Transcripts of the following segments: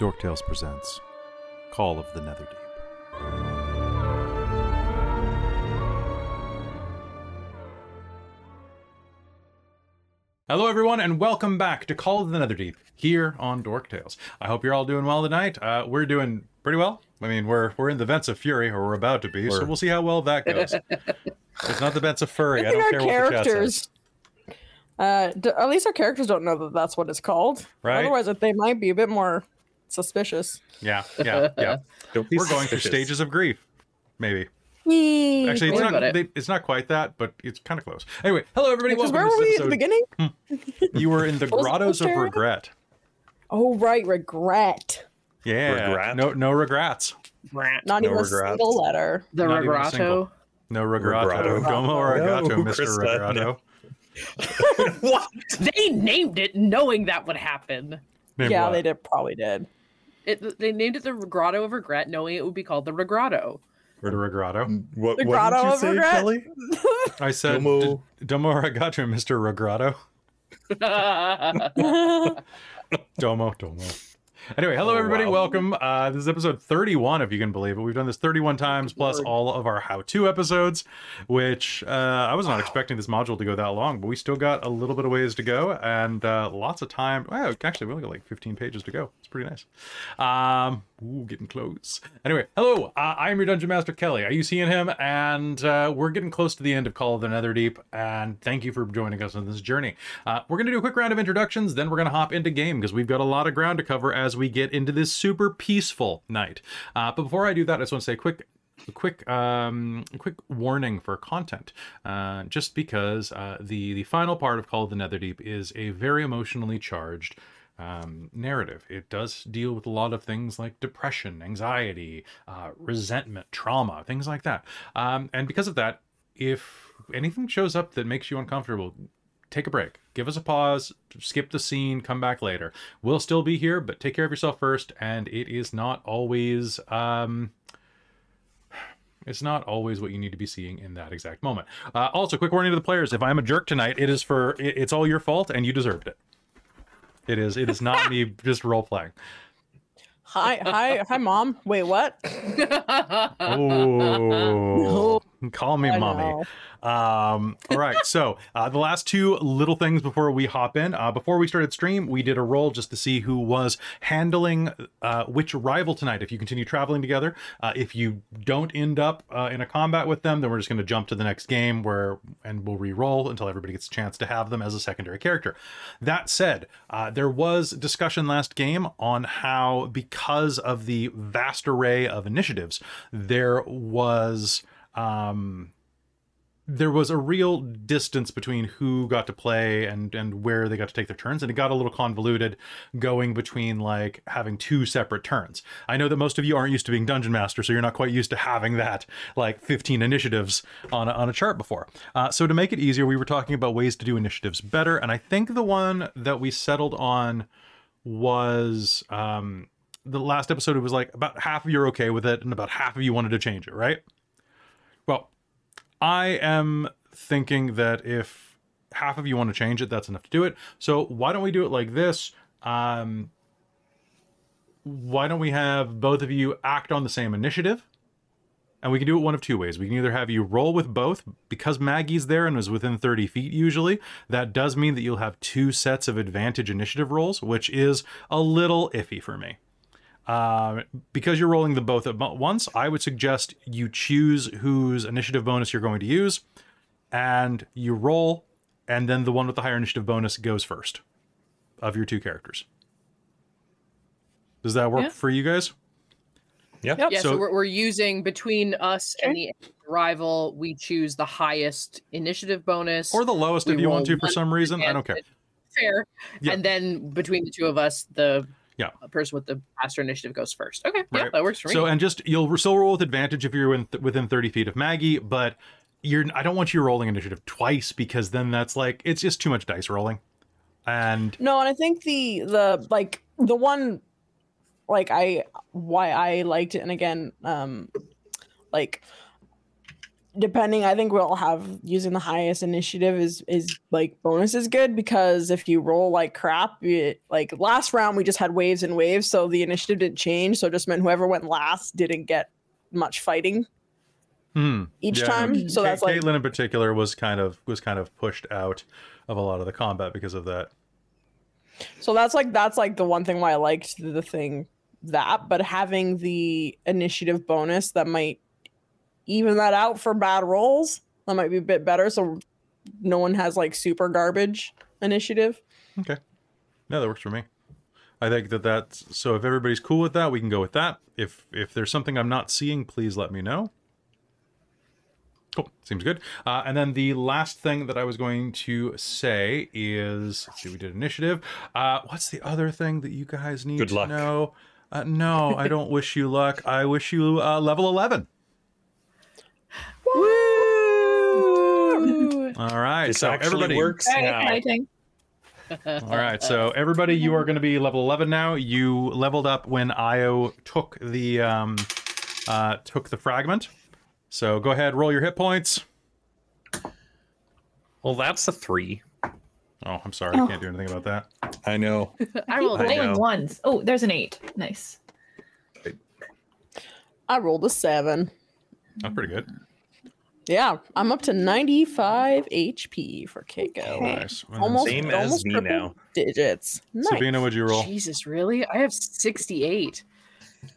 Dorktales presents Call of the Netherdeep. Hello, everyone, and welcome back to Call of the Netherdeep here on Dorktales. I hope you're all doing well tonight. Uh, we're doing pretty well. I mean, we're we're in the vents of fury, or we're about to be, so We're- we'll see how well that goes. it's not the vents of fury. I, I don't our care what the chat says. characters, uh, d- at least our characters don't know that that's what it's called. Right. Otherwise, they might be a bit more suspicious. Yeah, yeah, yeah. Don't be we're going through stages of grief, maybe. Actually, Actually, it's not. It. They, it's not quite that, but it's kind of close. Anyway, hello everybody. Welcome where to were this we at the beginning? Hmm. You were in the What grottos of regret. Oh, right, regret. Yeah, Regret? no, no regrets. Brat. Not No even regrets. a single letter. The Not even single. Regrato. No regrato. Regrato. Domo regato, No, Mr. Krista, Regrato. no. what? They named it knowing that would happen. Name yeah, what? they did probably did. It, they named it the Regrotto of Regret, knowing it would be called the Regrotto. The regrato. Mm, what, The what did you say, regret? Kelly? I said Domo. d- Domo regato, Mr. Regrato. Domo, domo. Anyway, hello Oh, everybody. wow. Welcome. Uh, this is episode 31, if you can believe it. We've done this 31 times plus Lord. all of our how-to episodes, which uh, I was not expecting this module to go that long, but we still got a little bit of ways to go and uh, lots of time. Well, actually, we only got like 15 pages to go. It's pretty nice. Um, ooh, getting close. Anyway, hello. Uh, I am your dungeon master Kelly. Are you seeing him? And uh, we're getting close to the end of Call of the Netherdeep. And thank you for joining us on this journey. Uh, we're gonna do a quick round of introductions, then we're gonna hop into game because we've got a lot of ground to cover as we get into this super peaceful night. Uh, but before I do that, I just want to say a quick a quick um quick warning for content uh just because uh the the final part of call of the netherdeep is a very emotionally charged um, narrative. It does deal with a lot of things like depression, anxiety, uh, resentment, trauma, things like that. Um, and because of that, if anything shows up that makes you uncomfortable, take a break. Give us a pause, skip the scene, come back later. We'll still be here, but take care of yourself first. And it is not always. Um, it's not always what you need to be seeing in that exact moment. Uh, also, quick warning to the players: if I'm a jerk tonight, it is for it, it's all your fault, and you deserved it. It is. It is not me just role playing. Hi, hi, hi, mom. Wait, what? Oh, call me I mommy. Um, all right. So uh, the last two little things before we hop in. Uh, before we started stream, we did a roll just to see who was handling uh, which rival tonight. If you continue traveling together, uh, if you don't end up uh, in a combat with them, then we're just going to jump to the next game where and we'll re-roll until everybody gets a chance to have them as a secondary character. That said, uh, there was discussion last game on how because of the vast array of initiatives, there was. Um, there was a real distance between who got to play and and where they got to take their turns and it got a little convoluted going between like having two separate turns. I know that most of you aren't used to being dungeon master so you're not quite used to having that like 15 initiatives on a, on a chart before. Uh, so to make it easier we were talking about ways to do initiatives better and i think the one that we settled on was um the last episode it was like about half of you are okay with it and about half of you wanted to change it right well I am thinking that if half of you want to change it, that's enough to do it. So why don't we do it like this? Um, why don't we have both of you act on the same initiative? And we can do it one of two ways. We can either have you roll with both, because Maggie's there and is within 30 feet usually. That does mean that you'll have two sets of advantage initiative rolls, which is a little iffy for me. Um, because you're rolling them both at once, I would suggest you choose whose initiative bonus you're going to use, and you roll, and then the one with the higher initiative bonus goes first of your two characters. Does that work Yeah. for you guys? Yeah. Yep. yeah, so, So- we're, we're using between us and the rival, we choose the highest initiative bonus. Or the lowest We if you want to for some reason? I don't care. Fair. Yeah. And then between the two of us, the Yeah. A person with the faster initiative goes first. Okay. Yeah, that works for me. So, and just you'll still roll with advantage if you're in within 30 feet of Maggie, but you're I don't want you rolling initiative twice because then that's like it's just too much dice rolling. And No, and I think the the like the one like I why I liked it, and again, um, like depending, I think we'll have using the highest initiative is is like bonus is good because if you roll like crap, it, like last round we just had waves and waves, so the initiative didn't change. So it just meant whoever went last didn't get much fighting Hmm. each Yeah, time. So that's like Caitlin in particular was kind of was kind of pushed out of a lot of the combat because of that. So that's like that's like the one thing why I liked the thing that, but having the initiative bonus that might even that out for bad rolls, that might be a bit better. So no one has like super garbage initiative. Okay. Yeah, that works for me. I think that that's so. If everybody's cool with that, we can go with that. If if there's something I'm not seeing, please let me know. Cool, seems good. Uh, and then the last thing that I was going to say is, let's see, we did initiative. Uh, what's the other thing that you guys need Good to luck. know? Uh, no, I don't wish you luck. I wish you uh, level eleven. Woo! All right, This so everybody works Very now. exciting. All right, so everybody, you are going to be level 11 now. You leveled up when Io took the um, uh, took the fragment. So go ahead, roll your hit points. Well, that's a three. Oh, I'm sorry, I can't do anything about that. I know. I I rolled I a know. ones. Oh, there's an eight. Nice. I rolled a seven. That's pretty good. Yeah, I'm up to 95 HP for Keiko. Nice. And then Almost, Same as me now. digits. Nice. Sabina, would you roll? Jesus, really? I have 68.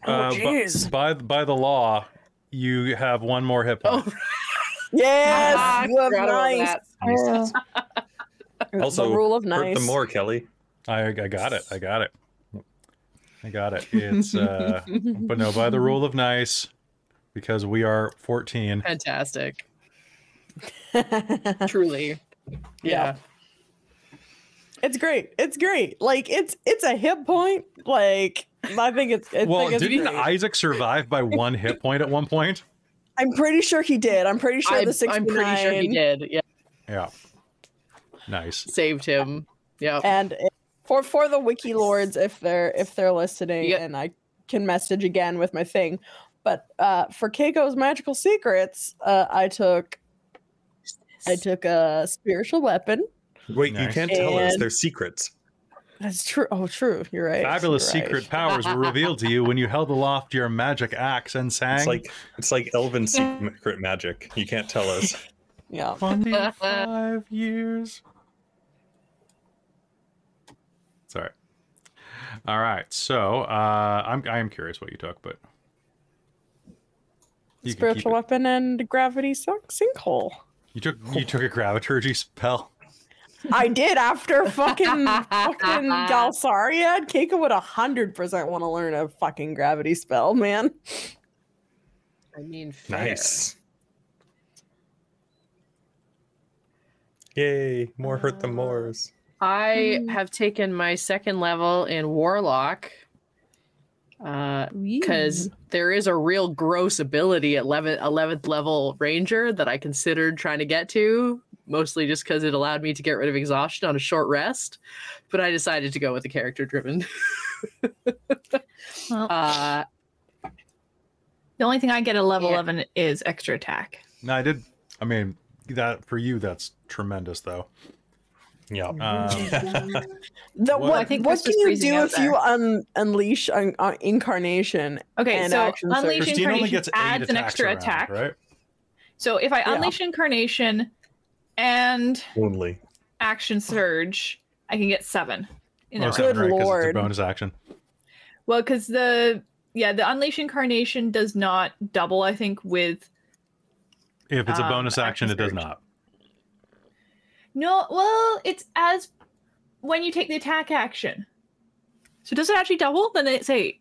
Uh, bu- jeez. by by the law, you have one more hit point. Oh, Yes, I you have nice. that. Also, the rule of hurt nice. them more, Kelly. I, I got it. I got it. I got it. It's uh, but no, by the rule of nice, because we are 14. Fantastic. Truly. Yeah. it's great. It's great. Like it's it's a hit point. Like I think it's. I Well, think it's didn't great. Isaac survive by one hit point at one point? I'm pretty sure he did. I'm pretty sure I, the 69 I'm pretty sure he did. Yeah. Yeah. Nice. Saved him. Yeah. And it- for for the wiki lords, if they're if they're listening, Yep. and I can message again with my thing, but uh, for Keiko's magical secrets, uh, I took I took a spiritual weapon. Wait, you can't tell us. And- They're secrets. That's true. Oh, true. You're right. Fabulous You're right. secret powers were revealed to you when you held aloft your magic axe and sang. It's like it's like elven secret magic. You can't tell us. Yeah. 25 years. Sorry. All right. So, uh, I'm I am curious what you took, but you can keep Spiritual it. weapon and gravity sunk sinkhole. You took you took a graviturgy spell. I did after fucking fucking Galsariad. Keiko would hundred percent want to learn a fucking gravity spell, man. I mean, fair. Nice. Yay! More hurt the uh, Moors. I have taken my second level in Warlock because there is a real gross ability at 11th, 11th level Ranger that I considered trying to get to, mostly just because it allowed me to get rid of exhaustion on a short rest. But I decided to go with the character driven. Well, Uh, the only thing I get at level yeah. 11 is extra attack. No, I did. I mean, that for you, that's tremendous, though. Yeah. Um, The, What- what I think what can you do out if you un- unleash un- uh, incarnation? Okay, And so action unleash Christine only incarnation gets adds an extra around, attack. right? So if I Yeah. unleash incarnation and Only. action surge, I can get seven. In Oh, that seven, round. Good it's a lord. bonus action. Well, because the yeah the unleash incarnation does not double. I think with If it's a Um, bonus action, action it does not. No. Well, it's as when you take the attack action. So does it actually double? Then it's eight.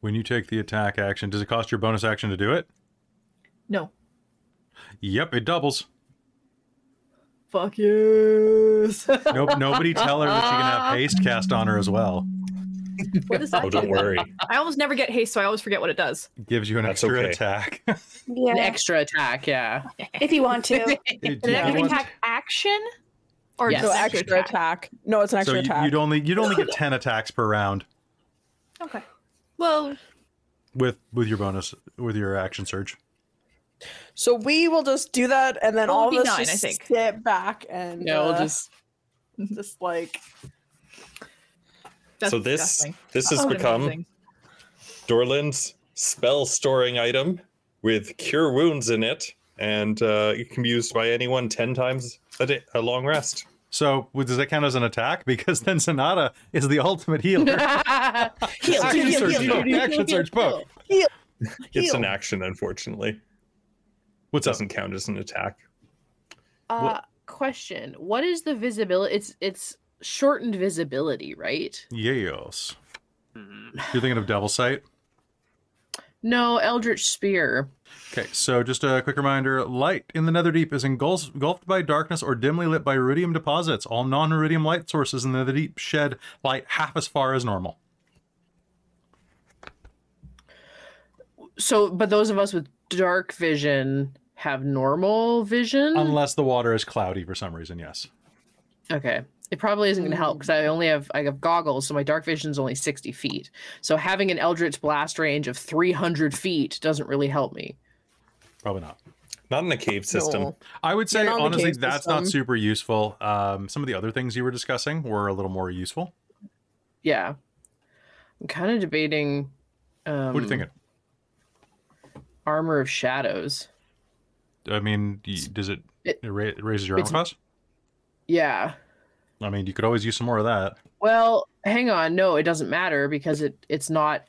When you take the attack action, does it cost your bonus action to do it? No. Yep, it doubles. Fuck yes. Nope, nobody tell her that she can have haste cast on her as well. What does that Oh, don't do? worry. I almost never get haste, so I always forget what it does. Gives you an That's extra okay. attack. An extra attack, yeah. if you want to. It- An you extra attack action, or Yes. So just extra attack. No, it's an so extra you, attack. you'd only you'd only get ten attacks per round Okay. Well, with with your bonus with your action surge. So we will just do that, and then Well, all it'll of us nine, I just think. sit back and Yeah, we'll uh, just just like That's so this disgusting. this has Oh, become amazing. Dorlin's spell storing item with cure wounds in it, and uh, it can be used by anyone ten times a day, a long rest. So w- does that count as an attack? Because then Zanata is the ultimate healer. heal, Action heal, surge heal, poke. heal, Action heal, surge poke. heal. It's an action, unfortunately. What doesn't count as an attack. uh, question. What is the visibility? It's it's shortened visibility, right? Yes. Mm-hmm. You're thinking of Devil Sight? No, Eldritch Spear. Okay, so just a quick reminder light in the Netherdeep is engulfed, engulfed by darkness or dimly lit by ruidium deposits. All non ruidium light sources in the Netherdeep shed light half as far as normal. So, but those of us with dark vision have normal vision. Unless the water is cloudy for some reason, yes. Okay. It probably isn't going to help because I only have I have goggles, so my dark vision is only sixty feet. So having an Eldritch blast range of three hundred feet doesn't really help me. Probably not. Not in a cave system. No. I would say, not in the honestly, cave that's not super useful. Um, some of the other things you were discussing were a little more useful. Yeah, I'm kind of debating. Um, what are you thinking? Armor of Shadows. I mean, does it, It- it, raises your armor it's- class? Yeah. I mean, you could always use some more of that. Well, hang on. No, it doesn't matter because it it's not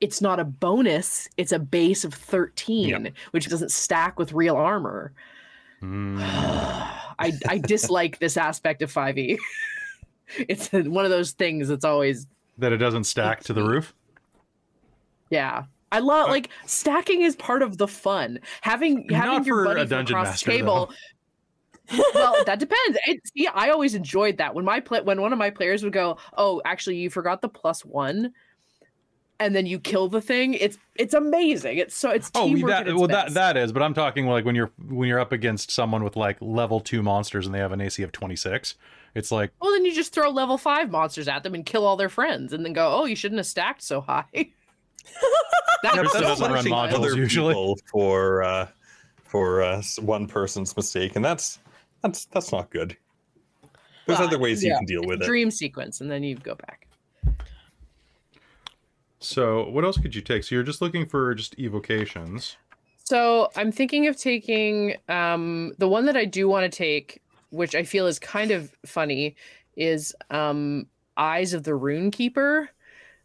it's not a bonus. It's a base of 13, which doesn't stack with real armor. Hmm. I I dislike this aspect of 5e. it's one of those things that's always that it doesn't stack to the roof. yeah. I love Uh, like stacking is part of the fun. Having having your buddy dungeon across master, the table. Well, that depends. It, see, I always enjoyed that when my play when one of my players would go, "Oh, actually, you forgot the plus one," and then you kill the thing. It's it's amazing. It's so it's Oh, teamwork. that its well, that that is. But I'm talking like when you're when you're up against someone with like level two monsters and they have an AC of 26. It's like Well, then you just throw level five monsters at them and kill all their friends, and then go, "Oh, you shouldn't have stacked so high." that Krista was doesn't run punishing modules usually. for uh, for uh, one person's mistake, and that's that's that's not good. There's Well, other ways you can deal with it. dream sequence, and then you go back. so. What else could you take? So you're just looking for just evocations. So I'm thinking of taking um, the one that I do want to take, which I feel is kind of funny, is um, Eyes of the Rune Keeper,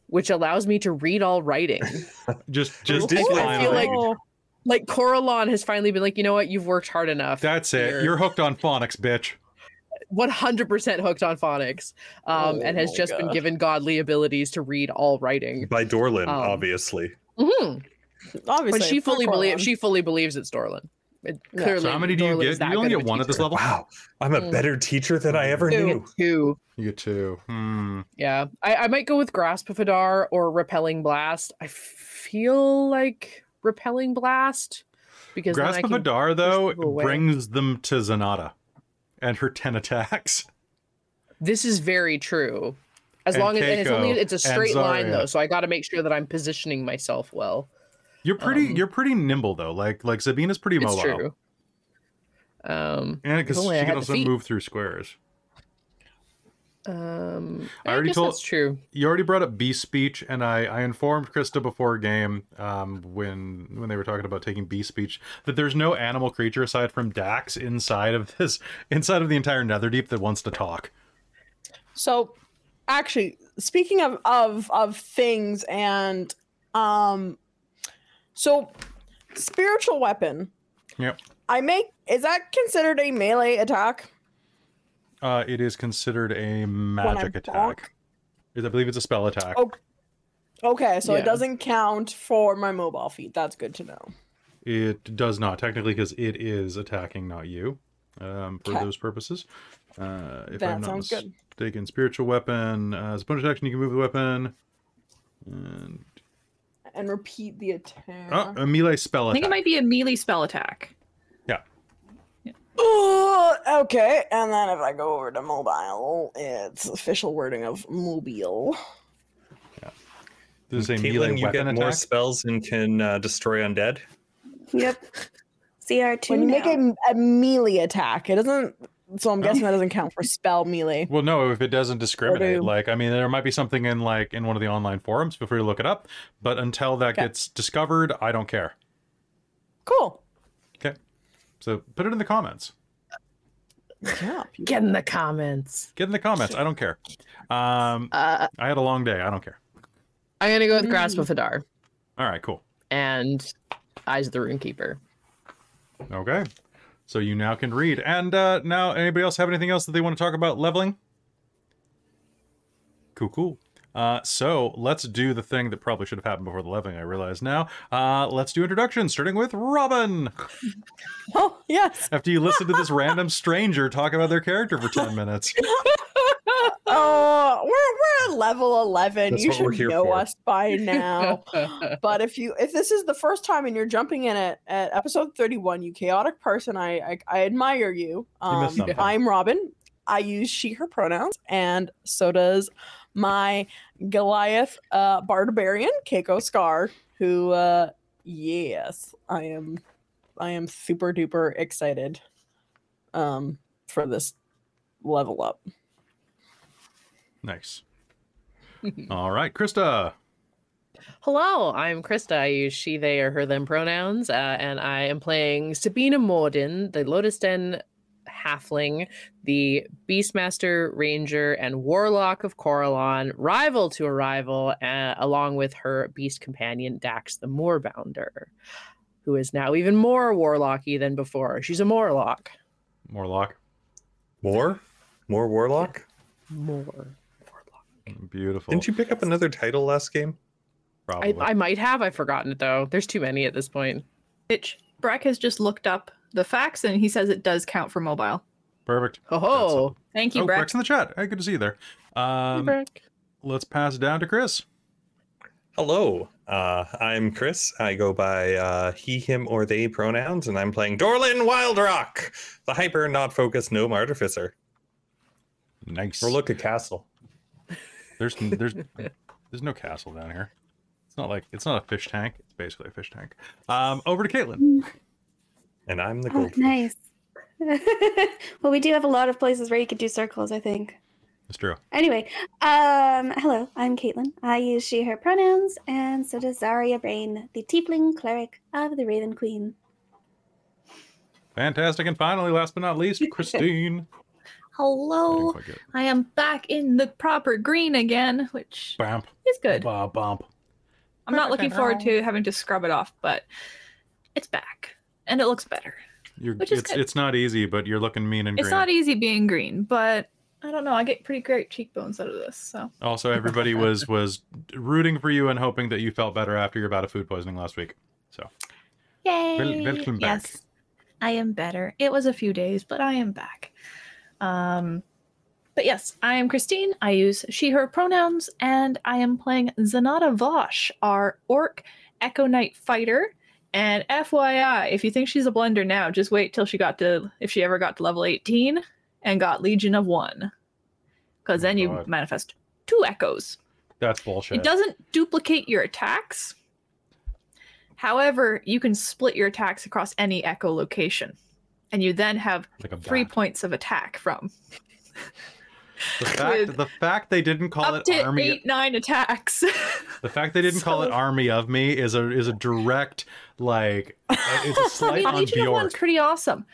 which allows me to read all writing. Just just Ooh, I feel like- Oh, like Coralon has finally been like, you know what, you've worked hard enough. That's it. You're- You're hooked on phonics, bitch. 100% hooked on phonics, um, Oh and has my just been given godly abilities to read all writing. By Dorlin, Um, obviously. Mhm. obviously, But she fully Coralon. believes she fully believes it's Dorlin. It, Yeah. clearly, So how many do you Dorlin get? You only get of a one at this level. Wow, I'm a Mm. better teacher than I ever Two. knew. Two. You get two. Hmm. Yeah, I, I might go with Grasp of Hadar or Repelling Blast. I feel like Repelling Blast because Grasp of Hadar though brings them to Zanata, and her ten attacks. this is very true. As And long as it's only it's a straight line though, so I got to make sure that I'm positioning myself well. You're pretty. Um, you're pretty nimble though. Like like Sabina's pretty It's mobile. true. Um, And because she can also move through squares. Um, I I, already guess told- that's true. You already brought up beast speech, and I, I informed Krista before game um, when when they were talking about taking beast speech that there's no animal creature aside from Dax inside of this inside of the entire Netherdeep that wants to talk. So, actually, speaking of of of things and um, so spiritual weapon. Yep. I make is that considered a melee attack? Uh, it is considered a magic attack. Is I believe it's a spell attack. Oh. Okay, so Yeah. it doesn't count for my mobile feat. That's good to know. It does not technically because it is attacking, not you. Um, for Okay. those purposes. Uh, if That I'm not sounds good. mistaken, spiritual weapon uh, as a bonus action, you can move the weapon. And And repeat the attack. oh, a melee spell attack. I think it might be a melee spell attack. Uh, okay, and then if I go over to mobile, it's official wording of mobile. Yeah. is a melee Caitlin, you weapon get more spells and can uh, destroy undead. Yep. CR2 when you make a, a melee attack, it doesn't. So I'm guessing that doesn't count for spell melee. Well, no, if it doesn't discriminate, do. like I mean, there might be something in like in one of the online forums. Feel free to look it up. But until that Okay. gets discovered, I don't care. Cool. Okay, so put it in the comments. Yeah. Get in the comments. Get in the comments. I don't care. Um, Uh, I had a long day. I don't care. I'm gonna go with Grasp of Hadar All right, cool. and Eyes of the Runekeeper. Okay, so you now can read. And uh, now, anybody else have anything else that they want to talk about leveling? Cool, cool. Uh, so let's do the thing that probably should have happened before the leveling. I realize now. Uh, let's do introductions, starting with Robin. Oh yes. After you listen to this random stranger talk about their character for ten minutes. Oh, we're we're at level eleven. That's you should know for. us by now. but if you if this is the first time and you're jumping in at, at episode 31 you chaotic person i i, I admire you um, missed something. i'm robin i use she her pronouns and so does my goliath uh barbarian keiko scar who uh yes i am i am super duper excited um for this level up Nice. All right, Krista. Hello, I'm Krista. I use she, they, or her, them pronouns, uh, and I am playing Sabina Morden, the Lotus Den halfling, the Beastmaster Ranger, and Warlock of Coralon, rival to a rival, uh, along with her beast companion Dax the Moorbounder, who is now even more warlocky than before. She's a Morlock. Morlock. More? More Warlock? More. Warlock. Beautiful. Didn't you pick up another title last game? Probably. I might have. I've forgotten it though. There's too many at this point. Itch. Brack has just looked up the facts and he says it does count for mobile. Perfect. Ho ho! Thank you, Oh, Brack. Breck's in the chat. Hey, good to see you there. Um, Breck. let's pass it down to Chris. Hello, uh, I'm Chris. I go by uh, he, him, or they pronouns, and I'm playing Dorlin Wildrock, the hyper not focused gnome artificer. Nice. Or look at castle. There's there's there's no castle down here. It's not like it's not a fish tank. It's basically a fish tank. Um, over to Caitlin. And I'm the Oh, nice. well, we do have a lot of places where you could do circles, I think. It's true. Anyway, um, hello, I'm Caitlin. I use she, her pronouns, and so does Zaria Brain, the tiefling cleric of the Raven Queen. Fantastic. And finally, last but not least, Christine. Hello. didn't quite get it. I am back in the proper green again, which Bamp. is good. Bump, bump. I'm not looking forward to having to scrub it off, but it's back and it looks better. You're, Which is it's good. it's not easy, but you're looking mean and It's green. It's not easy being green, but I don't know. I get pretty great cheekbones out of this. So Also, everybody was was rooting for you and hoping that you felt better after your bout of food poisoning last week. So yay! welcome back. Yes, I am better. It was a few days, but I am back. Um, but yes, I am Christine. I use she/her pronouns, and I am playing Zanata Vosh, our orc Echo Knight fighter. And FYI, if you think she's a blender now, just wait till she got to if she ever got to level 18 and got Legion of One, because Oh then you God. manifest two echoes. that's bullshit. It doesn't duplicate your attacks. However, you can split your attacks across any echo location. And you then have like three points of attack from The fact the fact they didn't call up it to army eight, nine attacks. the fact they didn't call it army of me is a is a direct like uh, it's a I slight mean, on Legion of One's Bjork. pretty awesome.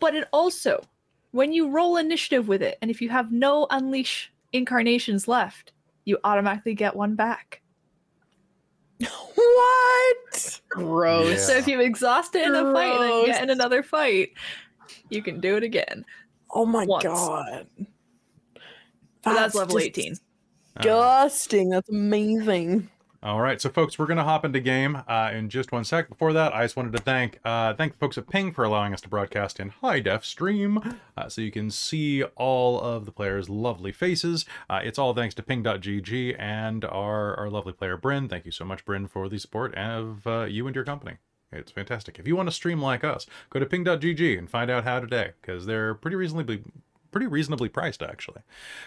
But it also, when you roll initiative with it, and if you have no unleash incarnations left, you automatically get one back. what Gross. Yeah. So if you exhaust it in a fight and then get in another fight, you can do it again. oh my Once. god But that's, level just 18. Uh, that's amazing All right, so folks, we're gonna hop into game uh, in just one sec. Before that, I just wanted to thank uh, thank the folks at Ping for allowing us to broadcast in high def stream, uh, so you can see all of the players' lovely faces. Uh, it's all thanks to Ping.gg and our our lovely player Bryn. Thank you so much, Bryn, for the support of uh, you and your company. It's fantastic. If you want to stream like us, go to Ping.gg and find out how today, because they're pretty reasonably pretty reasonably priced actually.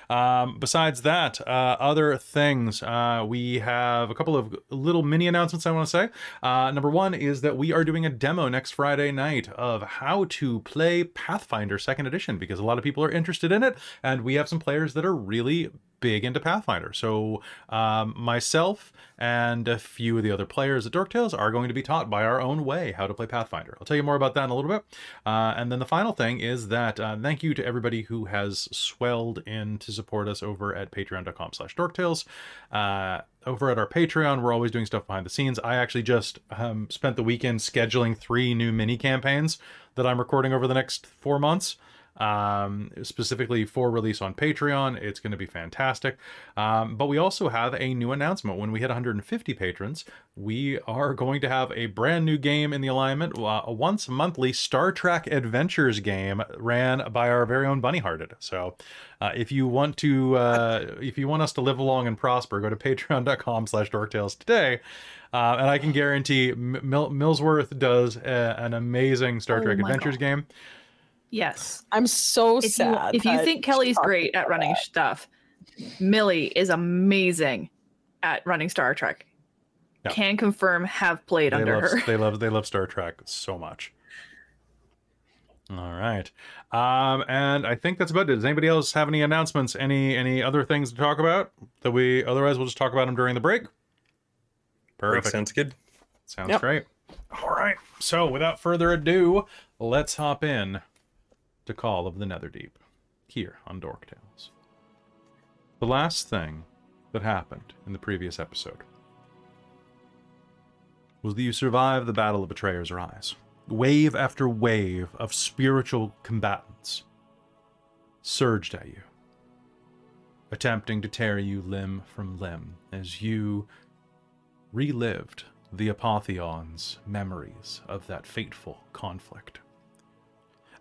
Um, besides that, uh, other things uh, we have a couple of little mini announcements I want to say. Uh, number one is that we are doing a demo next Friday night of how to play Pathfinder Second Edition because a lot of people are interested in it, and we have some players that are really big into Pathfinder. So um, myself and a few of the other players at Dork Tales are going to be taught by our own way how to play Pathfinder. I'll tell you more about that in a little bit. Uh, and then the final thing is that uh, thank you to everybody who has swelled in to support us over at patreon.com slash dorktales. Uh, over at our Patreon, we're always doing stuff behind the scenes. I actually just um, spent the weekend scheduling three new mini campaigns that I'm recording over the next four months um, specifically for release on Patreon. It's going to be fantastic. Um, but we also have a new announcement. When we hit 150 patrons, we are going to have a brand new game in the alignment, uh, a once monthly Star Trek Adventures game ran by our very own Bunny Hearted. So uh, if you want to, uh, if you want us to live along and prosper, go to patreon.com slash dorktales today. Uh, and I can guarantee M- Mil- Millsworth does a, an amazing Star Oh Trek Adventures God. game. Yes. I'm so If you, sad. if you think Kelly's great at running that. stuff, Millie is amazing at running Star Trek. Yeah. Can confirm have played They under love, her. they love they love Star Trek so much. All right, um, and I think that's about it. Does anybody else have any announcements? Any any other things to talk about that we otherwise we'll just talk about them during the break. Break Perfect. sounds good. Sounds Yep. great. All right. So without further ado, let's hop in Call of the Netherdeep here on Dork Tales. The last thing that happened in the previous episode was that you survived the Battle of Betrayer's Rise. Wave after wave of spiritual combatants surged at you, attempting to tear you limb from limb as you relived the Apotheon's memories of that fateful conflict.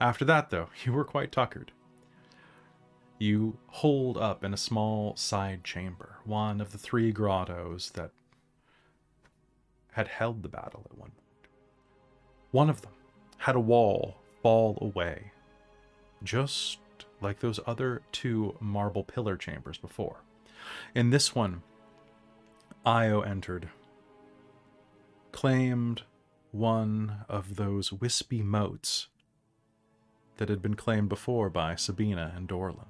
After that, though, you were quite tuckered. You holed up in a small side chamber, one of the three grottos that had held the battle at one point. One of them had a wall fall away, just like those other two marble pillar chambers before. In this one, Io entered claimed one of those wispy moats that had been claimed before by Sabina and Dorlin.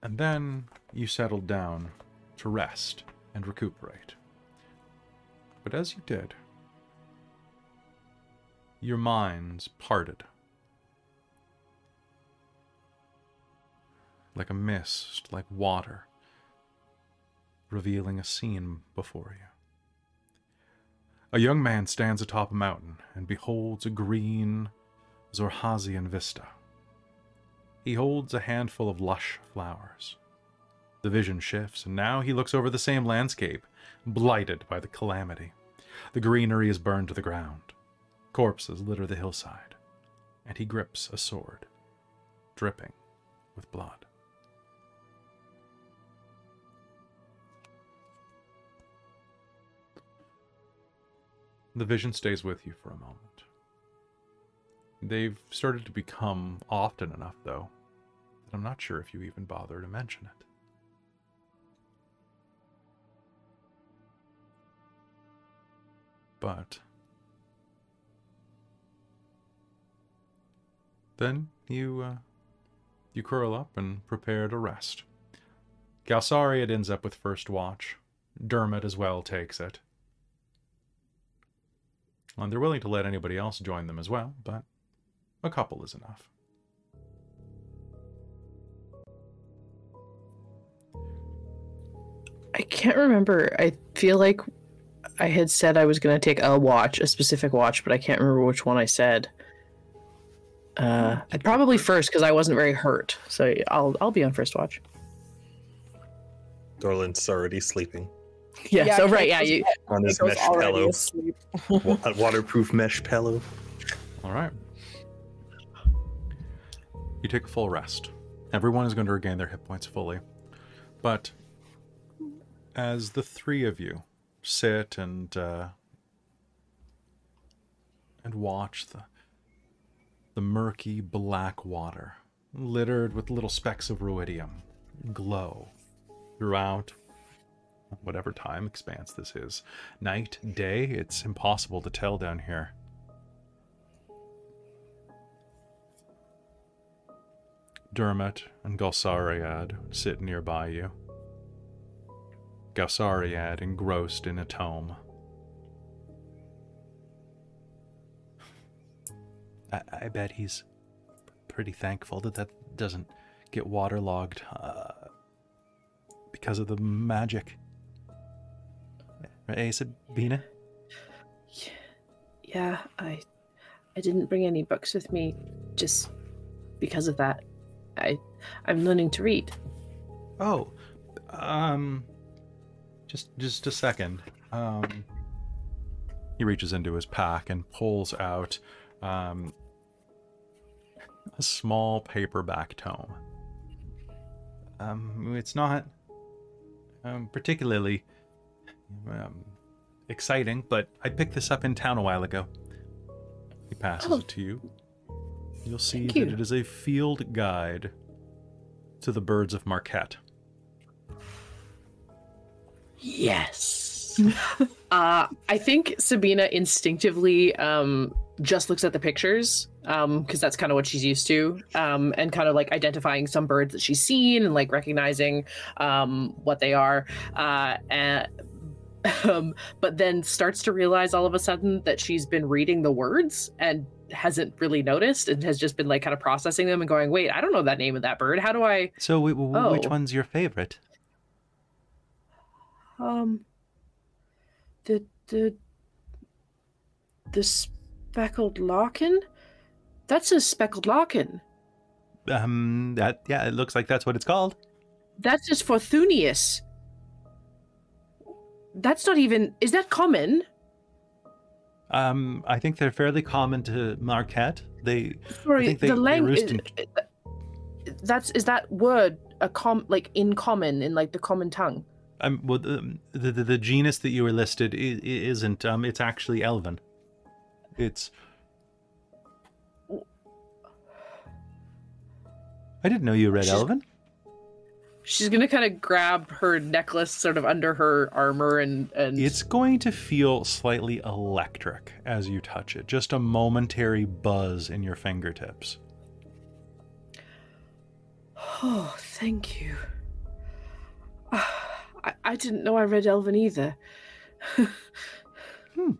And then you settled down to rest and recuperate. But as you did, your minds parted. Like a mist, like water revealing a scene before you. A young man stands atop a mountain and beholds a green Xhorhasian vista. He holds a handful of lush flowers. The vision shifts, and now he looks over the same landscape, blighted by the calamity. The greenery is burned to the ground. Corpses litter the hillside, and he grips a sword, dripping with blood. The vision stays with you for a moment. They've started to become often enough, though, that I'm not sure if you even bother to mention it. But then you uh, you curl up and prepare to rest. Galsariad ends up with first watch. Dermot as well takes it. And they're willing to let anybody else join them as well, but a couple is enough. I can't remember. I feel like I had said I was going to take a watch, a specific watch, but I can't remember which one I said. Uh, I'd probably first because I wasn't very hurt, so I'll I'll be on first watch. Dorlin's already sleeping Yeah. Yeah, so right. Yeah. You. on his mesh already pillow, a waterproof mesh pillow. All right. You take a full rest. Everyone is going to regain their hit points fully. But as the three of you sit and uh, and watch the the murky black water, littered with little specks of ruidium, glow throughout whatever time expanse this is. Night, day, it's impossible to tell down here. Dermot and Galsariad sit nearby you. Galsariad engrossed in a tome. I, I bet he's pretty thankful that that doesn't get waterlogged uh, because of the magic. Right, Sabina? Yeah, I I didn't bring any books with me just because of that. I I'm learning to read. Oh, um, just just a second. Um, he reaches into his pack and pulls out um, a small paperback tome. Um, it's not um, particularly um, exciting, but I picked this up in town a while ago. He passes Oh. it to you. You'll see Thank that you. it is a field guide to the birds of Marquet. Yes. uh, I think Sabina instinctively um, just looks at the pictures because that's kind of what she's used to, um, and kind of like identifying some birds that she's seen and like recognizing um, what they are. Uh, and, um, but then starts to realize all of a sudden that she's been reading the words and hasn't really noticed and has just been like kind of processing them and going, "Wait, I don't know that name of that bird. How do I?" So, w- w- which Oh. one's your favorite? Um, the the the speckled larkin. That's a speckled larkin. Um, that yeah, it looks like that's what it's called. That's just for Thunius. That's not even. Is that common? Um, I think they're fairly common to Marquet. They Sorry, think they- the language. in- That's is that word a com like in common in like the common tongue. um, well, the, the the genus that you were listed i- i- isn't. Um, it's actually Elven. It's. I didn't know you read She's- Elven. She's gonna kind of grab her necklace sort of under her armor and and It's going to feel slightly electric as you touch it. Just a momentary buzz in your fingertips. Oh, thank you. Ah, I, I didn't know I read Elven either. hmm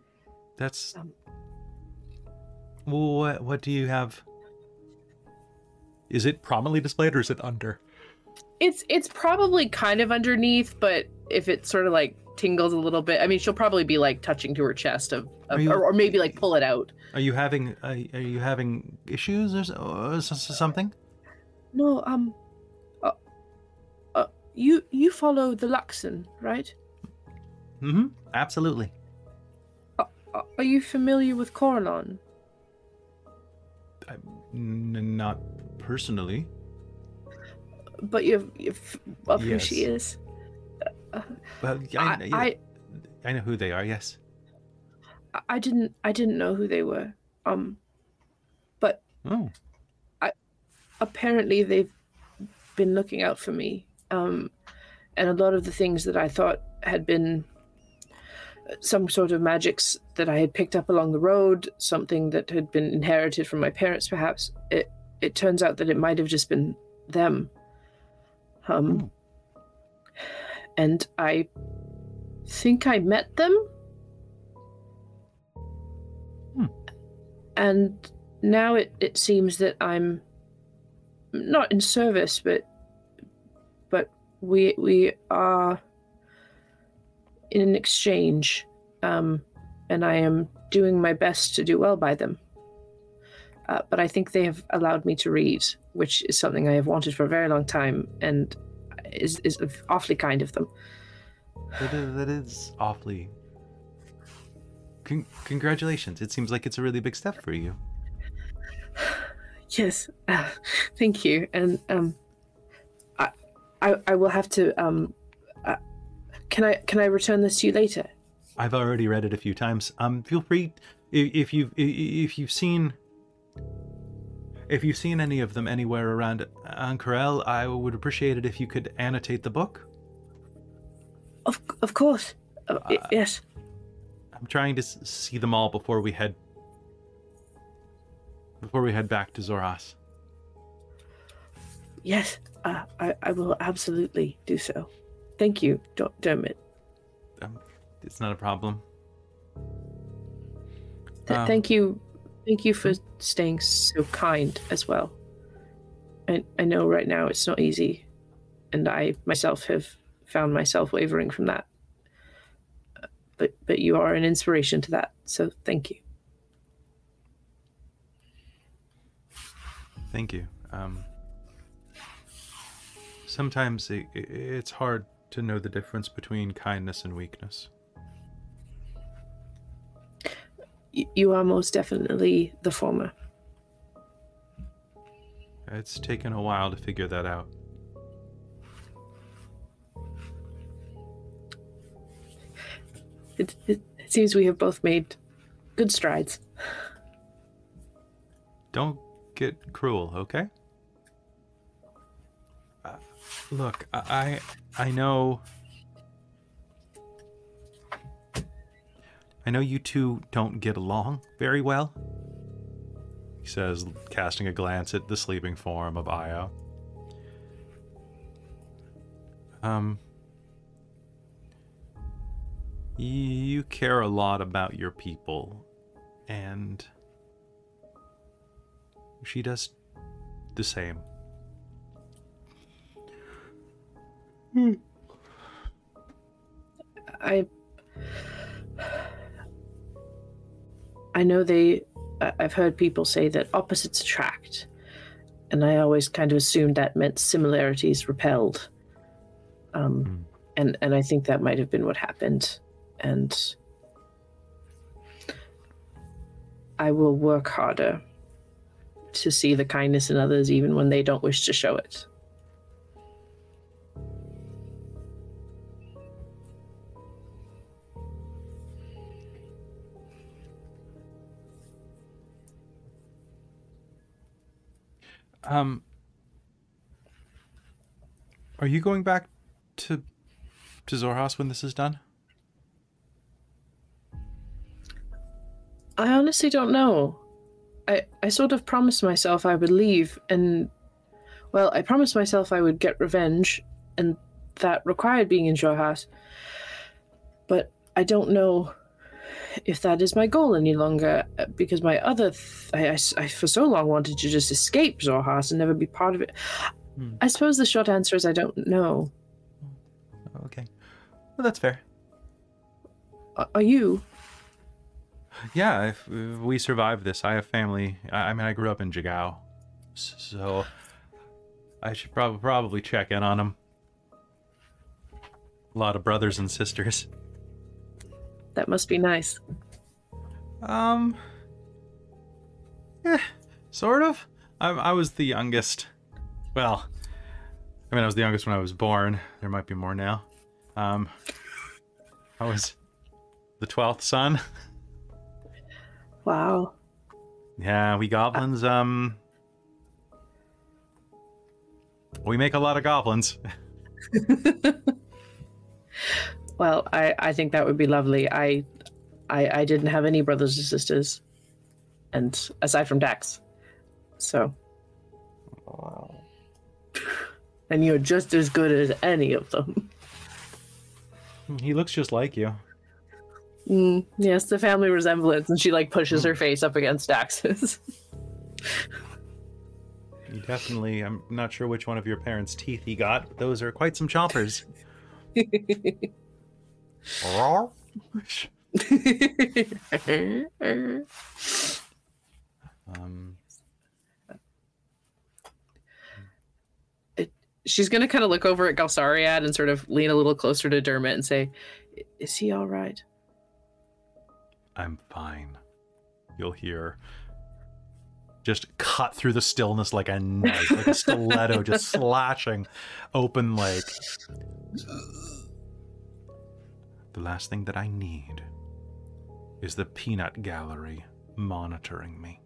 That's. Um. What what do you have? Is it prominently displayed or is it under? It's it's probably kind of underneath, but if it sort of like tingles a little bit, I mean, she'll probably be like touching to her chest of, of you- or, or maybe like pull it out. Are you having are, are you having issues or, or s- s- something? No, um, uh, uh, you you follow the Luxon, right? Mm-hmm. Absolutely. Uh, are you familiar with Coralon? I, n- not personally. But you've, you've of who she Yes. is. Well, I, I, I, I I know who they are. Yes. I didn't I didn't know who they were. Um, but Oh. I apparently they've been looking out for me. Um, and a lot of the things that I thought had been some sort of magics that I had picked up along the road, something that had been inherited from my parents, perhaps. It it turns out that it might have just been them. Um, and I think I met them. Hmm. And now it, it seems that I'm not in service, but but we we are in an exchange, um, and I am doing my best to do well by them. Uh, but I think they have allowed me to read, which is something I have wanted for a very long time, and is is awfully kind of them. That is, that is awfully. Con- congratulations! It seems like it's a really big step for you. Yes, uh, thank you, and um, I, I I will have to um, uh, can I can I return this to you later? I've already read it a few times. Um, feel free if, if you've if you've seen if you've seen any of them anywhere around Ank'Harel, I would appreciate it if you could annotate the book. Of of course. Uh, Uh, yes. I'm trying to see them all before we head before we head back to Xhorhas. Yes. Uh, I I will absolutely do so. Thank you, Dor- Dermot. Um, it's not a problem. Th- Um, thank you, thank you for staying so kind as well. I I know right now it's not easy, and I myself have found myself wavering from that. But but you are an inspiration to that, so thank you. Thank you. Um, sometimes it- it's hard to know the difference between kindness and weakness. You are most definitely the former. It's taken a while to figure that out. It, it, it seems we have both made good strides. Don't get cruel, okay? Uh, look, I I I know I know you two don't get along very well. He says, casting a glance at the sleeping form of Io. Um you care a lot about your people and she does the same. I I know they I've heard people say that opposites attract and I always kind of assumed that meant similarities repelled. Um Hmm. and and I think that might have been what happened. And I will work harder to see the kindness in others even when they don't wish to show it Um, are you going back to to Xhorhas when this is done? I honestly don't know. I I sort of promised myself I would leave and well, I promised myself I would get revenge and that required being in Xhorhas. But I don't know if that is my goal any longer uh, because my other th- I, I I for so long wanted to just escape Xhorhas and never be part of it. Hmm. I suppose the short answer is I don't know. Okay, well that's fair. Are you? Yeah, if, if we survive this, I have family. I, I mean, I grew up in Jigao, so I should probably probably check in on them. A lot of brothers and sisters. That must be nice. Um, yeah, sort of. I, I was the youngest. Well, I mean, I was the youngest when I was born. There might be more now. Um, I was the twelfth son. Wow. Yeah, we goblins. Um, we make a lot of goblins. Well, I, I think that would be lovely. I, I I didn't have any brothers or sisters, and aside from Dax, so. Wow. And you're just as good as any of them. He looks just like you. Mm, yes, the family resemblance, and she like pushes her face up against Dax's. You definitely. I'm not sure which one of your parents' teeth he got, but those are quite some chompers. Um, She's gonna kind of look over at Galsariad and sort of lean a little closer to Dermot and say, Is he all right? I'm fine. You'll hear just cut through the stillness like a knife, like a stiletto, just slashing open like. The last thing that I need is the peanut gallery monitoring me.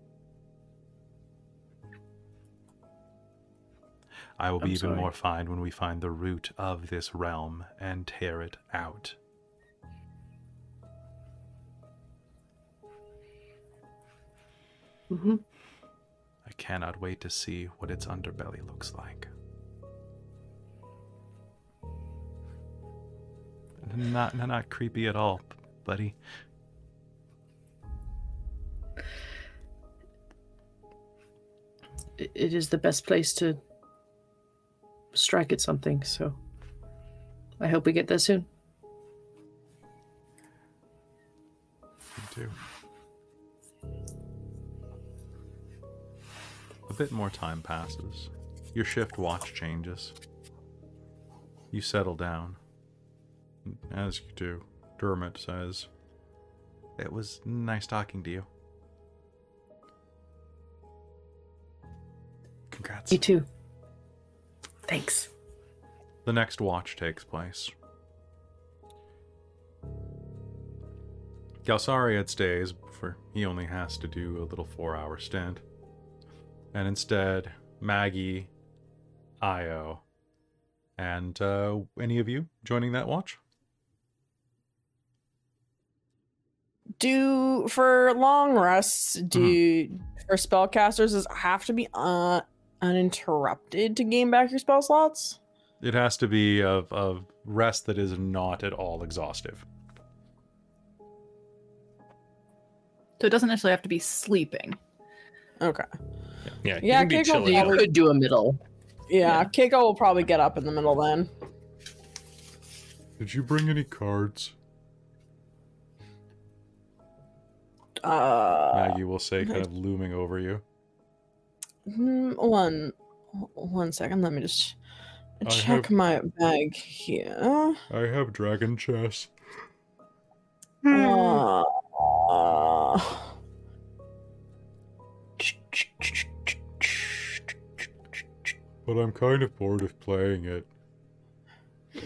I will be I'm even sorry. more fine when we find the root of this realm and tear it out. hmm I cannot wait to see what its underbelly looks like. Not, not, not creepy at all, buddy. It, it is the best place to strike at something. So I hope we get there soon. Me too. A bit more time passes. Your shift watch changes. You settle down. As you do, Dermot says, It was nice talking to you. Congrats. You too. Thanks. The next watch takes place. Galsariad stays, for he only has to do a little four hour stint. And instead, Maggie, Io, and uh, any of you joining that watch? Do for long rests, do Mm-hmm. for spellcasters does it have to be uh, uninterrupted to gain back your spell slots? It has to be of, of rest that is not at all exhaustive. So it doesn't necessarily have to be sleeping. Okay. Yeah, you Yeah, can be Keiko You could do a middle. Yeah, Yeah. Keiko will probably get up in the middle then. Did you bring any cards? Uh, Maggie will say, kind of looming over you. hmm, one, one second. Let me just check have- my bag here. I have dragon chess. Uh, But I'm kind of bored of playing it. yeah,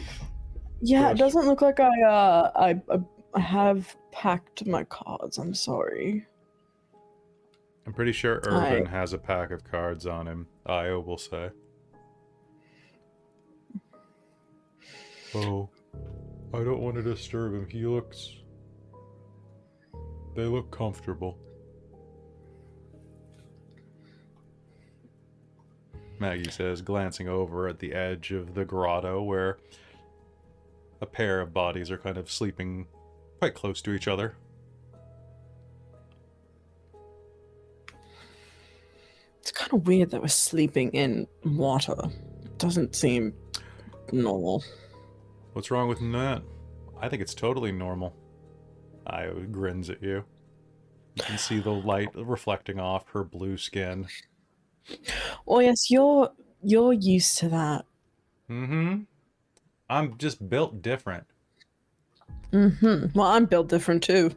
Yes. it doesn't look like I uh I, I I have packed my cards. I'm sorry. I'm pretty sure I- has a pack of cards on him. Io will say. Oh, I don't want to disturb him. He looks. They look comfortable. Maggie says, glancing over at the edge of the grotto where a pair of bodies are kind of sleeping quite close to each other. It's kind of weird that we're sleeping in water. It doesn't seem normal. What's wrong with that? I think it's totally normal. I grins at you. You can see the light reflecting off her blue skin. Well, yes, you're you're used to that. Mm-hmm. I'm just built different. Mm-hmm. Well, I'm built different too.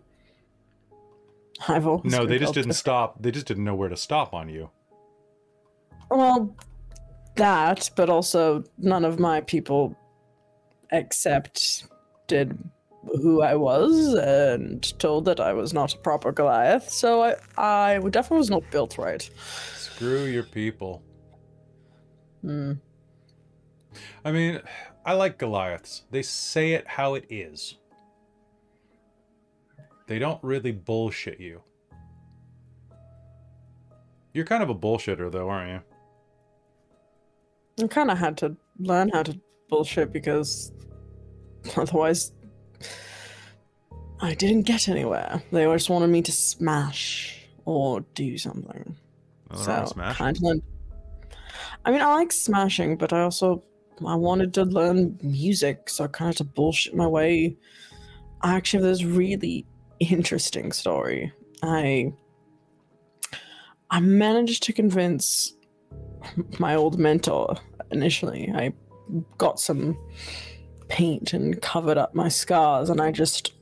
I've always No, been they just didn't different. stop. They just didn't know where to stop on you. Well, that, but also none of my people except did who I was and told that I was not a proper Goliath. So I, I definitely was not built right. Screw your people. Hmm. I mean, I like Goliaths. They say it how it is. They don't really bullshit you. You're kind of a bullshitter, though, aren't you? I kind of had to learn how to bullshit because otherwise I didn't get anywhere. They always wanted me to smash or do something. Nothing so wrong kind of learned. I mean, I like smashing, but I also I wanted to learn music, so I kind of had to bullshit my way. I actually have this really interesting story. I I managed to convince my old mentor initially. I got some paint and covered up my scars, and I just.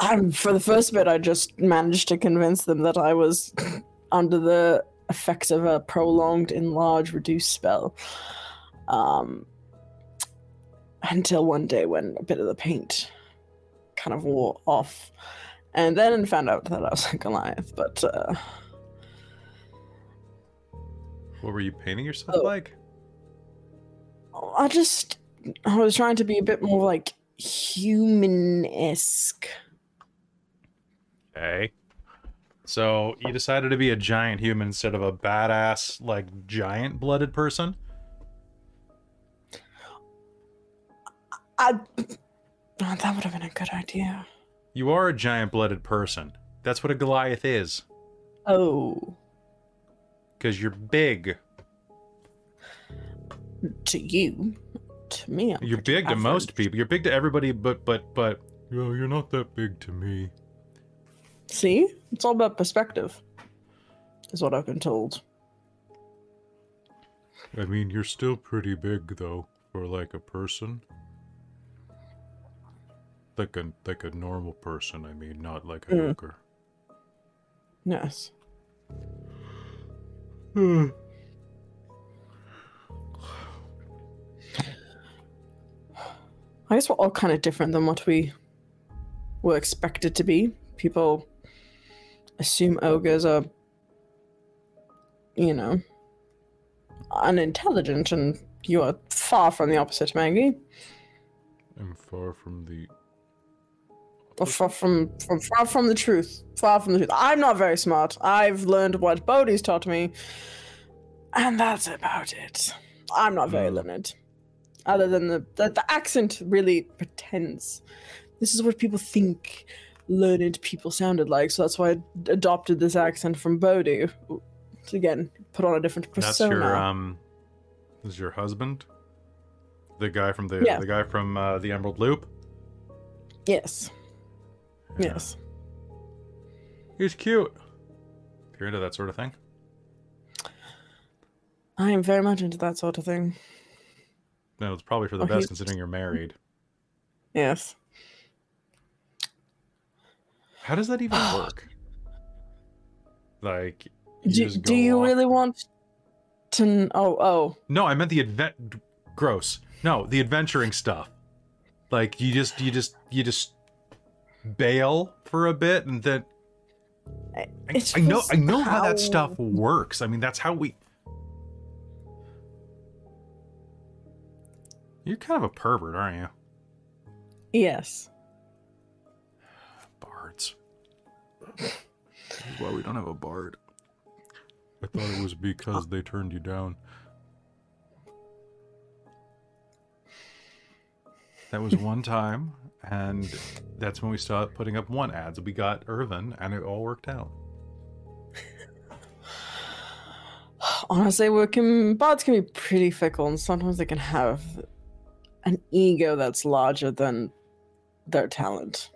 I, for the first bit, I just managed to convince them that I was under the effects of a prolonged, enlarge, reduce spell. Um, until one day when a bit of the paint kind of wore off. And then found out that I was a Goliath, but uh, What were you painting yourself Oh. like? I just I was trying to be a bit more like human-esque. Okay. So you decided to be a giant human instead of a badass, like giant blooded person? I oh, that would have been a good idea. You are a giant blooded person. That's what a Goliath is. Oh, Because you're big. to you, to me, I'm You're big to most people. You're big to everybody, but but but oh, you're not that big to me. See, it's all about perspective, is what I've been told. I mean, you're still pretty big though for like a person. Like a like a normal person. I mean, not like a Mm. ogre. Yes. I guess we're all kind of different than what we were expected to be. People assume ogres are, you know, unintelligent, and you are far from the opposite, Maggie. I'm far from the. Far from, from far from the truth. Far from the truth. I'm not very smart. I've learned what Bodhi's taught me, and that's about it. I'm not very Hmm. learned. Other than the, the the accent really pretends. This is what people think learned people sounded like, so that's why I adopted this accent from Bodhi. To again put on a different That's persona. your um. Is your husband? The guy from the Yeah. the guy from uh, the Emerald Loop. Yes. Yeah. Yes. He's cute. If you're into that sort of thing. I am very much into that sort of thing. No, it's probably for the Oh, best he- considering you're married. Yes. How does that even work? Like, you Do, do you off- really want to? kn- Oh, oh. No, I meant the advent. Gross. No, the adventuring stuff. Like you just, you just, you just bail for a bit, and then I, It's I know, I know how how- that stuff works. I mean, that's how we. You're kind of a pervert, aren't you? Yes. Bards. Why we don't have a bard? I thought it was because they turned you down. That was one time, and that's when we started putting up one ads. We got Irvin, and it all worked out. Honestly, we can bots can be pretty fickle, and sometimes they can have an ego that's larger than their talent.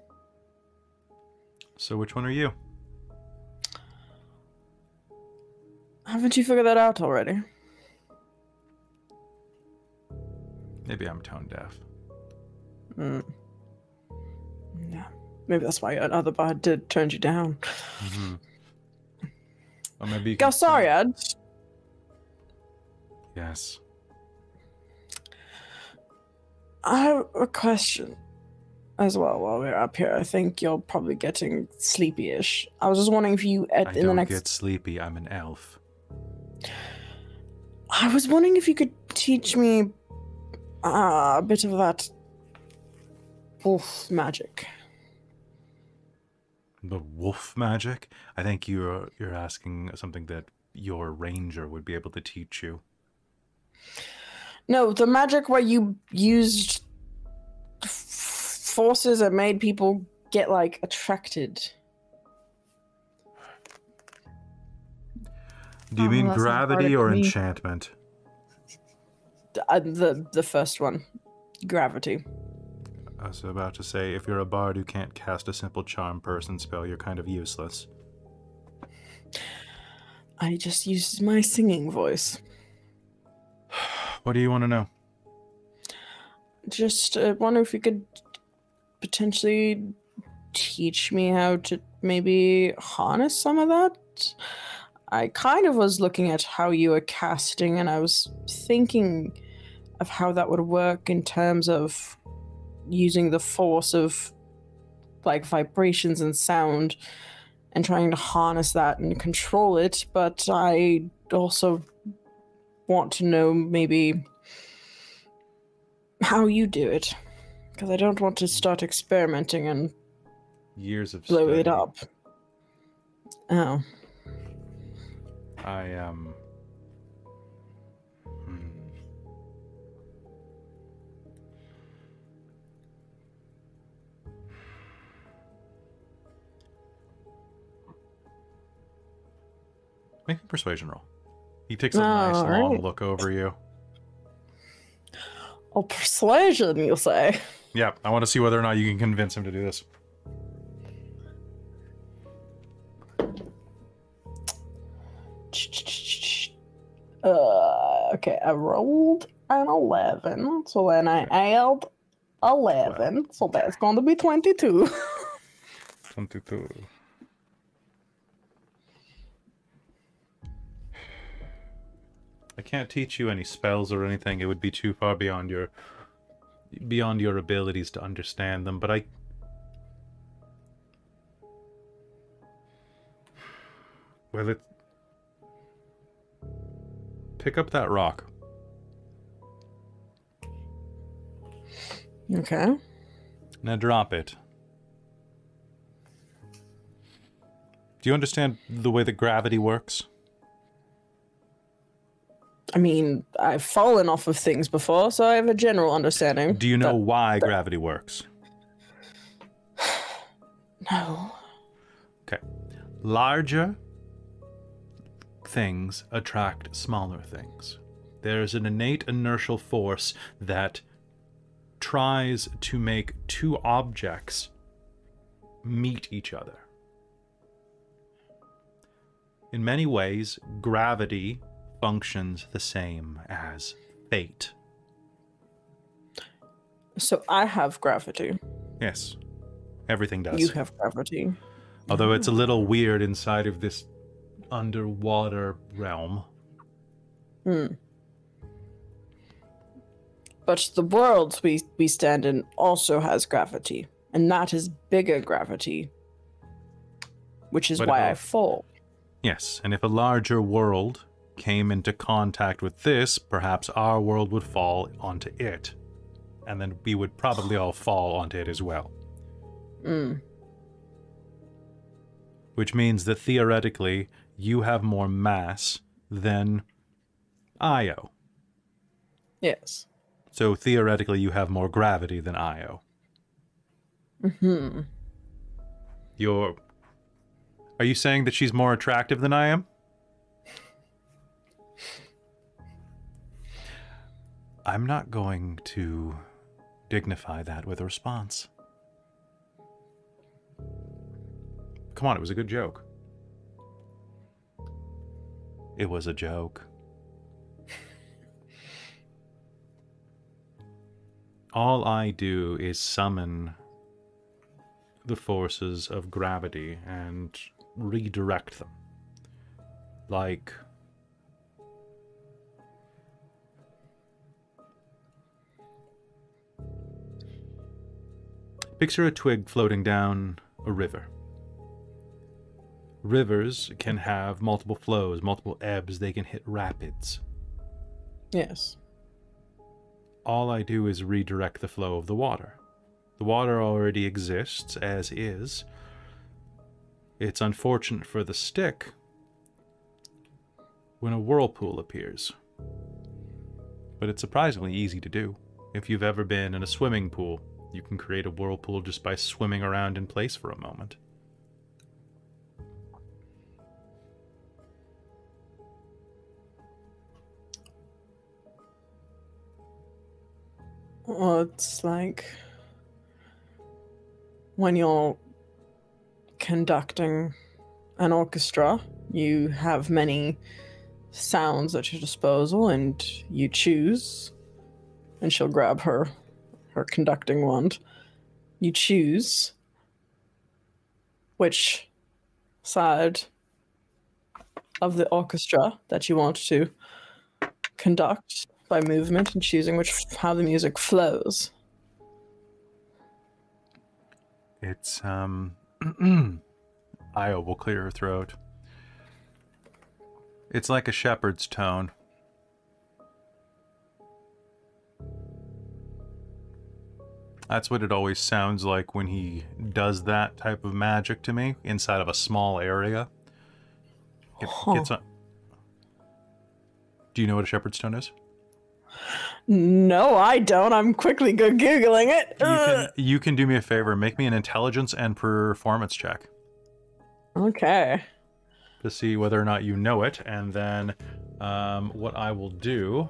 So, which one are you? Haven't you figured that out already? Maybe I'm tone deaf. Mm. Yeah. Maybe that's why another bard did turn you down. Mm-hmm. Or maybe you can- Galsariad, Yes. I have a question as well while we're up here. I think you're probably getting sleepy-ish. I was just wondering if you I at in don't the next get sleepy. I'm an elf. I was wondering if you could teach me uh, a bit of that wolf magic. The wolf magic. I think you're you're asking something that your ranger would be able to teach you. No, the magic where you used f- forces that made people get like attracted. Do you Oh, mean gravity or me. enchantment? Uh, the the first one, gravity. I was about to say, if you're a bard who can't cast a simple charm person spell, you're kind of useless. I just used my singing voice. What do you want to know? Just uh, wonder if you could potentially teach me how to maybe harness some of that. I kind of was looking at how you were casting, and I was thinking of how that would work in terms of using the force of like vibrations and sound and trying to harness that and control it. But I also want to know maybe how you do it. Because I don't want to start experimenting and Years of blow it up. Oh. I um. Make a persuasion roll. He takes a nice long look over you. Oh, persuasion, you say? Yeah, I want to see whether or not you can convince him to do this. Uh, okay, I rolled an 11, so then I add 11, so that's going to be 22. Twenty-two. I can't teach you any spells or anything. It would be too far beyond your beyond your abilities to understand them, but I Well, it Pick up that rock. okay. Now drop it. Do you understand the way that gravity works? I mean, I've fallen off of things before, so I have a general understanding. Do you know but- why gravity works? No. Okay. Larger things attract smaller things. There's an innate inertial force that tries to make two objects meet each other. In many ways, gravity functions the same as fate. So I have gravity. Yes, everything does. You have gravity. Although it's a little weird inside of this underwater realm. Hmm. But the world we, we stand in also has gravity, and that is bigger gravity, which is But why I fall. Yes, and if a larger world came into contact with this, perhaps our world would fall onto it. And then we would probably all fall onto it as well. Mm. Which means that theoretically, you have more mass than Io. Yes. So theoretically, you have more gravity than Io. Hmm. You're. Are you saying that she's more attractive than I am? I'm not going to dignify that with a response. Come on, it was a good joke. It was a joke. All I do is summon the forces of gravity and redirect them. Like. Picture a twig floating down a river. Rivers can have multiple flows, multiple ebbs, they can hit rapids. Yes. all I do is redirect the flow of the water. The water already exists as is. It's unfortunate for the stick when a whirlpool appears. But it's surprisingly easy to do. If you've ever been in a swimming pool, you can create a whirlpool just by swimming around in place for a moment. Well, it's like when you're conducting an orchestra, you have many sounds at your disposal and you choose. And she'll grab her her conducting wand. You choose which side of the orchestra that you want to conduct by movement and choosing which how the music flows. It's, um. Io will clear her throat. It's like a Shepard's tone. That's what it always sounds like when he does that type of magic to me inside of a small area. Get, Huh. gets on. Do you know what a Shepard's tone is? No, I don't. I'm quickly go googling it. You can, you can do me a favor. Make me an intelligence and performance check Okay. to see whether or not you know it, and then um, what I will do.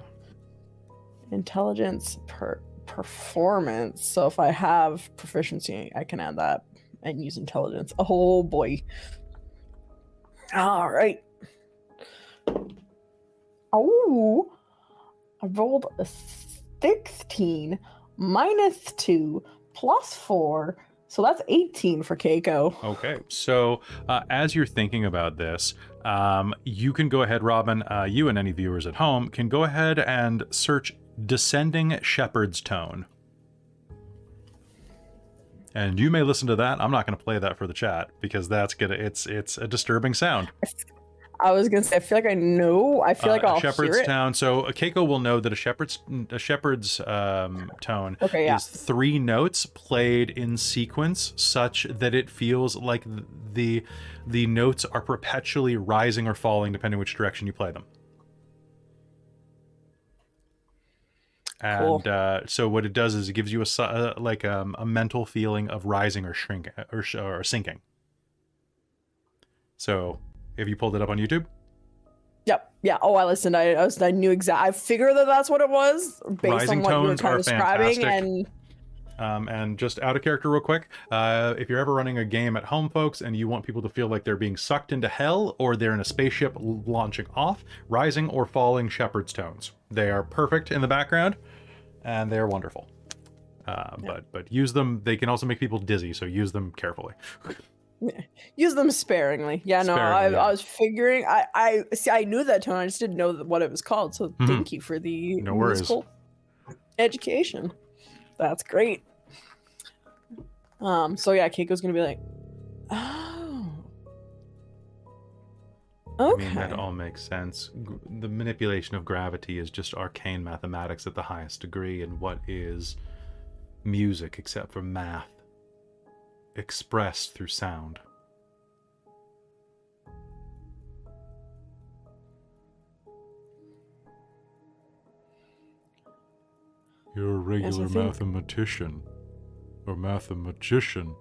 Intelligence per performance. So if I have proficiency, I can add that and use intelligence. Oh boy. All right. Oh, I rolled a 16 minus 2 plus 4. So that's 18 for Keiko. Okay, so uh, as you're thinking about this, um, you can go ahead, Robin. Uh, you and any viewers at home can go ahead and search "descending Shepard's tone," and you may listen to that. I'm not going to play that for the chat because that's gonna it's it's a disturbing sound. I was gonna say, I feel like I know. I feel like Uh, I'll a Shepard's hear it. tone. So uh, Keiko will know that a Shepard's a Shepard's um, tone Okay, yeah. is three notes played in sequence, such that it feels like the the notes are perpetually rising or falling depending which direction you play them. Cool. And uh, so what it does is it gives you a uh, like um, a mental feeling of rising or shrinking or, sh- or sinking. So, have you pulled it up on YouTube? Yep. Yeah. Oh, I listened. I I, was, I knew exactly. I figured that that's what it was based Rising on what you were kind of describing. fantastic. And Um, and just out of character, real quick, uh, if you're ever running a game at home, folks, and you want people to feel like they're being sucked into hell or they're in a spaceship launching off, rising or falling Shepard's tones. They are perfect in the background, and they're wonderful. Uh, But but use them. They can also make people dizzy, so use them carefully. use them sparingly. Yeah. No, I, yeah. I was figuring. I I see. I knew that tone. I just didn't know what it was called. So Mhm. thank you for the No worries. musical education. That's great. Um. So yeah, Keiko's gonna be like, oh. Okay. I mean, that all makes sense. G- The manipulation of gravity is just arcane mathematics at the highest degree, and what is music except for math expressed through sound? You're a regular mathematician. Or mathematician,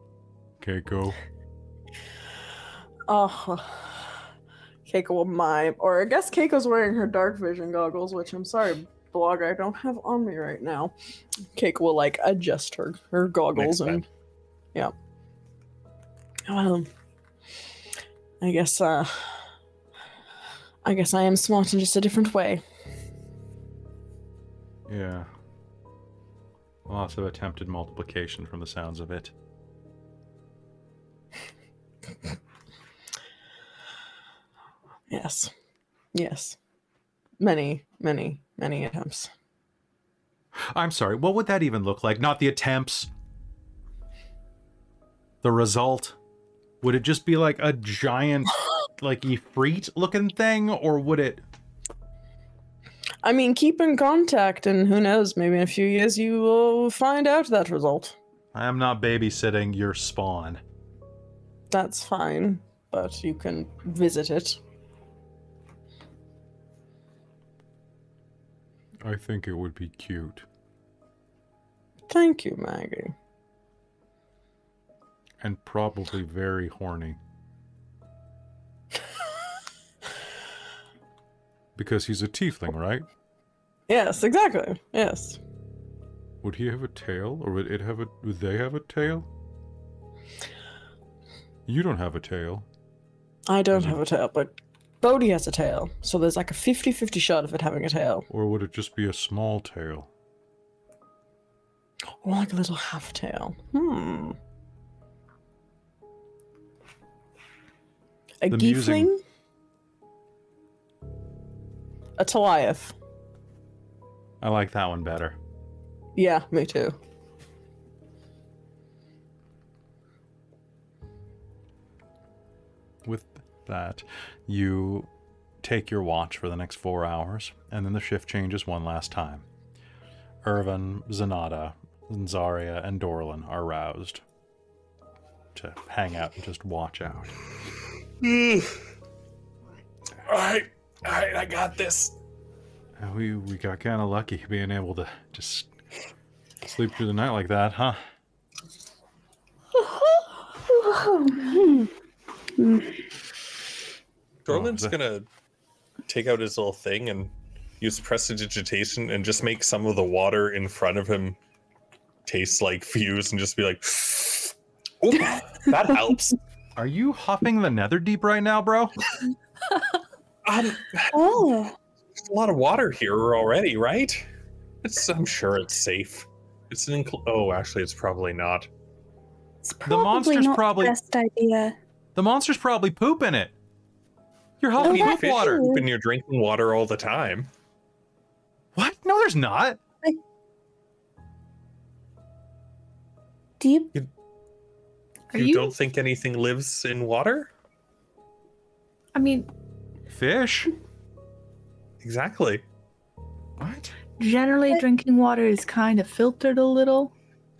Keiko. Oh, Keiko will mime, or I guess Keiko's wearing her dark vision goggles, which I'm sorry, blog, I don't have on me right now. Keiko will like adjust her her goggles Next and yeah. Um, I guess uh, I guess I am smart in just a different way. Yeah. Lots of attempted multiplication from the sounds of it. Yes, yes, many, many, many attempts. I'm sorry, what would that even look like? Not the attempts. The result? Would it just be like a giant, like Ifrit looking thing, or would it? I mean, keep in contact, and who knows, maybe in a few years you will find out that result. I am not babysitting your spawn. That's fine, but you can visit it. I think it would be cute. Thank you, Maggie. And probably very horny. Because he's a tiefling, right? Yes, exactly. Yes. Would he have a tail, or would it have a? Would they have a tail? You don't have a tail. I don't have a tail, but Bodhi has a tail, so there's like a 50 50 shot of it having a tail. Or would it just be a small tail? Or like a little half tail. Hmm. A The musing- geefling? A Taliath. I like that one better. Yeah, me too. With that, you take your watch for the next four hours, and then the shift changes one last time. Irvin, Zanata, Zarya and Dorlin are roused to hang out and just watch out. all right, all right, I got this. Uh, We we got kind of lucky being able to just sleep through the night like that, huh? Dorlin's the- gonna take out his little thing and use prestidigitation and just make some of the water in front of him taste like fuse and just be like, oh, that helps. Are you huffing the nether deep right now, bro? Um, Oh, there's a lot of water here already, right? It's, I'm sure it's safe. It's an incl- oh, actually, it's probably not. it's probably monster's not probably- the best idea. The monster's probably pooping it. You're Oh, huffing You poop fish water. too. when you're drinking water all the time. What? No, there's not. Do you? Are you, you- don't think anything lives in water? I mean, Fish? Exactly. What? generally drinking water is kind of filtered a little.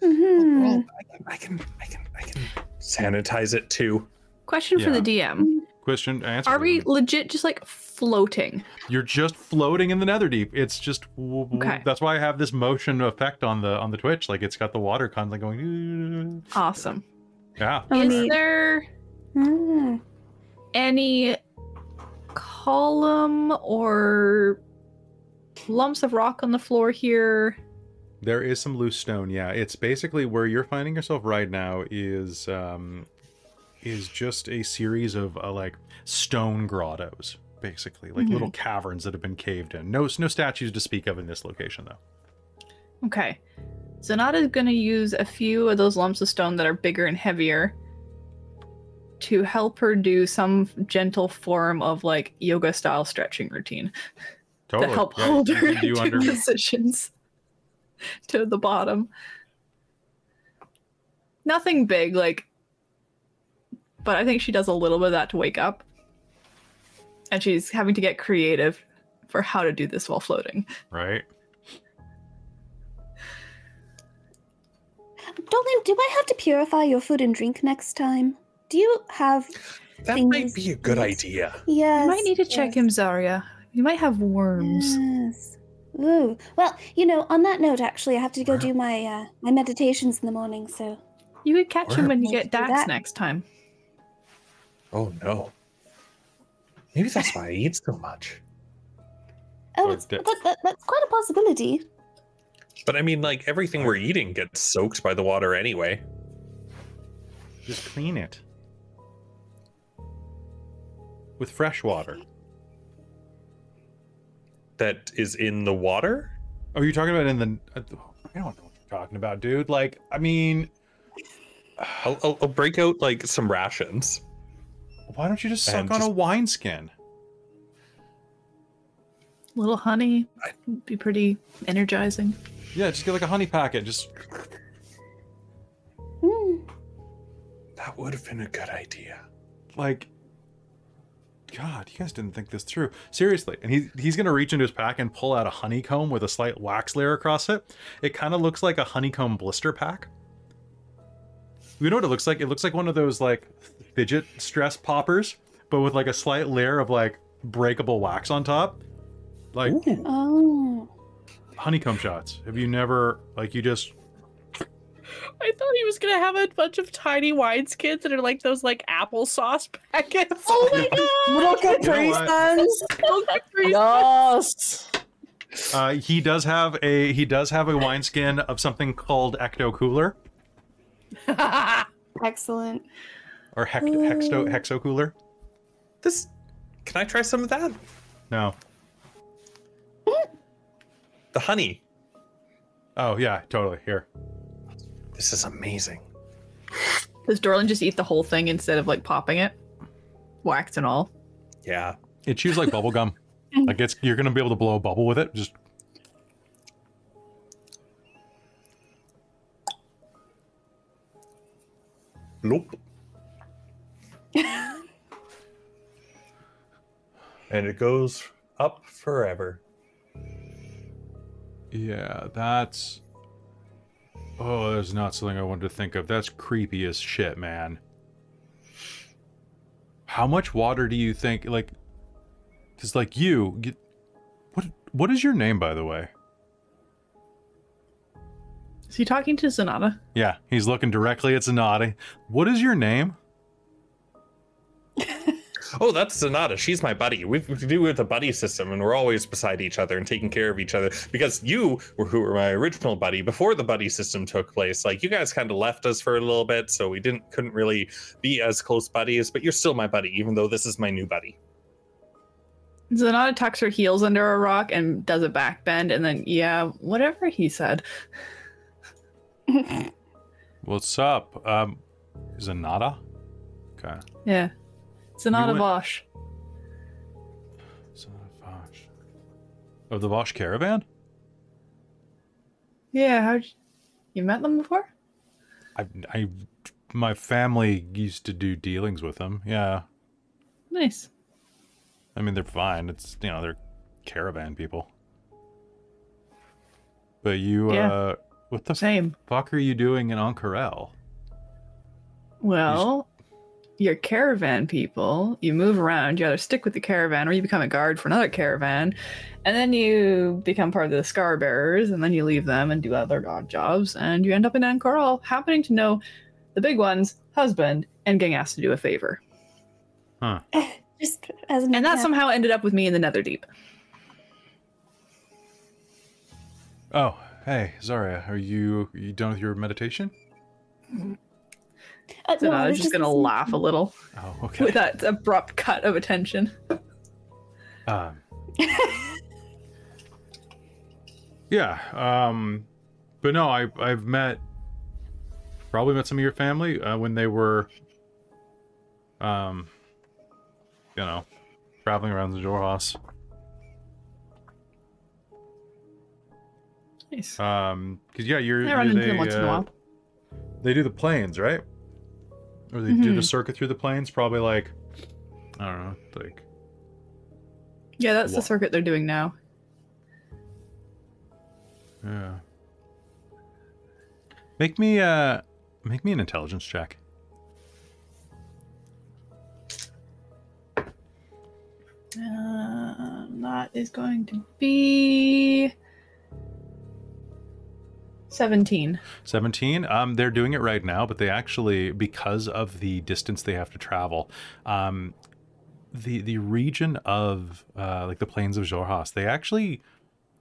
Mhm. Well, I can, I can, I can, I can sanitize it too. Question for the DM: Question answer. Are we legit just like floating? You're just floating in the nether deep. It's just w- w- Okay. that's why I have this motion effect on the on the Twitch. Like it's got the water constantly going. Awesome. Yeah. Oh, Is there Ah. any column or lumps of rock on the floor here? There is some loose stone. Yeah, it's basically where you're finding yourself right now is um is just a series of uh, like stone grottos, basically like Mhm. little caverns that have been caved in. No no statues to speak of in this location though. Okay. Zanata's gonna use a few of those lumps of stone that are bigger and heavier to help her do some gentle form of like yoga style stretching routine Totally. to help Yeah, hold her you into under- positions to the bottom. Nothing big, like, but I think she does a little bit of that to wake up. And she's having to get creative for how to do this while floating. right. Darling, do I have to purify your food and drink next time? Do you have? That Things- might be a good idea. Yes. You might need to check yes. him, Zarya. You might have worms. Yes. Ooh. Well, you know, on that note, actually, I have to go do my uh, my meditations in the morning. So You could catch him when you get do Dax next time. Oh no. Maybe that's why I eat so much. oh, it's, di- that, that, that's quite a possibility. But I mean, like everything we're eating gets soaked by the water anyway. Just clean it with fresh water. That is in the water. Oh, you're talking about in the? I don't know what you're talking about, dude. Like, I mean, I'll, I'll, I'll break out like some rations. why don't you just suck And on a just- wineskin? little honey would be pretty energizing. Yeah, just get like a honey packet. Just Hmm. That would have been a good idea. like, God, you guys didn't think this through. Seriously. And he, he's going to reach into his pack and pull out a honeycomb with a slight wax layer across it. It kind of looks like a honeycomb blister pack. You know what it looks like? It looks like one of those like fidget stress poppers, but with like a slight layer of like breakable wax on top. Like Ooh. Oh. honeycomb shots. Have you never like you just I thought he was gonna have a bunch of tiny wineskins that are like those like applesauce packets. Oh my god! Little Capri Capri Yes. uh he does have a he does have a wineskin of something called Ecto Cooler Excellent. or Hec- Hexto Hexo Cooler. This. Can I try some of that? No. The honey. Oh yeah, totally. Here. This is amazing. Does Dorlin just eat the whole thing instead of like popping it? Wax and all. Yeah. It chews like bubble gum. Like it's you're gonna be able to blow a bubble with it. Just Nope. and it goes up forever. yeah, that's Oh, that's not something I wanted to think of. That's creepy as shit, man. How much water do you think like cuz like you, you what what is your name by the way? Is he talking to Zanata? Yeah, he's looking directly at Zanata. What is your name? Oh, that's Zanata. She's my buddy. We we do with a buddy system, and we're always beside each other and taking care of each other. Because you were who were my original buddy before the buddy system took place. Like you guys kind of left us for a little bit, so we didn't couldn't really be as close buddies. But you're still my buddy, even though this is my new buddy. Zanata tucks her heels under a rock and does a back bend, and then, yeah, whatever he said. What's up? Um Zanata? Okay. Yeah. Zanata went- Vosh. Zanata Vosh. Of the Vosh caravan? Yeah, how you met them before? I I my family used to do dealings with them. Yeah. Nice. I mean, they're fine. It's you know they're caravan people. But you, Yeah. uh, what the Same. fuck are you doing in Ank'Harel? Well, you're caravan people. You move around. You either stick with the caravan or you become a guard for another caravan. And then you become part of the Scar Bearers, and then you leave them and do other odd jobs. And you end up in Ank'Harel, happening to know the big one's husband and getting asked to do a favor. Huh. Just as an And that example. somehow ended up with me in the Netherdeep. Oh, hey, Zaria, are you you done with your meditation? Mm-hmm. Uh, So no, I was there's just gonna laugh a little Oh, okay. with that abrupt cut of attention. Um, yeah. Um, but no, I I've met probably met some of your family uh, when they were, um, you know, traveling around the Xhorhas. Nice. Um, because yeah, you're I run they, into them once in a uh, while. They do the plains, right? Or they do the Mhm. circuit through the plains. Probably like I don't know, like Yeah, that's the circuit they're doing now. yeah. Make me uh, make me an intelligence check. Um, that is going to be 17. 17 um they're doing it right now but they actually because of the distance they have to travel um the the region of uh like the plains of Xhorhas they actually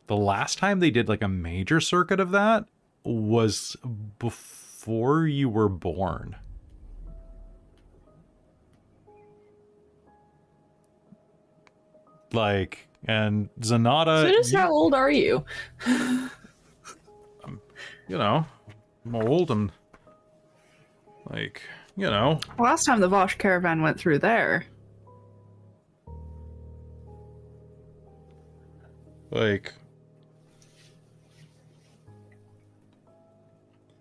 the last time they did like a major circuit of that was before you were born like and Zanata so just how old are you? you know I'm old and like you know Last time the Vosh caravan went through there. like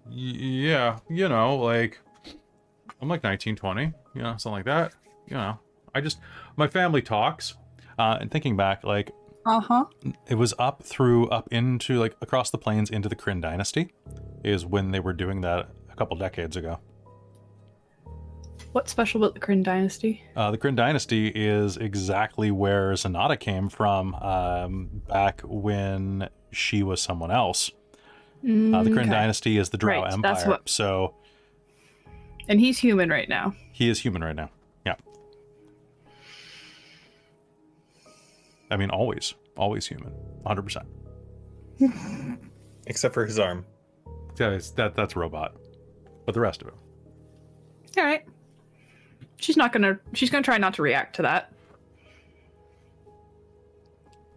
y- yeah you know like i'm like 19 20 you know something like that you know i just my family talks uh and thinking back like Uh huh. it was up through up into like across the plains into the Kryn dynasty is when they were doing that a couple decades ago What's special about the Kryn dynasty? Uh, the Kryn dynasty is exactly where Zanata came from um, back when she was someone else. Uh, the Kryn Okay. dynasty is the Drow Right, Empire. that's what- So And he's human right now. he is human right now. I mean, always, always human, 100%. Except for his arm. Yeah, That is, that, that's robot. But the rest of it. All right. She's not gonna. She's gonna try not to react to that.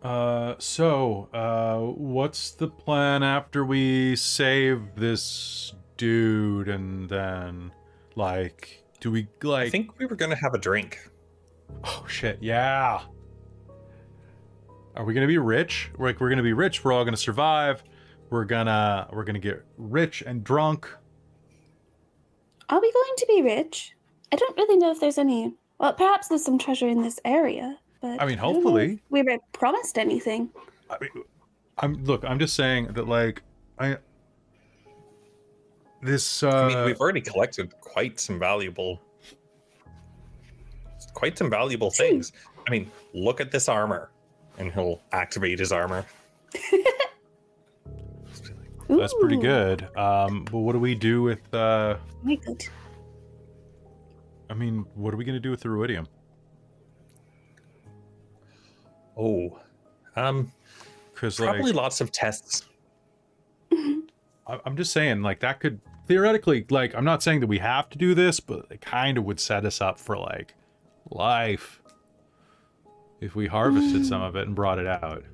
Uh, so, uh, what's the plan after we save this dude and then, like, do we, like, I think we were gonna have a drink. oh shit, yeah. Are we gonna be rich? We're like, we're gonna be rich, we're all gonna survive. We're gonna, we're gonna get rich and drunk. Are we going to be rich? I don't really know if there's any. Well, perhaps there's some treasure in this area, but I mean, hopefully. if we were promised anything. I mean, I'm, look, I'm just saying that, like, I, this uh I mean, we've already collected quite some valuable, quite some valuable things. I mean, look at this armor, and he'll activate his armor. that's pretty good. Um but what do we do with uh Very good. I mean, what are we gonna do with the ruidium? Oh, um, Because like probably lots of tests. I- I'm just saying, like that could theoretically, like I'm not saying that we have to do this, but it kind of would set us up for like life if we harvested some of it and brought it out.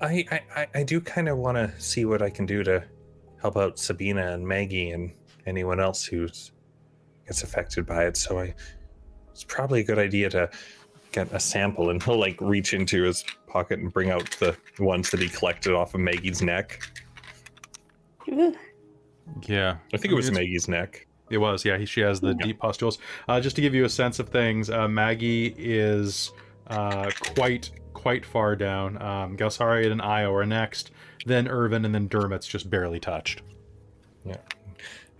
I I, I- I do kind of want to see what I can do to help out Sabina and Maggie and anyone else who's gets affected by it. So I, it's probably a good idea to get a sample, and he'll like reach into his pocket and bring out the ones that he collected off of Maggie's neck. Yeah, I think it was it's- Maggie's neck. It was, yeah. He, she has the Yeah. deep pustules. Uh, just to give you a sense of things, uh, Maggie is uh, quite quite far down. Um, Galsariad and Io are next, then Irvin, and then Dermot's just barely touched.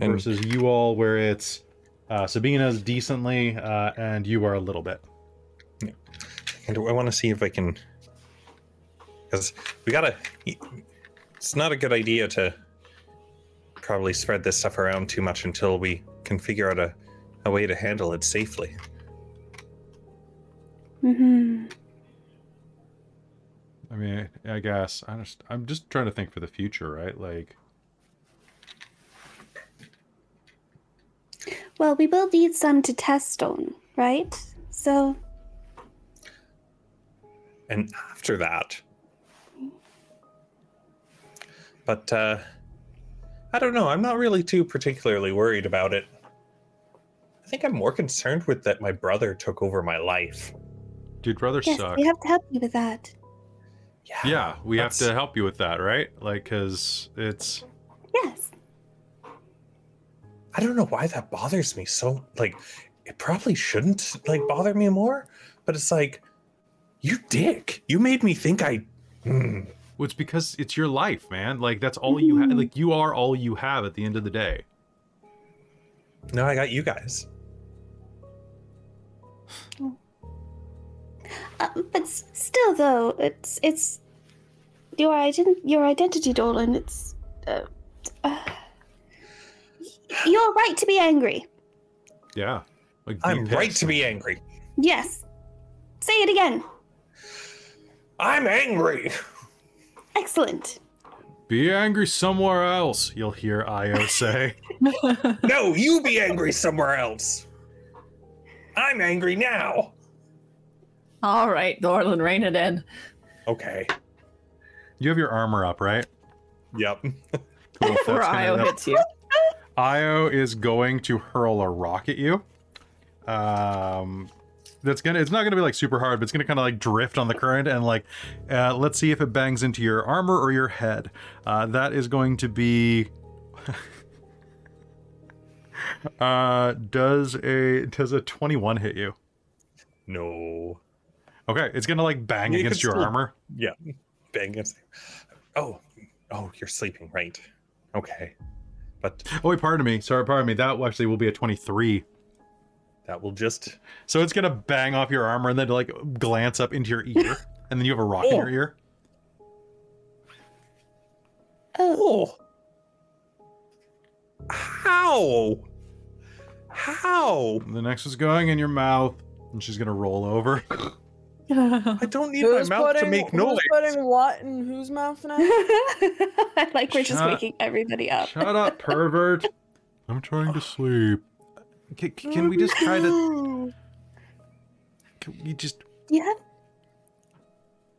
And Versus you all, where it's uh, Sabina's decently, uh, and you are a little bit. Yeah. And I want to see if I can, because we gotta. It's not a good idea to probably spread this stuff around too much until we can figure out a, a way to handle it safely. Hmm I mean, I guess I just, I'm just trying to think for the future, right? Like, Well, we will need some to test on, right? So, And after that, but uh, I don't know. I'm not really too particularly worried about it. I think I'm more concerned with that my brother took over my life. Dude, brother yes, suck. we have to help you with that. Yeah, yeah we have to help you with that, right? Like, because it's Yes. I don't know why that bothers me so like it probably shouldn't like bother me more, but it's like you dick. You made me think I Hmm. Well, it's because it's your life, man. Like that's all you have. Mhm. Like you are all you have at the end of the day. No, I got you guys. Uh, but still, though, it's it's your ident- your identity, Dorlin. It's uh, uh, you're right to be angry. Yeah. Like I'm right to be angry. Yes. Say it again. I'm angry. Excellent. Be angry somewhere else. You'll hear Io say. No, you be angry somewhere else. I'm angry now. All right, Dorlin, rein it in. Okay. you have your armor up, right? Yep. Cool, that's Io hits you. Io is going to hurl a rock at you. Um, that's gonna. It's not gonna be like super hard, but it's gonna kind of like drift on the current and like. Uh, let's see if it bangs into your armor or your head. Uh, that is going to be. uh, does a does a twenty one hit you? No. Okay, it's gonna like bang You against your still- armor. Yeah. Bang against. Oh. Oh, you're sleeping, right? Okay. But Oh wait, pardon me. Sorry, pardon me. That actually will be a twenty three. that will just. So it's gonna bang off your armor and then like glance up into your ear, and then you have a rock in Oh. your ear. Oh, Oh. How? How? The next is going in your mouth, and she's gonna roll over. I don't need Who's my mouth putting, to make noise. who's putting what in whose mouth now? I like we're just waking everybody up. Shut up, pervert! I'm trying to sleep. Can, can we just try to? Can we just? Do you have?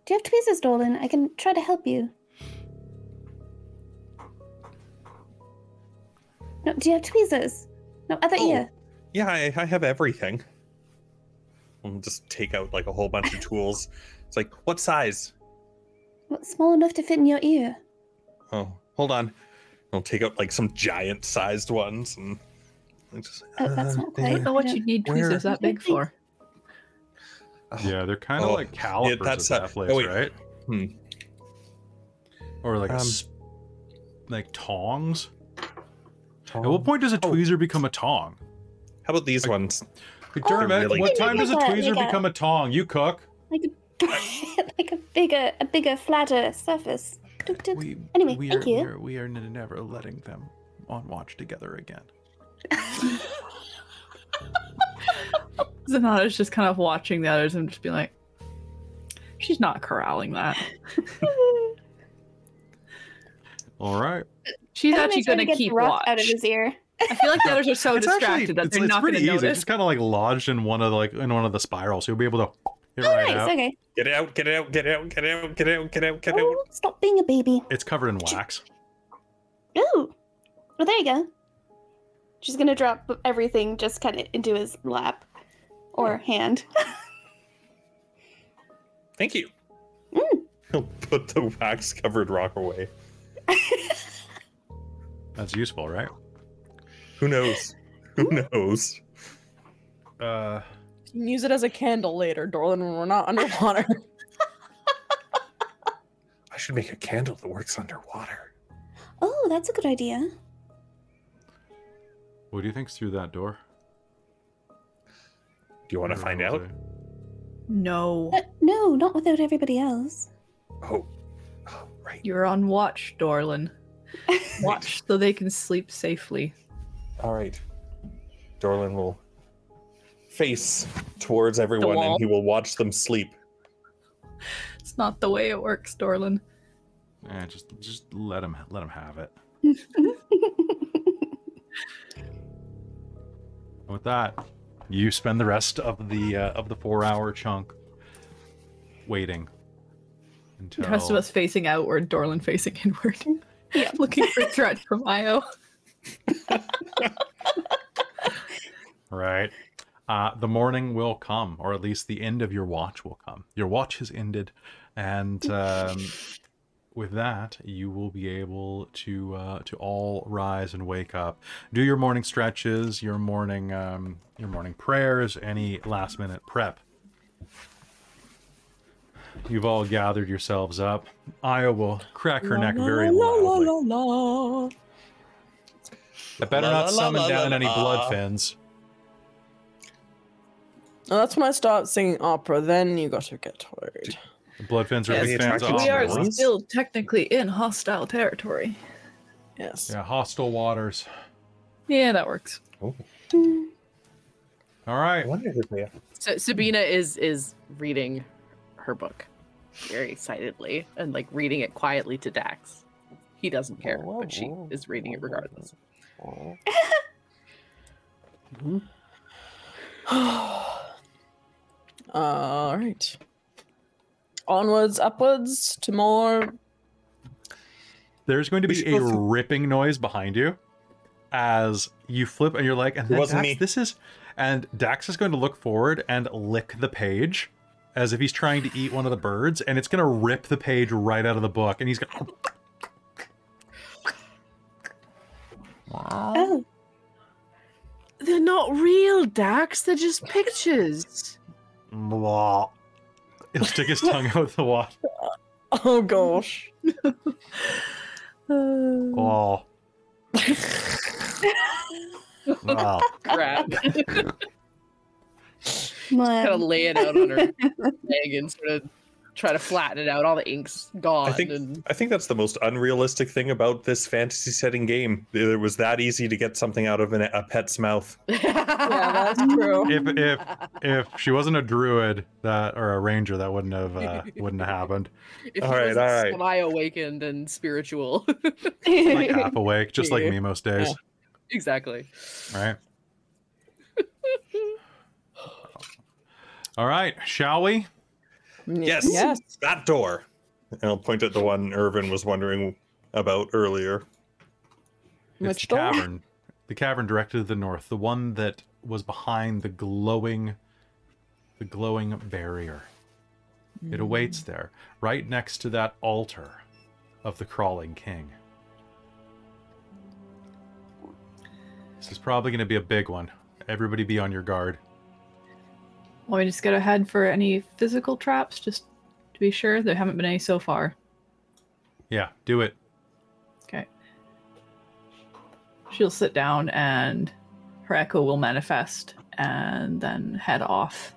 Do you have tweezers, Dorlin? I can try to help you. No, do you have tweezers? No, other Oh. ear. Yeah, I, I have everything. I'll just take out like a whole bunch of tools. It's like, what size? What, small enough to fit in your ear. Oh, hold on. I'll take out like some giant sized ones and. and just, Oh, that's uh, not I don't know what Yeah. you need Where- tweezers that big for. oh, Yeah, they're kind of Oh, like calipers yeah, that's at a- that place, oh, wait. right? Hmm. Or like a Um, s like tongs. At what point does a tweezer become a tong? How about these ones? Dermot, really- what time does a Like tweezer like become a tong? You cook. Like a, like a bigger, a bigger, flatter surface. Tuk, tuk. We, Anyway, we thank are, you. We are, we are never letting them on watch together again. Zanata's just kind of watching the others and just being like, she's not corralling that. All right. She's I'm actually going to keep the watch. out of his ear. I feel like the others are so it's distracted actually that it's, they're it's not going pretty to easy. It's just kind of like lodged in one of the like in one of the spirals. You'll be able to hit Oh, right nice. out. Okay. Get it out, get it out, get it out, get it out, get it out, get it out, get it out. Oh, stop being a baby. It's covered in wax. Ooh. Well, there you go. She's gonna drop everything just kind of into his lap or hand. Thank you. Mm. He'll put the wax covered rock away. That's useful, right? Who knows? Who knows? Uh, You can use it as a candle later, Dorlin, when we're not underwater. I should make a candle that works underwater. Oh, that's a good idea. what do you think's through that door? Do you want to find out? No. Uh, no, not without everybody else. Oh, oh right. You're on watch, Dorlin. Watch so they can sleep safely. All right. Dorlin will face towards everyone and he will watch them sleep. It's not the way it works, Dorlin. Yeah, just just let him let him have it. And with that, you spend the rest of the uh, of the four hour chunk waiting until The rest of us facing outward, Dorlin facing inward. yeah. Looking for threat from Io. Right. Uh, the morning will come, or at least the end of your watch will come. Your watch has ended, and um, with that, you will be able to uh, to all rise and wake up, do your morning stretches, your morning um, your morning prayers, any last minute prep. You've all gathered yourselves up. Io will crack her neck very loudly. La. I better La, not la, la, summon la, down la, any la. blood fins. Now that's when I start singing opera. Then you got to get worried. The blood fins are Yes, big fans of attracted we are ones. still technically in hostile territory. Yes. Yeah, hostile waters. Yeah, that works. All I right. wonder if they So Sabina is is reading her book very excitedly and like reading it quietly to Dax. He doesn't care, but she is reading it regardless. Mm-hmm. All right. Onwards, upwards to more. There's going to be a through- ripping noise behind you as you flip, and you're like, and then Dax, this is, and Dax is going to look forward and lick the page as if he's trying to eat one of the birds, and it's going to rip the page right out of the book, and he's going. Oh, They're not real, Dax. They're just pictures. He'll stick his tongue out the water. Oh gosh. Oh. Wow. Crap. my- kind of lay it out on her leg and sort of try to flatten it out. All the ink's gone. I think and I think that's the most unrealistic thing about this fantasy setting game. It was that easy to get something out of an, a pet's mouth. Yeah, that's true. If if if she wasn't a druid that or a ranger, that wouldn't have uh, wouldn't have happened. if All he right, was all right. semi-awakened and spiritual. Like half awake, just like me most days. exactly. Right. All right, shall we? Mm, yes. Yes. That door. And I'll point at the one Irvin was wondering about earlier. It's Which the door? cavern. The cavern directed to the north, the one that was behind the glowing the glowing barrier. It mm. awaits there, right next to that altar of the crawling king. This is probably going to be a big one. Everybody be on your guard. Want me just get ahead for any physical traps, just to be sure? There haven't been any so far. Yeah, do it. Okay. she'll sit down and her echo will manifest and then head off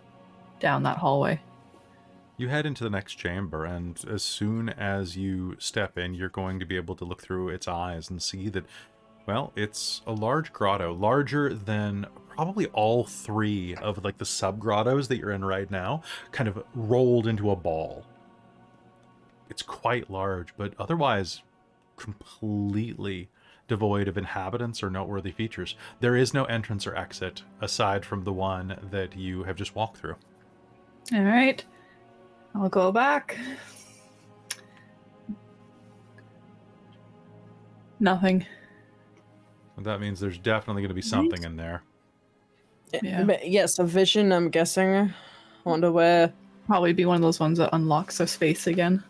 down that hallway. You head into the next chamber, and as soon as you step in, you're going to be able to look through its eyes and see that, well, it's a large grotto, larger than probably all three of like the sub grottos that you're in right now, kind of rolled into a ball. It's quite large, but otherwise completely devoid of inhabitants or noteworthy features. There is no entrance or exit aside from the one that you have just walked through. All right. I'll go back. Nothing. That means there's definitely going to be something in there. Yeah. But yes, a vision. I'm guessing. Wonder where. Probably be one of those ones that unlocks a space again.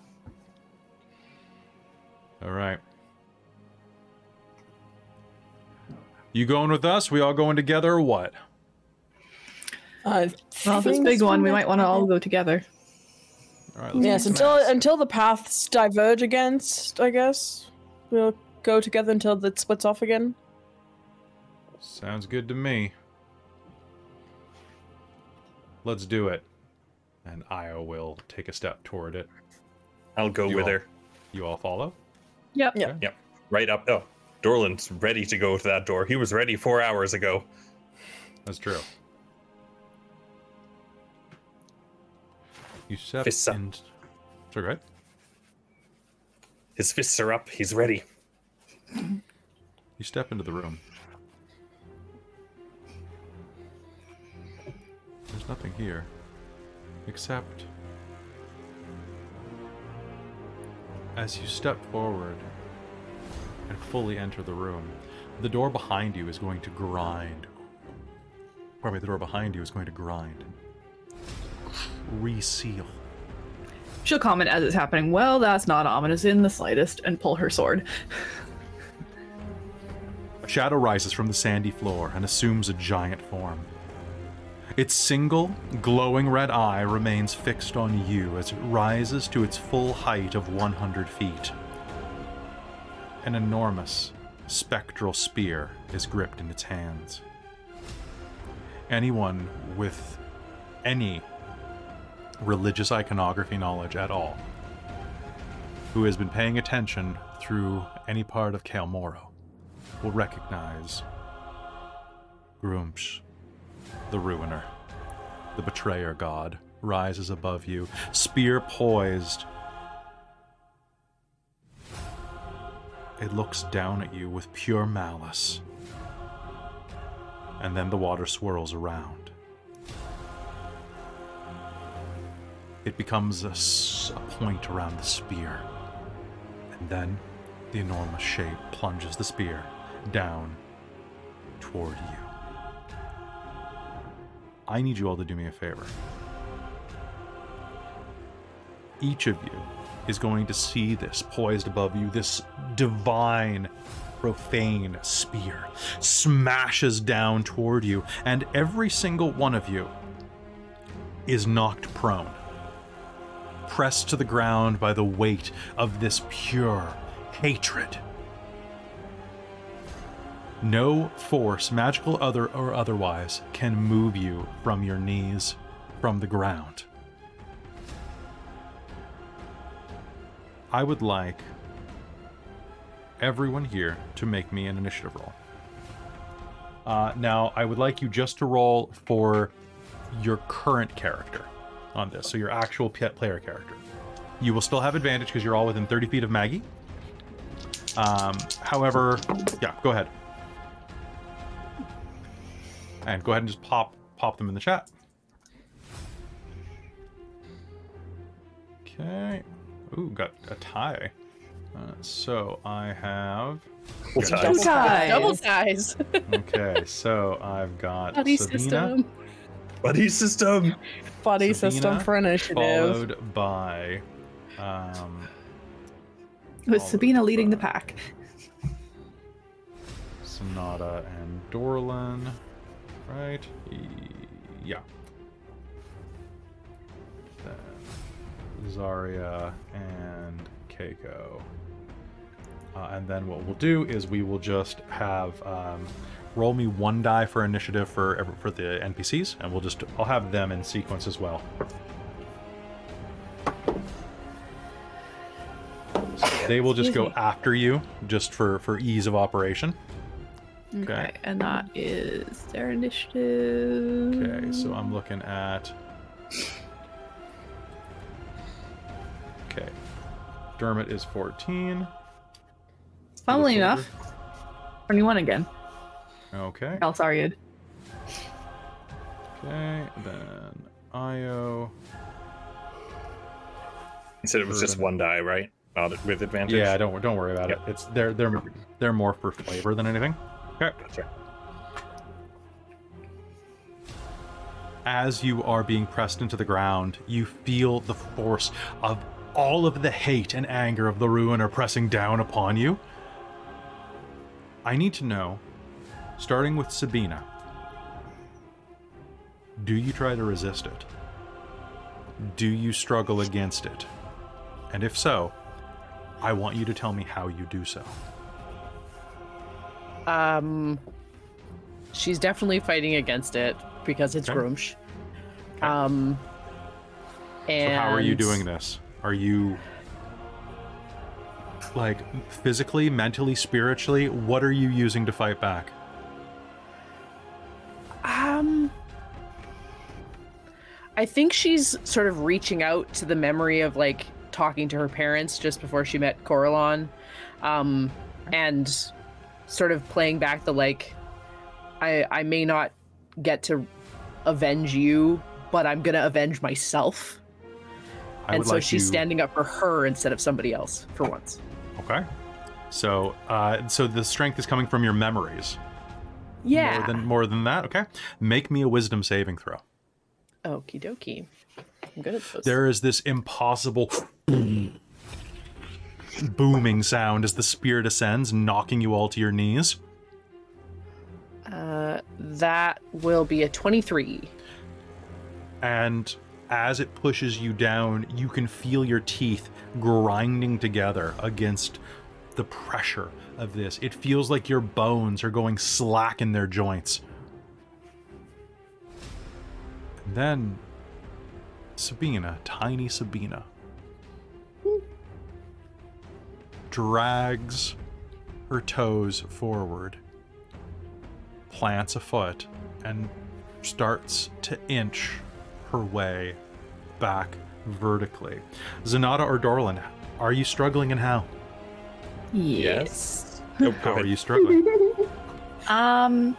All right. You going with us? We all going together or what? Uh, Well, if it's a big one, we might want to all go together. All right. Let's Yes, until ass. until the paths diverge against, I guess we'll go together until it splits off again. Sounds good to me. Let's do it. And Io will take a step toward it. I'll go You with all- her. You all follow? Yep. Yeah. Yep. Right up. Oh, Dorlin's ready to go to that door. He was ready four hours ago. That's true. You step Fists up. in. Sorry, go ahead. His fists are up. He's ready. You step into the room. Nothing here. Except. As you step forward and fully enter the room, the door behind you is going to grind. Me, the door behind you is going to grind. Reseal. She'll comment as it's happening. Well, that's not ominous in the slightest, and pull her sword. A shadow rises from the sandy floor and assumes a giant form. Its single, glowing red eye remains fixed on you as it rises to its full height of 100 feet. An enormous, spectral spear is gripped in its hands. Anyone with any religious iconography knowledge at all who has been paying attention through any part of Kael'Moro will recognize Gruumsh, the Ruiner, the Betrayer God, rises above you, spear poised. It looks down at you with pure malice. And then the water swirls around. It becomes a, s- a point around the spear. And then the enormous shape plunges the spear down toward you. I need you all to do me a favor. Each of you is going to see this poised above you, this divine, profane spear smashes down toward you, and every single one of you is knocked prone pressed to the ground by the weight of this pure hatred. No force, magical other or otherwise, can move you from your knees, from the ground. I would like everyone here to make me an initiative roll. Uh, now, I would like you just to roll for your current character on this, so your actual player character. You will still have advantage because you're all within 30 feet of Maggie. Um, however, yeah, go ahead. And go ahead and just pop pop them in the chat. Okay. Ooh, got a tie. Uh, so I have. Full got- time. Two ties. Double size. Okay, so I've got Buddy Sabina, system. Buddy system. Buddy Sabina, system for initiative. followed by um, With All Sabina leading the pack. Zanata and Dorlin, right? Yeah. Then Zarya and Keiko. Uh, and then what we'll do is we will just have um, roll me one die for initiative for for the NPCs, and we'll just I'll have them in sequence as well. So they will just go me. after you, just for for ease of operation. Okay. Okay, and that is their initiative. Okay, so I'm looking at. Okay, Dermot is 14. Funnily Little enough, 21 again. Okay. Galsariad. Okay, then Io. You said it was just one die, right? Not with advantage. Yeah, don't don't worry about Yep. it. It's they're they're they're more for flavor than anything. Okay. Gotcha. As you are being pressed into the ground, you feel the force of all of the hate and anger of the ruiner pressing down upon you. I need to know, starting with Sabina, do you try to resist it? Do you struggle against it? And if so, I want you to tell me how you do so. Um, she's definitely fighting against it because it's Okay. Gruumsh. Um, and So how are you doing this? Are you like physically, mentally, spiritually? What are you using to fight back? Um, I think she's sort of reaching out to the memory of like talking to her parents just before she met Coralon, um, and sort of playing back the like, I I may not get to avenge you, but I'm gonna avenge myself, I and so like she's you- standing up for her instead of somebody else for once. Okay. So, uh, so the strength is coming from your memories. Yeah. More than more than that. Okay. Make me a wisdom saving throw. Okie dokie. I'm good at those. There is this impossible booming sound as the spear descends, knocking you all to your knees. Uh, that will be a 23. and as it pushes you down, you can feel your teeth grinding together against the pressure of this. It feels like your bones are going slack in their joints. And then Sabina, tiny Sabina, drags her toes forward, plants a foot, and starts to inch her way back vertically. Zanata or Dorlin, are you struggling and how? Yes. Nope, How are you struggling? Um,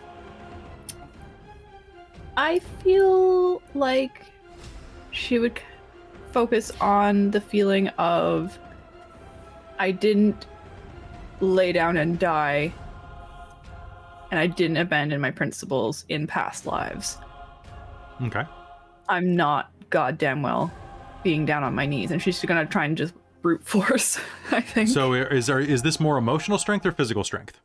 I feel like she would focus on the feeling of I didn't lay down and die, and I didn't abandon my principles in past lives. okay. I'm not goddamn well being down on my knees, and she's gonna try and just brute force. I think. So is there is this more emotional strength or physical strength?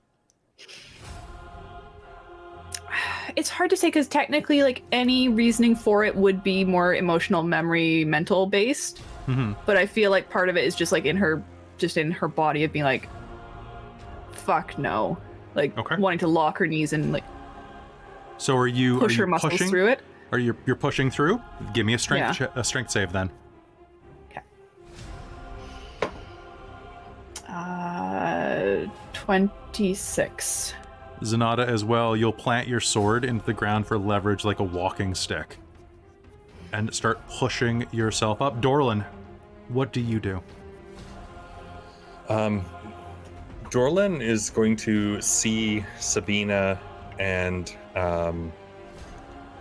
it's hard to say because technically, like any reasoning for it would be more emotional, memory, mental based. hmm But I feel like part of it is just like in her, just in her body of being like, "Fuck no," like Okay. wanting to lock her knees and like So are you push are you her muscles pushing? through it. Are you you're pushing through? Give me a strength Yeah. a strength save then. Okay. Uh, twenty six. Zanata as well. You'll plant your sword into the ground for leverage like a walking stick, and start pushing yourself up. Dorlin, what do you do? Um, Dorlin is going to see Sabina and um,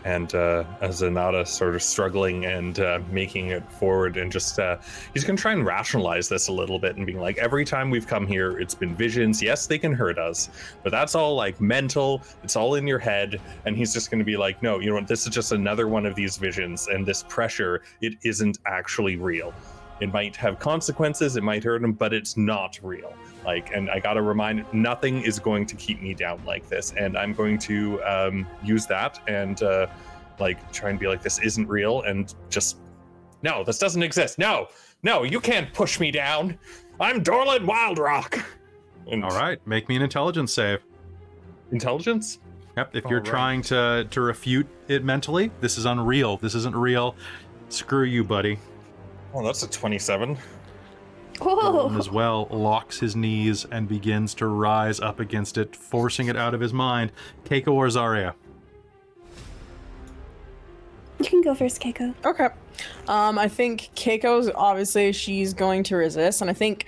and uh, sort of struggling and uh, making it forward, and just uh, he's going to try and rationalize this a little bit and being like, every time we've come here, it's been visions. Yes, they can hurt us, but that's all like mental. It's all in your head, and he's just going to be like, no, you know what? This is just another one of these visions, and this pressure, it isn't actually real. It might have consequences, it might hurt him, but it's not real. Like, and I gotta remind, nothing is going to keep me down like this, and I'm going to um, use that and uh, like try and be like, this isn't real, and just no, this doesn't exist. No, no, you can't push me down. I'm Dorlin Wildrock. And All right, make me an intelligence save. Intelligence? Yep. If you're All right. trying to to refute it mentally, this is unreal. This isn't real. Screw you, buddy. Oh, that's a 27. Whoa. As well, locks his knees and begins to rise up against it, forcing it out of his mind. Keiko or Zarya? You can go first, Keiko. Okay. Um, I think Keiko's obviously she's going to resist, and I think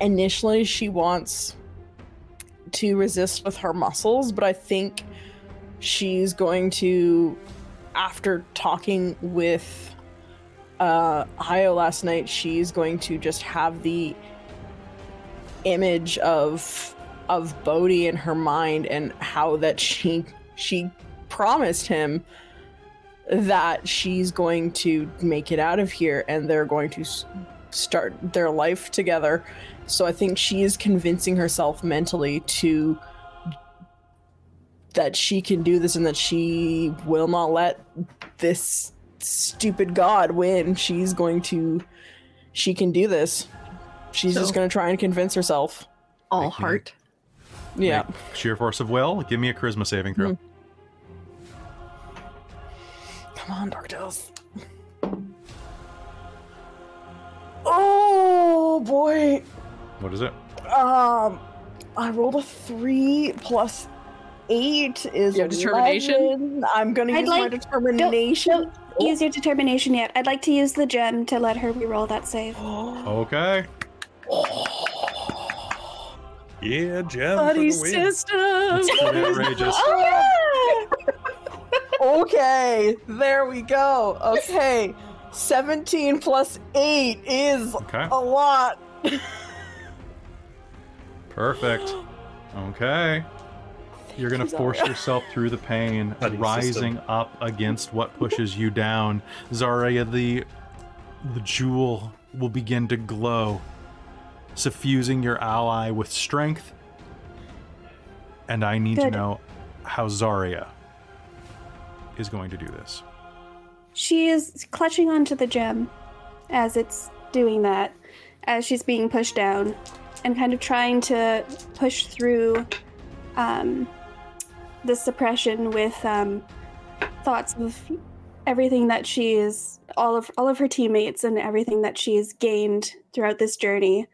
initially she wants to resist with her muscles, but I think she's going to, after talking with uh Hayo last night, she's going to just have the image of of Bodhi in her mind and how that she she promised him that she's going to make it out of here and they're going to start their life together. So I think she is convincing herself mentally to that she can do this and that she will not let this stupid god win. She's going to she can do this. She's just going to try and convince herself. All Make me- heart. Yeah. Make sheer force of will. Give me a charisma saving throw. Hmm. Come on, Dark Tales. Oh boy. What is it? Um, I rolled a three plus eight is You have determination? 11. I'm gonna I'd use my like- determination. Don't use your determination yet. I'd like to use the gem to let her reroll that save. Okay. Yeah, Gem. Buddy for the win. system. It's pretty outrageous. okay, there we go. Okay, 17 plus 8 is Okay. a lot. Perfect. Okay. You're gonna force yourself through the pain, rising system. up against what pushes you down. Zarya, the the jewel will begin to glow, suffusing your ally with strength. And I need to know how Zarya is going to do this. She is clutching onto the gem as it's doing that, as she's being pushed down, and kind of trying to push through um, the suppression with um, thoughts of everything that she is, all of all of her teammates, and everything that she's gained throughout this journey,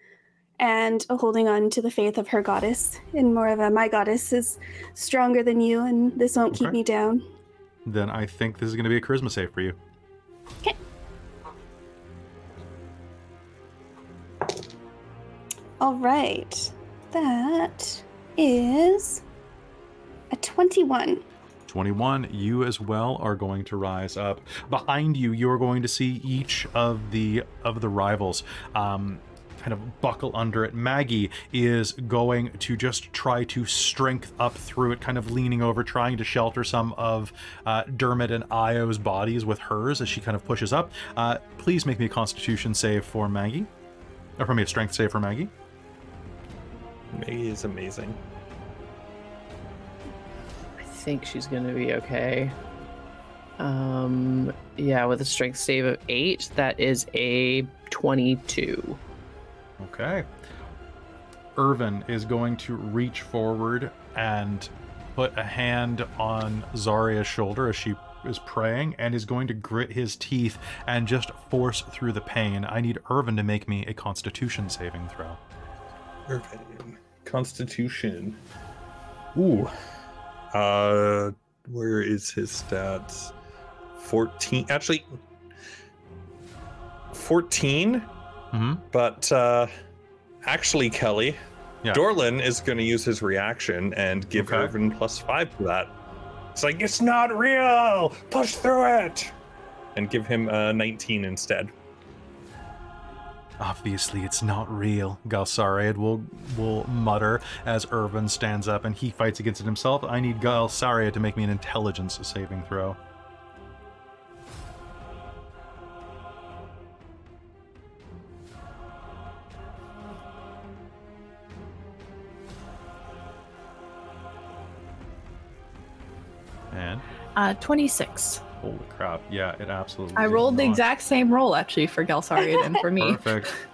and holding on to the faith of her goddess, in more of a my goddess is stronger than you, and this won't keep me down. Then I think this is going to be a charisma save for you. Okay. All right. That is a 21. 21 you as well are going to rise up. Behind you you are going to see each of the of the rivals um kind of buckle under it. Maggie is going to just try to strength up through it kind of leaning over trying to shelter some of uh, dermot and io's bodies with hers as she kind of pushes up. Uh, please make me a constitution save for maggie. Or for me a strength save for maggie. Maggie is amazing. I think she's gonna be okay. Um, yeah, with a strength save of eight, that is a twenty-two. Okay. Irvin is going to reach forward and put a hand on Zarya's shoulder as she is praying and is going to grit his teeth and just force through the pain. I need Irvin to make me a constitution saving throw. Irvin. Constitution. Ooh. Uh, where is his stats? 14. Actually, 14. Mm-hmm. But uh, actually, Kelly, Yeah. Dorlin is going to use his reaction and give Okay. Irvin plus five for that. It's like, it's not real. Push through it. And give him a 19 instead. Obviously, it's not real, Galsariad will will mutter as Irvin stands up and he fights against it himself. I need Galsariad to make me an intelligence saving throw. And Uh, 26. Holy crap, yeah, it absolutely. I is rolled the exact same roll actually for Galsariad and for me. Perfect.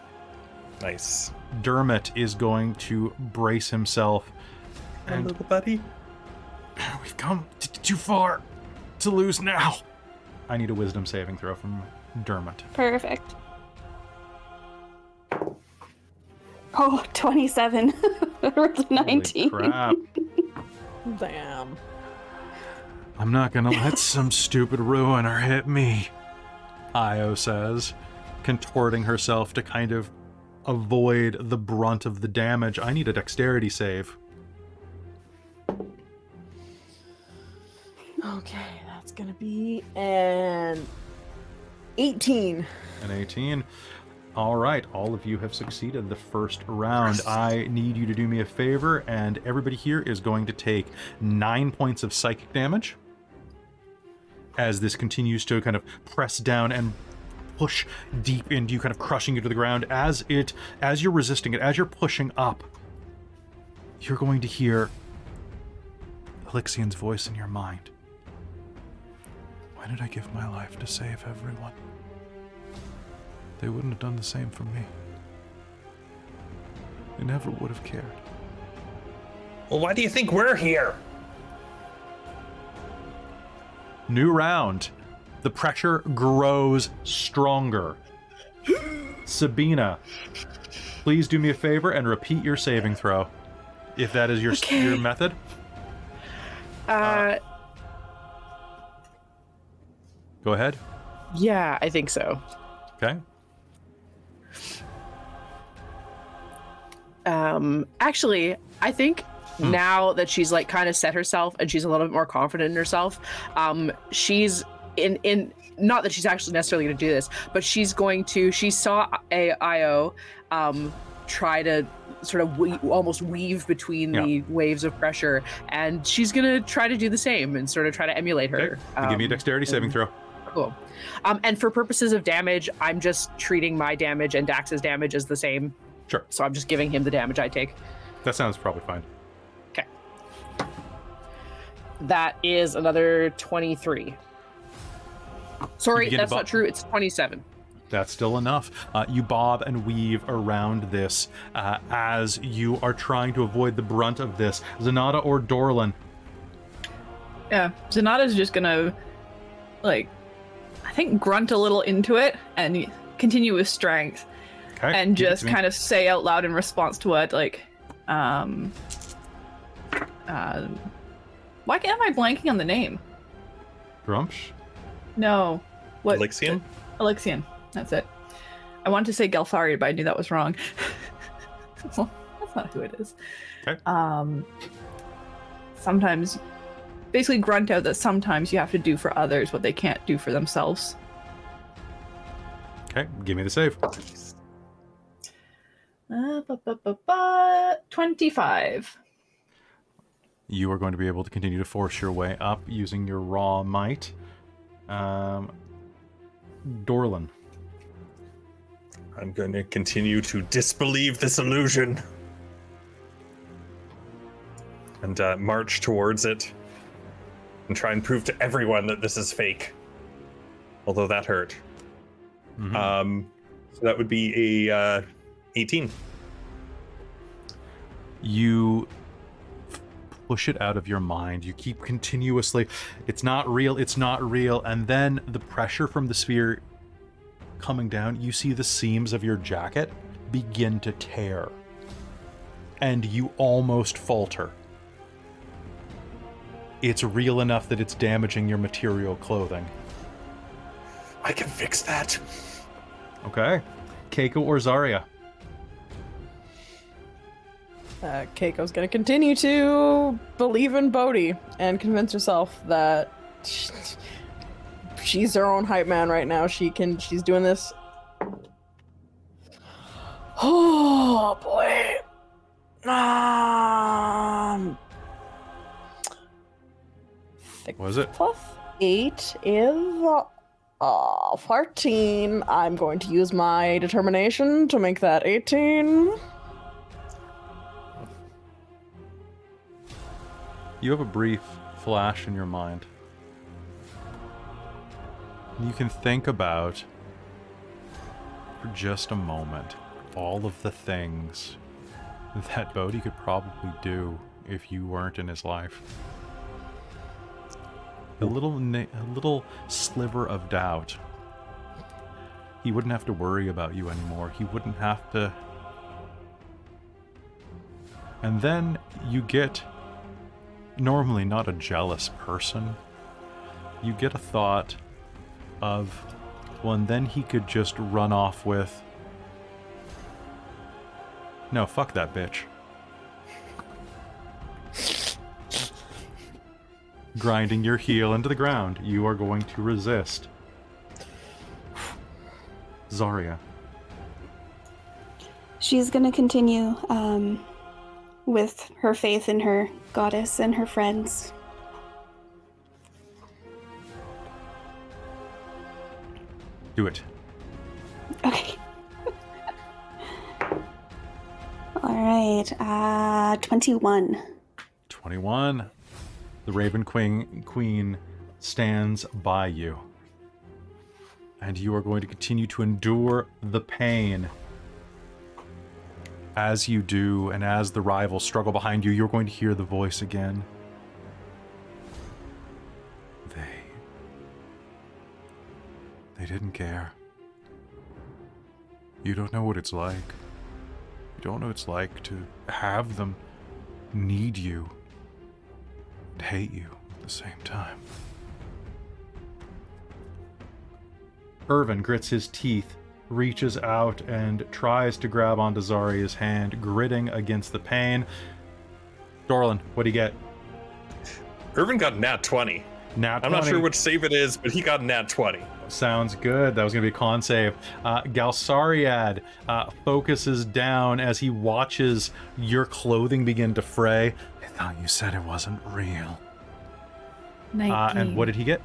Nice. Dermot is going to brace himself. And little buddy. we've come t- t- too far to lose now. I need a wisdom saving throw from Dermot. Perfect. Oh, 27. 19. Holy crap. Damn. I'm not gonna let some stupid ruiner hit me, Io says, contorting herself to kind of avoid the brunt of the damage. I need a dexterity save. Okay, that's gonna be an 18. An 18. All right, all of you have succeeded the first round. I need you to do me a favor, and everybody here is going to take nine points of psychic damage as this continues to kind of press down and push deep into you, kind of crushing you to the ground. As it, as you're resisting it, as you're pushing up, you're going to hear Alyxian's voice in your mind. Why did I give my life to save everyone? They wouldn't have done the same for me. They never would have cared. Well, why do you think we're here? New round. The pressure grows stronger. Sabina, please do me a favor and repeat your saving throw. If that is your your method. Uh, Go ahead. yeah, I think so. Okay. Um, actually, I think now that she's like kind of set herself and she's a little bit more confident in herself, um, she's in in not that she's actually necessarily going to do this, but she's going to. She saw Io um, try to sort of we- almost weave between Yeah. the waves of pressure, and she's going to try to do the same and sort of try to emulate Okay. her. give me a Um, dexterity saving throw. Cool. Um, and for purposes of damage, I'm just treating my damage and Dax's damage as the same. Sure. So I'm just giving him the damage I take. That sounds probably fine. Okay. That is another 23. Sorry, that's bu- not true. It's 27. That's still enough. Uh, you bob and weave around this uh, as you are trying to avoid the brunt of this. Zanata or Dorlin, Yeah, Zanata's just gonna, like, I think grunt a little into it and continue with strength, okay? and just kind of say out loud in response to what, like, um, uh, why am I blanking on the name? Gruumsh? No, what? Alyxian? Alexian. That's it. I wanted to say Galfari, but I knew that was wrong. well, that's not who it is. Okay. Um, sometimes, basically, grunt out that sometimes you have to do for others what they can't do for themselves. Okay, give me the save. Uh, ba, ba, ba, ba, 25. You are going to be able to continue to force your way up using your raw might. Um, Dorlin. I'm going to continue to disbelieve this illusion and uh, march towards it and try and prove to everyone that this is fake. Although that hurt. Mhm. Um, so that would be a uh, 18. you push it out of your mind. You keep continuously, it's not real, it's not real. And then the pressure from the sphere coming down, you see the seams of your jacket begin to tear. And you almost falter. It's real enough that it's damaging your material clothing. I can fix that. Okay. Keiko or Zarya? Uh, Keiko's gonna continue to believe in Bodhi and convince herself that she's her own hype man right now. She can. She's doing this. Oh boy. Um. Was it? plus eight is uh, 14. I'm going to use my determination to make that 18. You have a brief flash in your mind. You can think about, for just a moment, all of the things that Bodhi could probably do if you weren't in his life. A little, a little sliver of doubt. He wouldn't have to worry about you anymore. He wouldn't have to. And then you get normally not a jealous person. You get a thought of, well, and then he could just run off with. No, fuck that bitch. Grinding your heel into the ground, you are going to resist. Zarya. She's going to continue um, with her faith in her goddess and her friends. Do it. Okay. All right. Uh, 21. 21. The Raven Queen, Queen stands by you. And you are going to continue to endure the pain. As you do, and as the rivals struggle behind you, you're going to hear the voice again. They. They didn't care. You don't know what it's like. You don't know what it's like to have them need you and hate you at the same time. Irvin grits his teeth, reaches out, and tries to grab onto Zarya's hand, gritting against the pain. Dorlin, what do you get? Irvin got nat 20. Nat 20. I'm not sure which save it is, but he got nat 20. Sounds good. That was going to be a con save. Uh, Galsariad uh, focuses down as he watches your clothing begin to fray. I thought you said it wasn't real. Uh, and what did he get?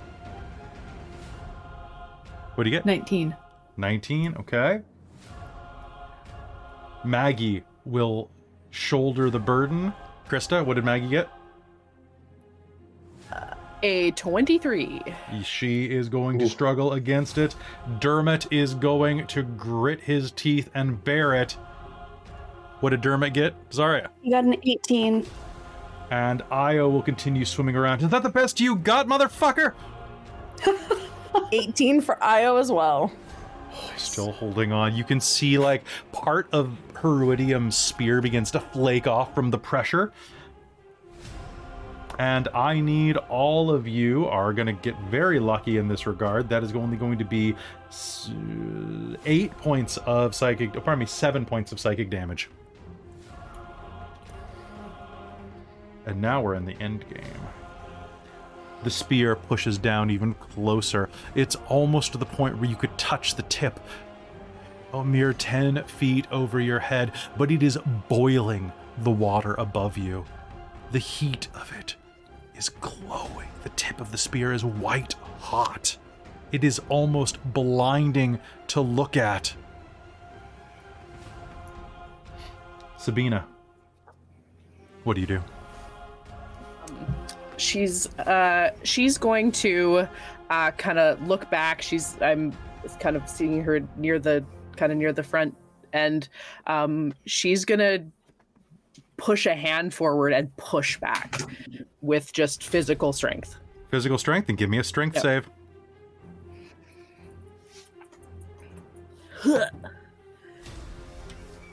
What did he get? 19. 19, okay. Maggie will shoulder the burden. Krista, what did Maggie get? A 23. She is going to struggle against it. Dermot is going to grit his teeth and bear it. What did Dermot get? Zarya. You got an 18. And Io will continue swimming around. Is that the best you got, motherfucker? 18 for Io as well. Still holding on. You can see like part of Heruidium's spear begins to flake off from the pressure. And I need all of you are going to get very lucky in this regard. That is only going to be eight points of psychic, pardon me, seven points of psychic damage. And now we're in the end game. The spear pushes down even closer. It's almost to the point where you could touch the tip. A mere 10 feet over your head, but it is boiling the water above you. The heat of it is glowing. The tip of the spear is white hot. It is almost blinding to look at. Sabina, what do you do? She's uh she's going to uh kind of look back. She's i'm kind of seeing her near the kind of near the front end. Um she's gonna push a hand forward and push back with just physical strength. Physical strength and give me a strength Yep. save.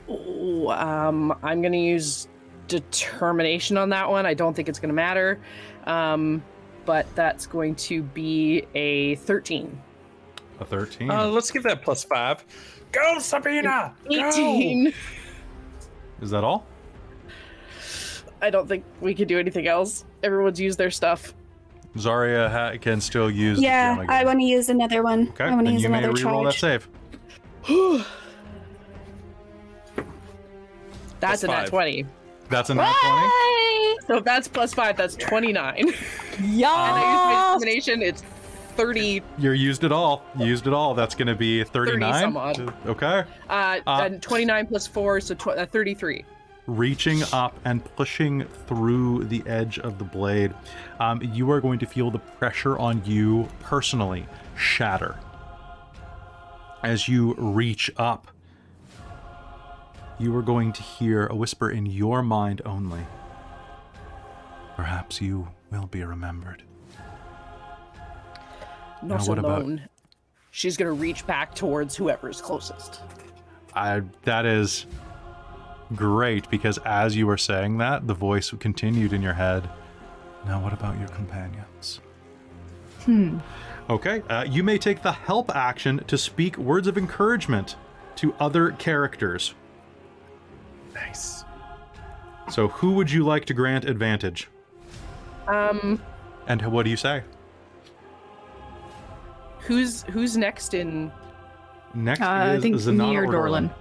Ooh, um i'm gonna use determination on that one. I don't think it's gonna matter um but that's going to be a 13 A 13. Uh, let's give that plus five. Go, Sabina! Go! 18 is that all? I don't think we can do anything else. Everyone's used their stuff. Zarya ha- can still use Yeah, gem. I want to use another one. Okay, I want to then use you may another reroll that charge. save. That's Plus a nat five. 20. That's a nat 20. So if that's plus 5, that's 29. and Yeah. I use my determination, it's 30. You're used it all. You used it all. That's going to be 39. some odd. Okay. Uh, Uh, 29 plus 4, so tw- uh, 33. Reaching up and pushing through the edge of the blade, um, you are going to feel the pressure on you personally shatter as you reach up you are going to hear a whisper in your mind only. Perhaps you will be remembered. Not Now, what about- alone. She's gonna reach back towards whoever's closest. I, that is great because as you were saying that, the voice continued in your head. Now, what about your companions? Hmm. Okay, uh, you may take the help action to speak words of encouragement to other characters. Nice. So, who would you like to grant advantage? Um, And what do you say? who's who's next in? Next Uh, I think Zanata me or Dorlin.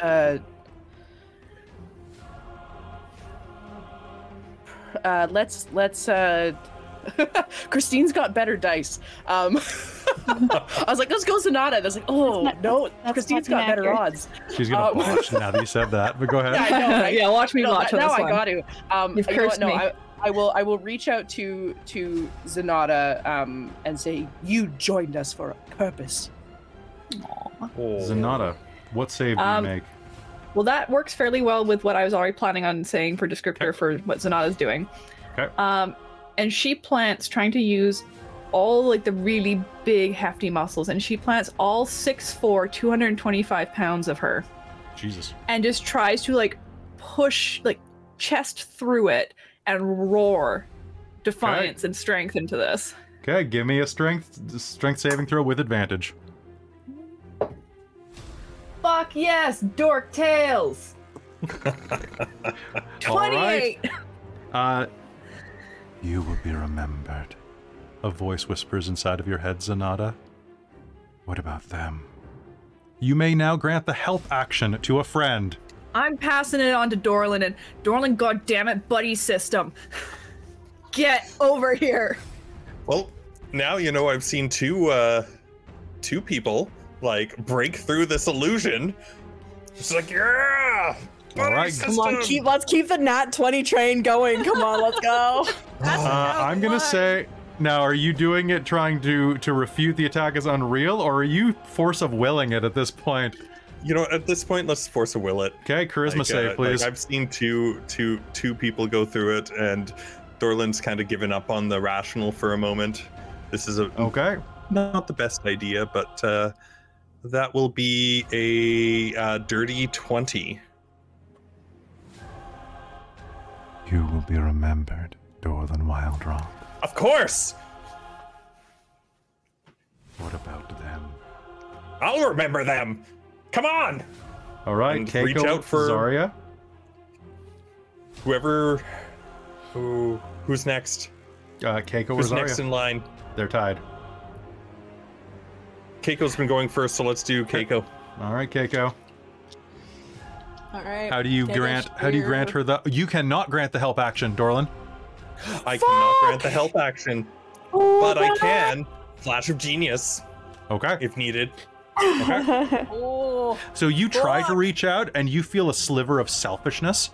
Uh, uh, let's let's. Uh, Christine's got better dice. Um, I was like, let's go Zanata. I was like, oh not- no, Christine's got better accurate. odds. She's gonna Um, blush now that you said that, but go ahead. Yeah, I know. Right? yeah, watch me No, watch that- on now this I one. got to. Um, You've you know what? cursed No, me. I, I will. I will reach out to to Zanata um, and say, "You joined us for a purpose." Oh. Zanata, what save do Um, you make? Well, that works fairly well with what I was already planning on saying for descriptor for what Zanata's doing. Okay. Um, and she plants trying to use all like the really big hefty muscles, and she plants all 6'4", 225 pounds of her, Jesus. and just tries to like push like chest through it and roar defiance and strength into this. Okay, give me a strength strength saving throw with advantage. Fuck yes, Dork Tales. All right. 28. Uh, you will be remembered. A voice whispers inside of your head, Zanata. What about them? You may now grant the help action to a friend. I'm passing it on to Dorlin, and Dorlin, goddammit, buddy system. Get over here. Well, now you know I've seen two uh two people like break through this illusion. It's like, yeah! All right. Come on, keep let's keep the nat 20 train going. Come on, let's go. Uh, I'm gonna say now. Are you doing it trying to to refute the attack as unreal, or are you force of willing it at this point? You know, at this point, let's force a will it. Okay, charisma Like, save, uh, like, please. I've seen two two two people go through it, and Dorlin's kind of given up on the rational for a moment. This is a okay. not the best idea, but uh, that will be a uh, dirty twenty. You will be remembered, Dorlin Wildrock. Of course, What about them? I'll remember them. Come on, All right, And Keiko, reach out for- Zarya. whoever who who's next? Uh, Keiko or Who's Zarya? next in line? They're tied. Keiko's been going first, so let's do Keiko. All right, Keiko. All right. How do you Take grant? How do you grant her the? You cannot grant the help action, Dorlin. I cannot grant the help action, but I can flash of genius Okay. if needed. Oh, So you try to reach out, and you feel a sliver of selfishness.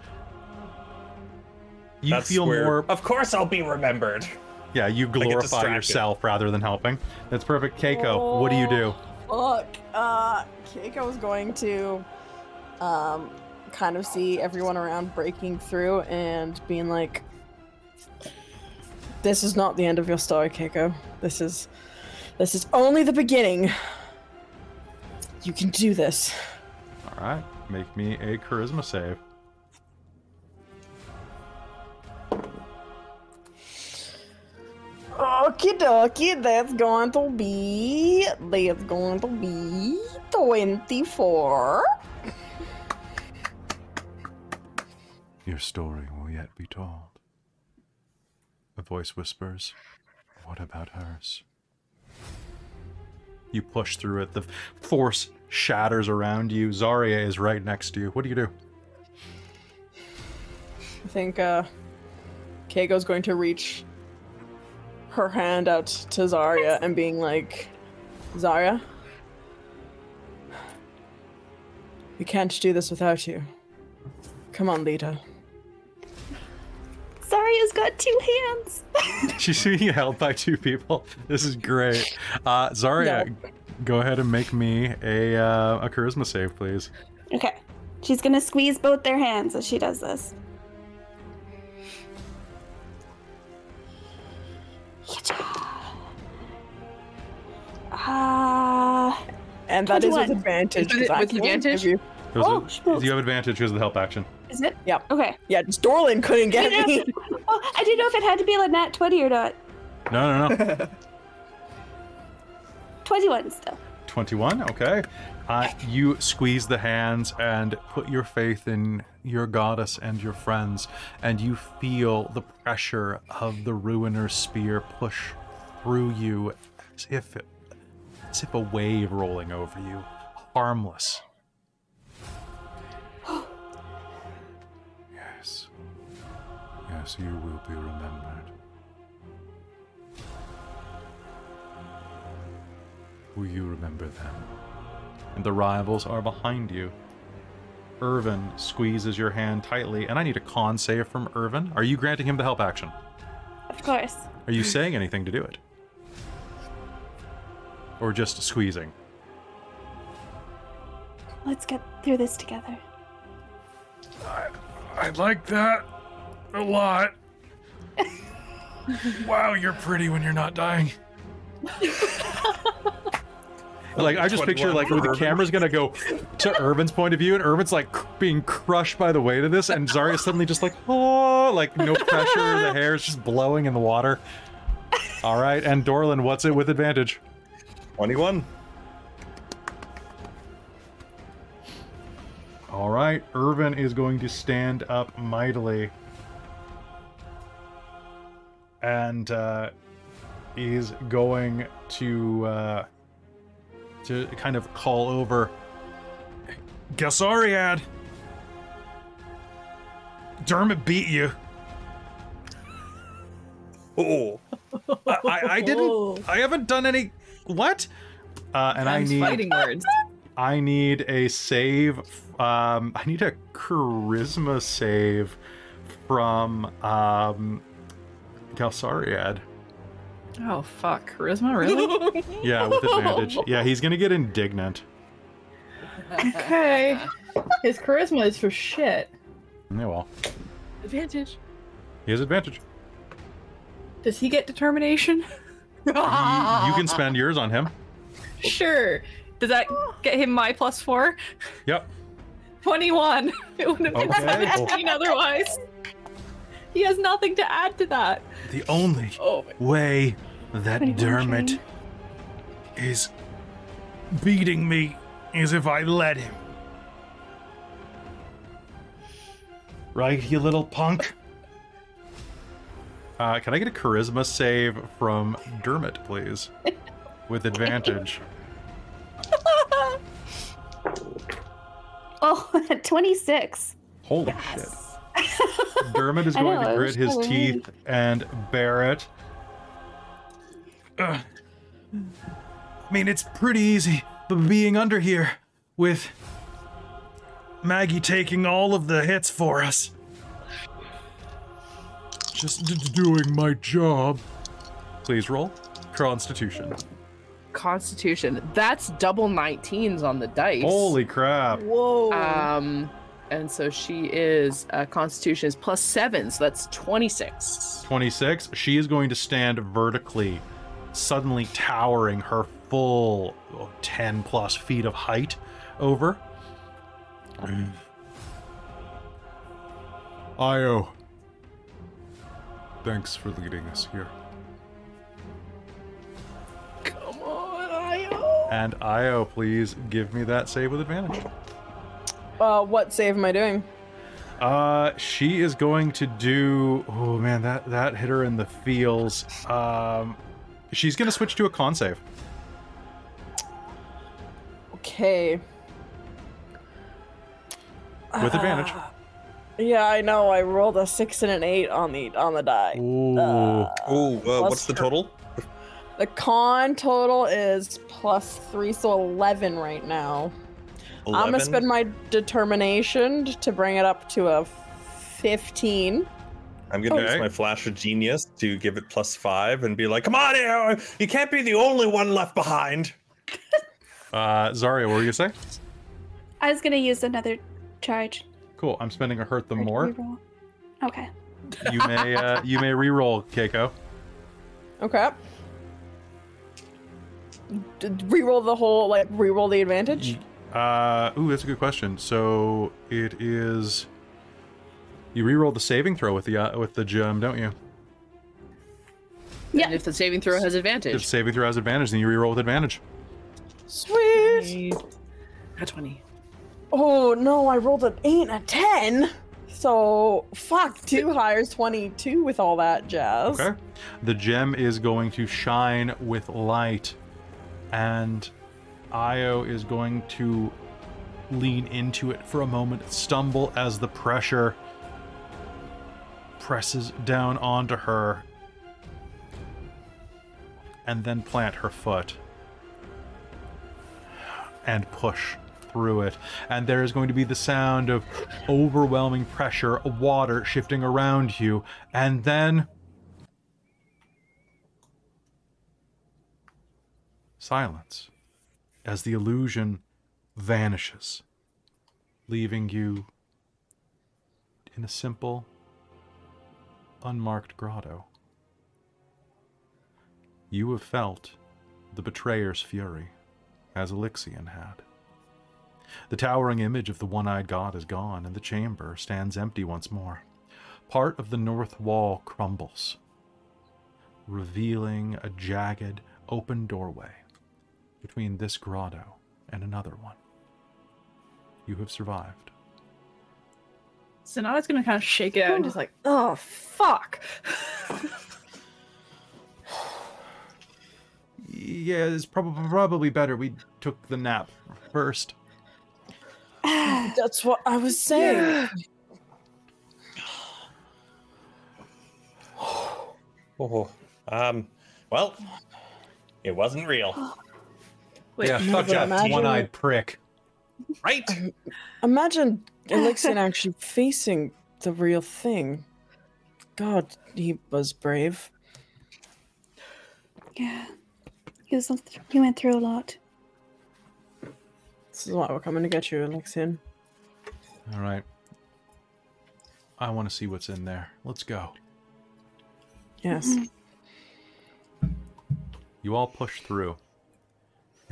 You That's feel where, more. Of course, I'll be remembered. Yeah, you glorify yourself rather than helping. That's perfect, Keiko. What do you do? fuck. Uh, Keiko was going to, um, kind of see everyone around breaking through and being like, "This is not the end of your story, Keiko. This is, this is only the beginning. You can do this." All right, make me a charisma save. Okie dokie, that's going to be that's going to be twenty-four. Your story will yet be told. A voice whispers, What about hers? You push through it. The force shatters around you. Zarya is right next to you. What do you do? I think uh Keiko's going to reach her hand out to Zarya and being like, Zarya, we can't do this without you. Come on, Lita. Zarya's got two hands. She's being held by two people. This is great. Uh, Zarya, go ahead and make me a uh, a charisma save, please. Okay. She's gonna squeeze both their hands as she does this. Ah, And that is with 21. advantage. With- 'cause I with advantage? You, Oh, a- you have advantage because of the help action. Is it? Yep. Okay. yeah, just Dorlin couldn't get Didn't me. know if- oh, I didn't know if it had to be like nat 20 or not. No, no, no. 21 still. 21 okay uh, you squeeze the hands and put your faith in your goddess and your friends and you feel the pressure of the ruiner's spear push through you as if it, as if a wave rolling over you harmless yes you will be remembered Will you remember them? And the rivals are behind you. Irvin squeezes your hand tightly, and I need a con save from Irvin. Are you granting him the help action? Of course. Are you saying anything to do it? Or just squeezing? Let's get through this together. I I like that a lot. wow, you're pretty when you're not dying. like I just picture like where the camera's gonna go to Irvin's point of view, and Irvin's like cr- being crushed by the weight of this, and Zarya's suddenly just like oh, like no pressure, the hair's just blowing in the water. All right, and Dorlin, what's it with advantage? 21. All right, Irvin is going to stand up mightily. And uh, is going to uh, to kind of call over Galsariad. Dermot beat you. Oh, I, I, I didn't. I haven't done any. What? Uh, and I Times need. fighting words. I need a save. Um, I need a charisma save from um, Galsariad. Oh fuck, charisma, really? Yeah, with advantage. Yeah, he's gonna get indignant. okay. His charisma is for shit. Yeah, well, Advantage. he has advantage. Does he get determination? You, you can spend yours on him. Sure. Does that get him my plus four? Yep. 21. It would have been Okay. 17 otherwise. He has nothing to add to that. The only Oh way that 21 Dermot is beating me is if I let him. Right, you little punk? Uh, can I get a charisma save from Dermot, please? With advantage. Oh, 26. Holy shit. Dermot is going know, to grit his probably teeth and bear it. Ugh. I mean, it's pretty easy, but being under here with Maggie taking all of the hits for us. Just d- doing my job. Please roll. Constitution. Constitution. That's double 19s on the dice. Holy crap. Whoa. Um, and so she is uh, Constitution is plus seven, so that's 26. 26. She is going to stand vertically, suddenly towering her full oh, 10 plus feet of height over. Io. Thanks for leading us here. Come on, Io. And Io, please give me that save with advantage. Uh, what save am I doing? Uh, she is going to do. Oh man, that that hit her in the feels. Um, she's gonna switch to a con save. Okay. with advantage. Yeah, I know. I rolled a six and an eight on the on the die. Ooh. oh, uh, what's the total? The con total is plus three, so eleven right now. I'm gonna spend my determination to bring it up to a fifteen. I'm gonna Okay. use my flash of genius to give it plus five and be like, "Come on, Io, you can't be the only one left behind." Uh, Zarya, what were you gonna? I was gonna use another charge. Cool. I'm spending a hurt them or to more. Okay. You may uh, you may re-roll, Keiko. Okay. D- reroll the whole like reroll the advantage. Uh, ooh, that's a good question. So it is. You re-roll the saving throw with the uh, with the gem, don't you? Yeah. And if the saving throw has advantage. If advantage. saving throw has advantage, then you re-roll with advantage. Sweet. At 20. Oh no, I rolled an eight and a ten. So fuck, two hires twenty-two with all that jazz. Okay. The gem is going to shine with light, and Io is going to lean into it for a moment, stumble as the pressure presses down onto her, and then plant her foot and push through it. And there is going to be the sound of overwhelming pressure, water shifting around you, and then silence as the illusion vanishes, leaving you in a simple, unmarked grotto. You have felt the betrayer's fury, as Alyxian had. The towering image of the one eyed god is gone, and the chamber stands empty once more. Part of the north wall crumbles, revealing a jagged, open doorway between this grotto and another one. You have survived. Zanata's gonna kind of shake it out and just like, oh fuck. Yeah, it's probably probably better we took the nap first. That's what I was saying. Oh, um, well, it wasn't real, Wait, yeah, fuck that imagine- one-eyed prick. right? Imagine Alyxian actually facing the real thing. God, he was brave. Yeah. He was. He went through a lot. This is why we're coming to get you, Alyxian. All right. I want to see what's in there. Let's go. Yes. Mm-hmm. You all push through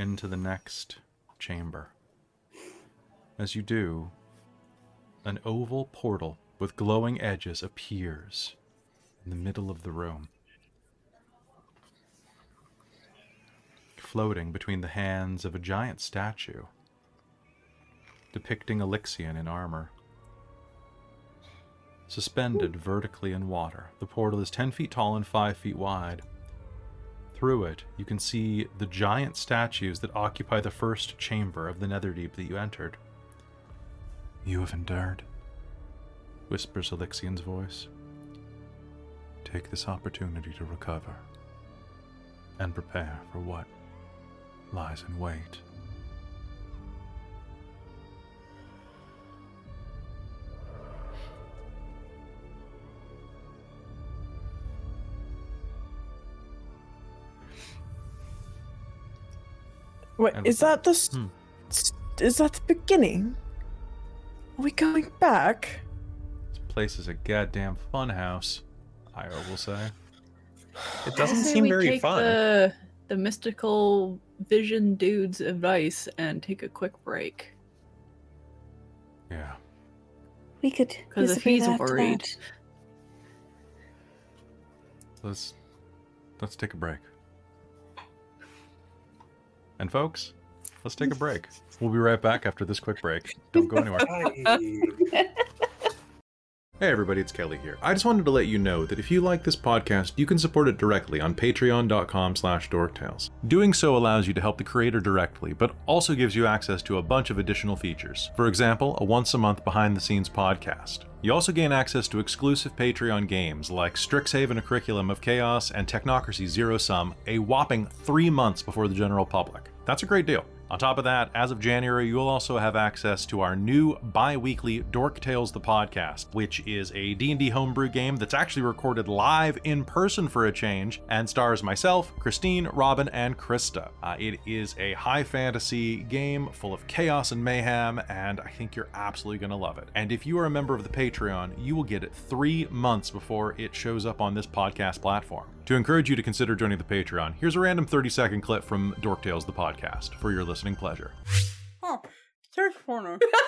into the next chamber. As you do, an oval portal with glowing edges appears in the middle of the room. Floating between the hands of a giant statue depicting Alyxian in armor. Suspended vertically in water, the portal is 10 feet tall and 5 feet wide. Through it, you can see the giant statues that occupy the first chamber of the Netherdeep that you entered. You have endured, whispers Alyxian's voice. Take this opportunity to recover and prepare for what lies in wait. Wait, is that the s- Hmm. s- is that the beginning? Are we going back? This place is a goddamn funhouse, I will say. It doesn't say seem we very take fun. The, the mystical vision dude's advice and take a quick break. Yeah. We could. Because if he's worried, that. Let's let's take a break. And folks, let's take a break. We'll be right back after this quick break. Don't go anywhere. Hey everybody, it's Kelly here. I just wanted to let you know that if you like this podcast, you can support it directly on patreon.com slash dorktales. Doing so allows you to help the creator directly, but also gives you access to a bunch of additional features. For example, a once a month behind the scenes podcast. You also gain access to exclusive Patreon games like Strixhaven A Curriculum of Chaos and Technocracy Zero Sum, a whopping three months before the general public. That's a great deal. On top of that, as of January, you'll also have access to our new bi-weekly Dork Tales the podcast, which is a D&D homebrew game that's actually recorded live in person for a change and stars myself, Christine, Robin, and Krista. Uh, it is a high fantasy game full of chaos and mayhem, and I think you're absolutely going to love it. And if you are a member of the Patreon, you will get it three months before it shows up on this podcast platform. To encourage you to consider joining the Patreon, here's a random 30 second clip from Dork Tales the podcast for your listening pleasure. Huh. Third corner. Does it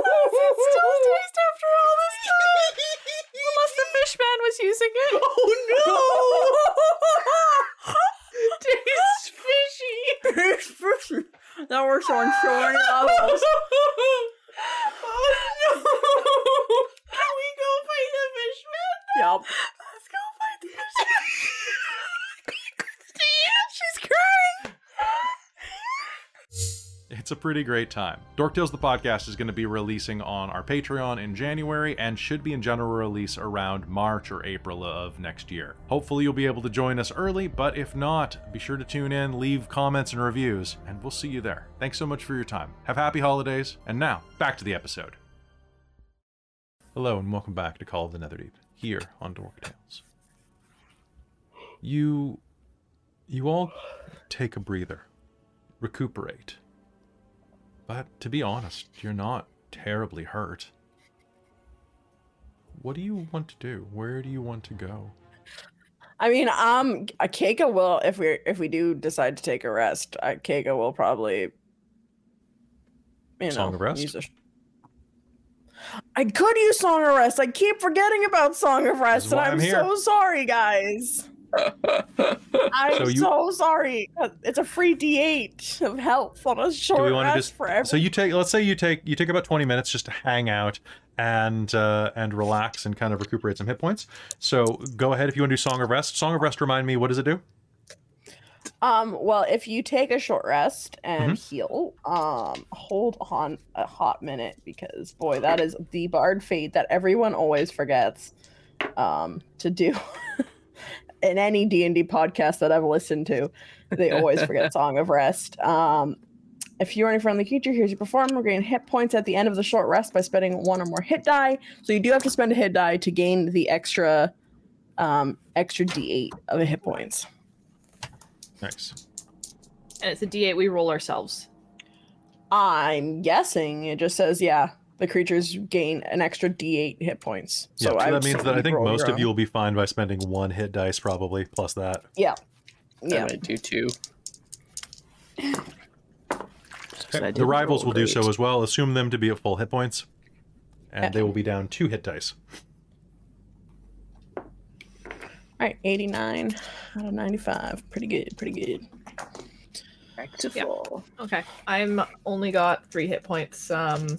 still taste after all this time? Unless the fish man was using it. Oh no! Tastes fishy. no! that works on so many levels. oh no! Can we go fight the fish man? Yep. Let's go fight the fish. She's crying. It's a pretty great time. Dork Tales the podcast is going to be releasing on our Patreon in January and should be in general release around March or April of next year. Hopefully, you'll be able to join us early, but if not, be sure to tune in, leave comments and reviews, and we'll see you there. Thanks so much for your time. Have happy holidays, and now, back to the episode. Hello, and welcome back to Call of the Netherdeep, here on Dork Tales. You. You all take a breather, recuperate. But to be honest, you're not terribly hurt. What do you want to do? Where do you want to go? I mean, um, a Keiko will if we if we do decide to take a rest, uh, Keiko will probably, you know, Song of Rest? use a I could use Song of Rest. I keep forgetting about Song of Rest, and I'm, I'm so sorry, guys. I'm So so, sorry. It's a free D8 of health on a short we want to rest just forever. so you take let's say you take you take about 20 minutes just to hang out and uh, and relax and kind of recuperate some hit points. So go ahead if you want to do Song of Rest. Song of Rest remind me what does it do? Um, well, if you take a short rest and Mm-hmm. heal, um, hold on a hot minute because boy, that is the bard fate that everyone always forgets um to do. In any D and D podcast that I've listened to, they always forget Song of Rest. Um, if you are in a friendly creature, here's your performer. Gain hit points at the end of the short rest by spending one or more hit die. So you do have to spend a hit die to gain the extra, um, extra D8 of hit points. Nice. And it's a D8 we roll ourselves. I'm guessing it just says, yeah, the creatures gain an extra D8 hit points. Yeah, So, so I that means that I think most of you will be fine by spending one hit dice probably plus that. Yeah. Yeah. gonna do two. Okay, The rivals roll will do so as well. Assume them to be at full hit points, and Yeah. they will be down two hit dice. All right, 89 out of 95. Pretty good. Pretty good. Back to Yeah. full. Okay. I'm only got three hit points, um,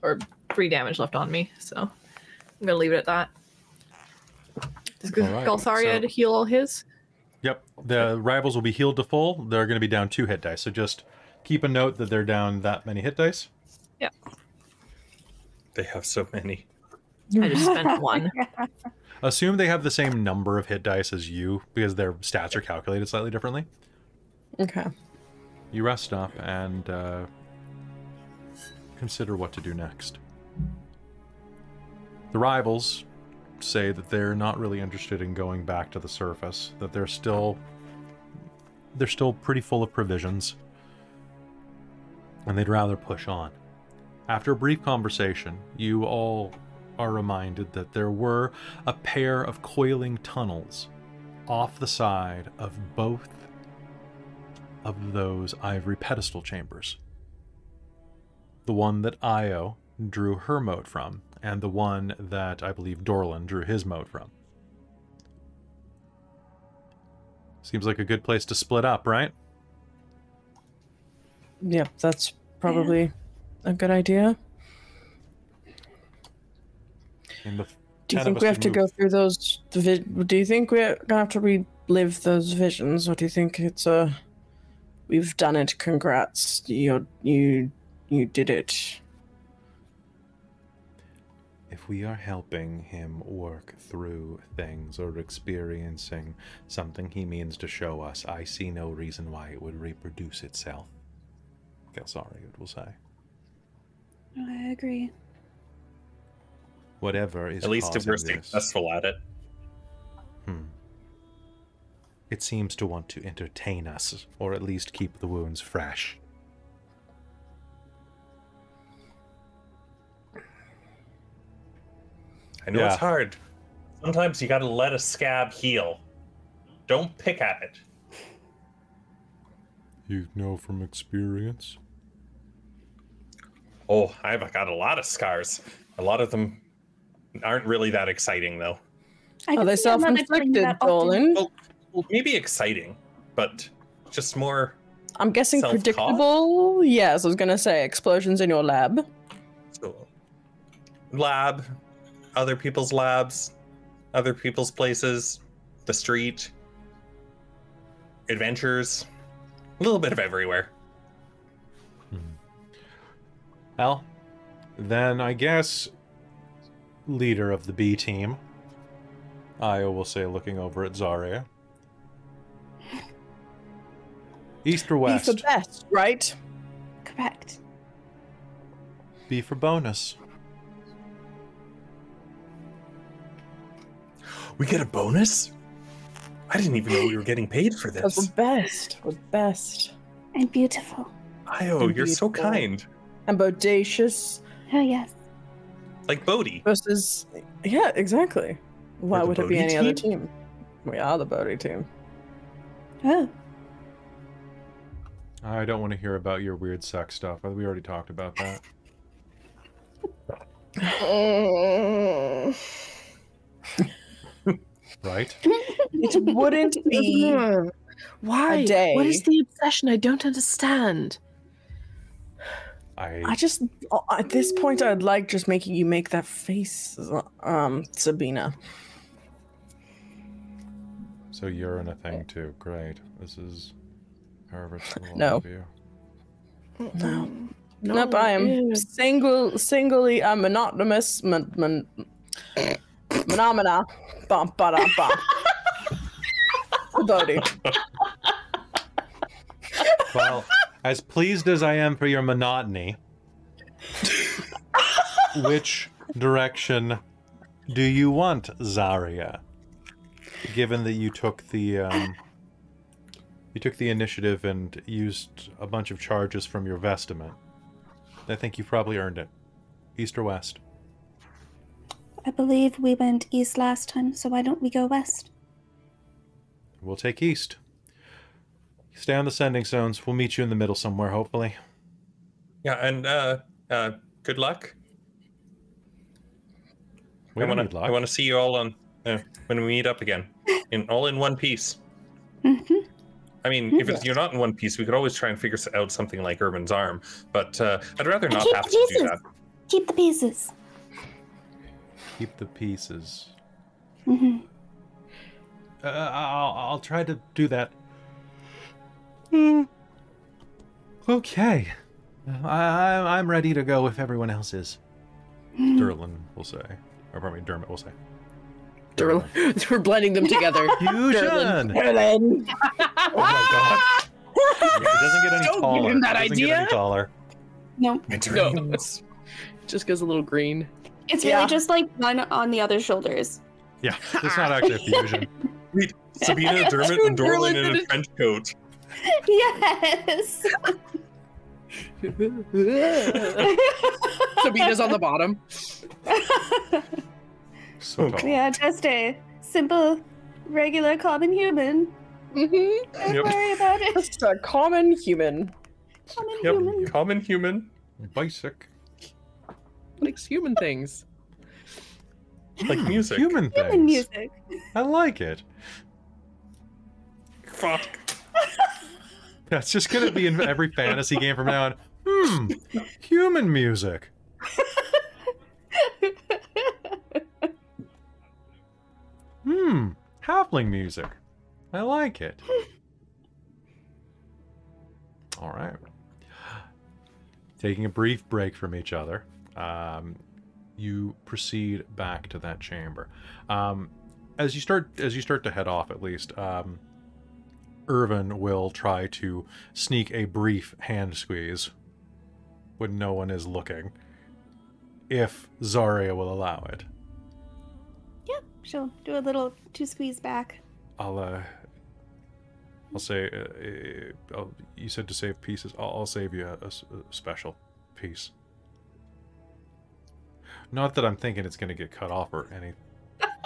or three damage left on me, so I'm gonna leave it at that. Does All right, Galtharia so- heal all his? Yep. The rivals will be healed to full. They're going to be down two hit dice. So just keep a note that they're down that many hit dice. They have so many. I just spent one. Assume they have the same number of hit dice as you because their stats are calculated slightly differently. Okay. You rest up and uh, consider what to do next. The rivals say that they're not really interested in going back to the surface, that they're still they're still pretty full of provisions and they'd rather push on. After a brief conversation, you all are reminded that there were a pair of coiling tunnels off the side of both of those ivory pedestal chambers. The one that Io drew her moat from, and the one that I believe Dorlin drew his moat from. Seems like a good place to split up, right? Yeah, that's probably a good idea. And the Do you think we have to move. go through those? vi- Do you think we're gonna have to relive those visions, or do you think it's a? We've done it. Congrats. You you you did it. if if we are helping him work through things or experiencing something he means to show us, I see no reason why it would reproduce itself. Galsariad will say. I agree. Whatever is At least if we're this, successful at it. hmm, it seems to want to entertain us, or at least keep the wounds fresh. I know Yeah. it's hard. Sometimes you gotta let a scab heal. Don't pick at it. You know from experience? Oh, I've got a lot of scars. A lot of them aren't really that exciting, though. I Are they think self-inflicted, explaining that often. Dolan? Well, well, maybe exciting, but just more. I'm guessing Self-taught? predictable. Yes, I was gonna say explosions in your lab. So, lab, other people's labs, other people's places, the street, adventures, a little bit of everywhere. Hmm. Well, then I guess leader of the B team. Io will say, looking over at Zarya. East or Be west? for best, right? Correct. B for bonus. We get a bonus? I didn't even know we were getting paid for Because this. we're best. We're best. And beautiful. Io, you're so Beautiful. kind. And bodacious Oh, yes. Like Bodhi. versus. Yeah, exactly. Why the would it be Bodhi any other team? team? We are the Bodhi team. Yeah. I don't want to hear about your weird sex stuff. Uh, we already talked about that. Right? it wouldn't be. Why? day. What is the obsession? I don't understand. I I just oh, at this point I'd like just making you make that face, um, Sabina. so you're in a thing too. Great. This is Harvard's No. of you. No, No, nope. I am single, singly a monotonous mon, mon, phenomena. Bum, ba, da, ba. Bodhi. Well, as pleased as I am for your monotony, which direction do you want, Zarya? Given that you took the um, you took the initiative and used a bunch of charges from your vestment, I think you probably earned it. East or west? I believe we went east last time, so why don't we go west? We'll take east. Stay on the sending zones. We'll meet you in the middle somewhere, hopefully. Yeah, and uh, uh, good luck. We I want to. I want to see you all on uh, when we meet up again, in all in one piece. hmm I mean, if it's, you're not in one piece, we could always try and figure out something like Urban's arm. But uh, I'd rather not have the to do that. Keep the pieces. Keep the pieces. hmm Uh, I'll, I'll try to do that. Hmm. Okay. I, I, I'm ready to go if everyone else is. Derlin will say. Or pardon me, Dermot will say. Derlin. We're blending them together. Fusion! Helen. Oh my god! It doesn't get any Don't give taller. him that It doesn't get any taller. Nope. My No. Just goes a little green. It's Yeah. really just like one on the other shoulders. Yeah, it's not actually a fusion. Wait, Sabina, Dermot, and Dorlin in a trench coat. Yes. Sabina's on the bottom. So tall. yeah, just a simple, regular, common human. Mm-hmm. Don't Yep. worry about it. Just a common human. Common Yep, human. common human. Basic. Likes human things. Like music. Human things. Human music. I like it. Fuck. That's just gonna be in every fantasy game from now on. Hmm. Human music. Hmm. Halfling music. I like it. All right. Taking a brief break from each other. Um, you proceed back to that chamber. Um, as you start as you start to head off, at least, um, Irvin will try to sneak a brief hand squeeze when no one is looking, if Zarya will allow it. Yep, she'll do a little two squeeze back. I'll uh, I'll say, uh, uh, I'll, you said to save pieces. I'll, I'll save you a special piece. Not that I'm thinking it's going to get cut off or anything.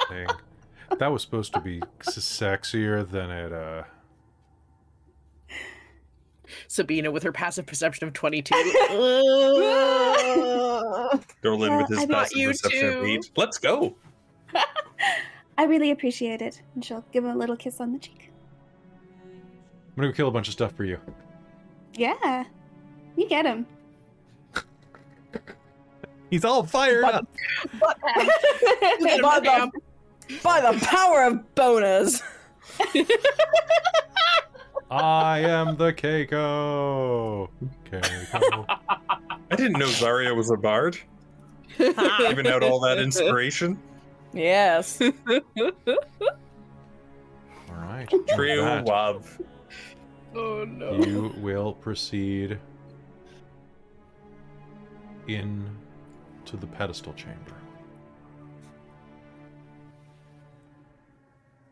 that was supposed to be sexier than it. Uh, Sabina with her passive perception of 22. Dorlin Well, with his I passive you perception of eight. Let's go. I really appreciate it. And she'll give him a little kiss on the cheek. I'm going to go kill a bunch of stuff for you. Yeah. You get him. He's all fired But- up. by, the, by the power of bonus. I am the Keiko. Keiko. I didn't know Zarya was a bard. Giving out all that inspiration. Yes. all right. True love. oh no. you will proceed in to the pedestal chamber.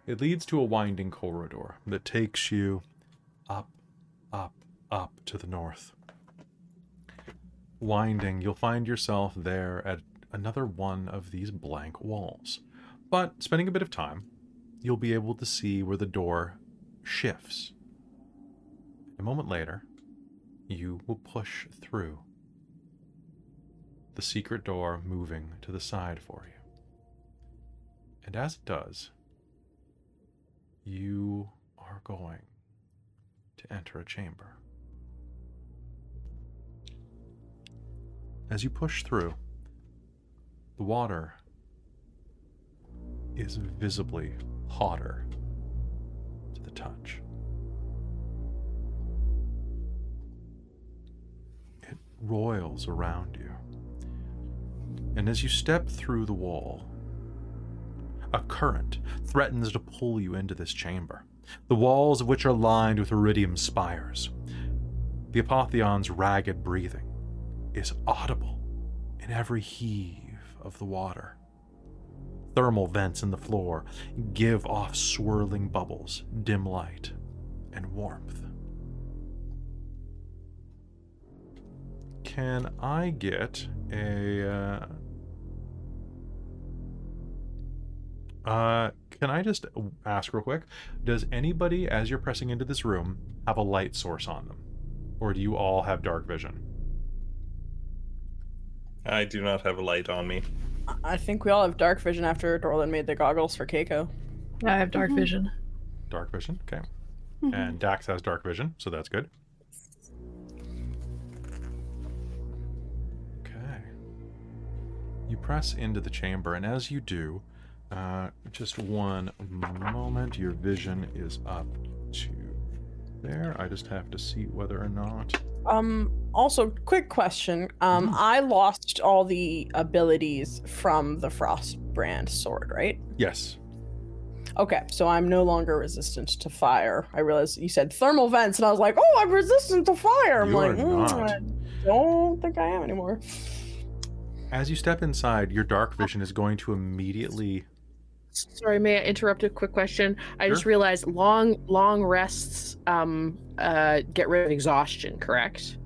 It leads to a winding corridor that takes you up, up, up to the north. Winding, you'll find yourself there at another one of these blank walls. But spending a bit of time, you'll be able to see where the door shifts. A moment later, you will push through the secret door moving to the side for you. And as it does, you are going to enter a chamber. As you push through, the water is visibly hotter to the touch. It roils around you. And as you step through the wall, a current threatens to pull you into this chamber, the walls of which are lined with ruidium spires. The Apotheon's ragged breathing is audible in every heave of the water. Thermal vents in the floor give off swirling bubbles, dim light, and warmth. Can I get a. Uh, uh, can I just ask real quick? Does anybody, as you're pressing into this room, have a light source on them? Or do you all have dark vision? I do not have a light on me. I think we all have dark vision after Dorlin made the goggles for Keiko. I have dark Mhm. vision. Dark vision? Okay. Mhm. And Dax has dark vision, so that's good. Okay. You press into the chamber, and as you do, uh, just one moment, your vision is up to there. I just have to see whether or not. Um. Also, quick question. Um, I lost all the abilities from the Frost brand sword, right? Yes. Okay, so I'm no longer resistant to fire. I realized you said thermal vents, and I was like, "Oh, I'm resistant to fire." I'm You like, "Mm. I don't think I am anymore. As you step inside, your dark vision is going to immediately. Sorry, may I interrupt a quick question? I just realized long long rests um uh get rid of exhaustion, correct?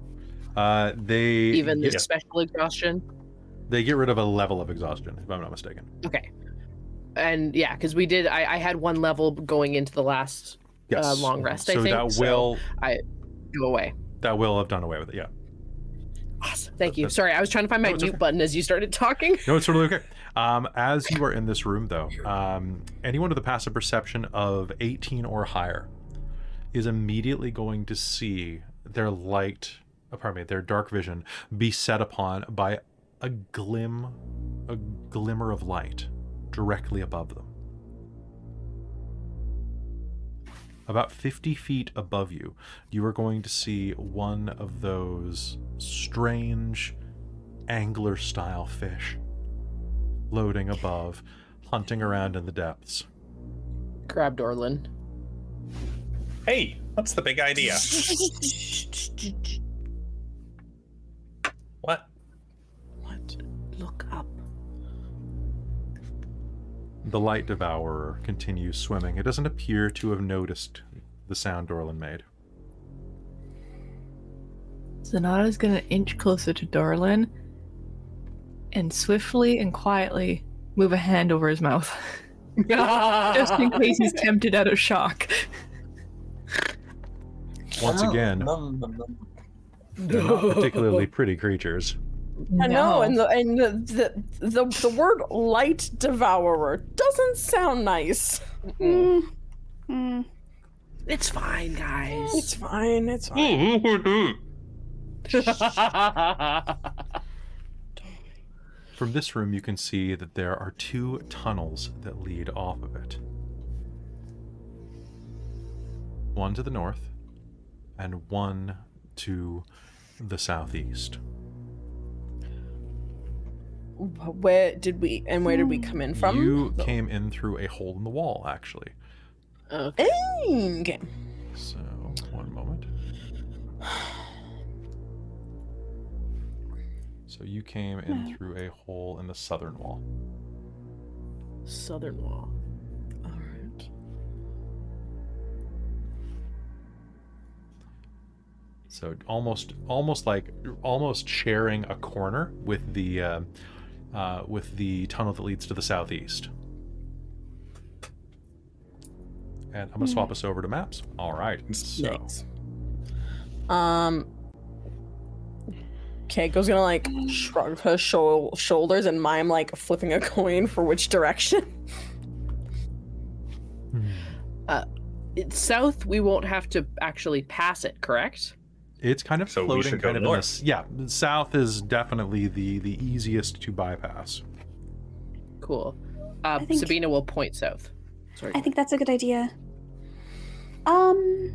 Uh, they Even the yes, special exhaustion. they get rid of a level of exhaustion, if I'm not mistaken. Okay. And yeah, because we did I, I had one level going into the last Yes. Uh, long rest, I so think, that so- will I go away. that will have done away with it. Yeah. Awesome. Thank you. Sorry, I was trying to find my No, mute okay. button as you started talking. No, it's totally okay. Um, as you are in this room, though, um, anyone with a passive perception of 18 or higher is immediately going to see their light, uh, pardon me, their dark vision be set upon by a glim, a glimmer of light directly above them. About 50 feet above you, you are going to see one of those strange angler style fish floating above, hunting around in the depths. Grab Dorlin. Hey, what's the big idea? The light devourer continues swimming. It doesn't appear to have noticed the sound Dorlin made. Zanata's gonna inch closer to Dorlin and swiftly and quietly move a hand over his mouth. Just in case he's tempted out of shock. Once again, they're not particularly pretty creatures. I know, and the and the, the the the word light devourer doesn't sound nice. Mm. Mm. It's fine, guys. It's fine. It's fine. From this room, you can see that there are two tunnels that lead off of it. One to the north, and one to the southeast. Where did we and where did we come in from? You came in through a hole in the wall, actually. okay. Okay. So, one moment. So you came in through a hole in the southern wall. Southern wall. All right. So almost, almost like almost sharing a corner with the uh, uh, with the tunnel that leads to the southeast. And I'm gonna swap us over to maps. All right. So Nice. Um. Keiko's gonna like shrug her shou- shoulders and mime like flipping a coin for which direction. It's south. We won't have to actually pass it, correct? It's kind of So floating kind of in north. this. Yeah, south is definitely the the easiest to bypass. Cool. Uh, think- Sabina will point south. Sorry. I think that's a good idea. Um,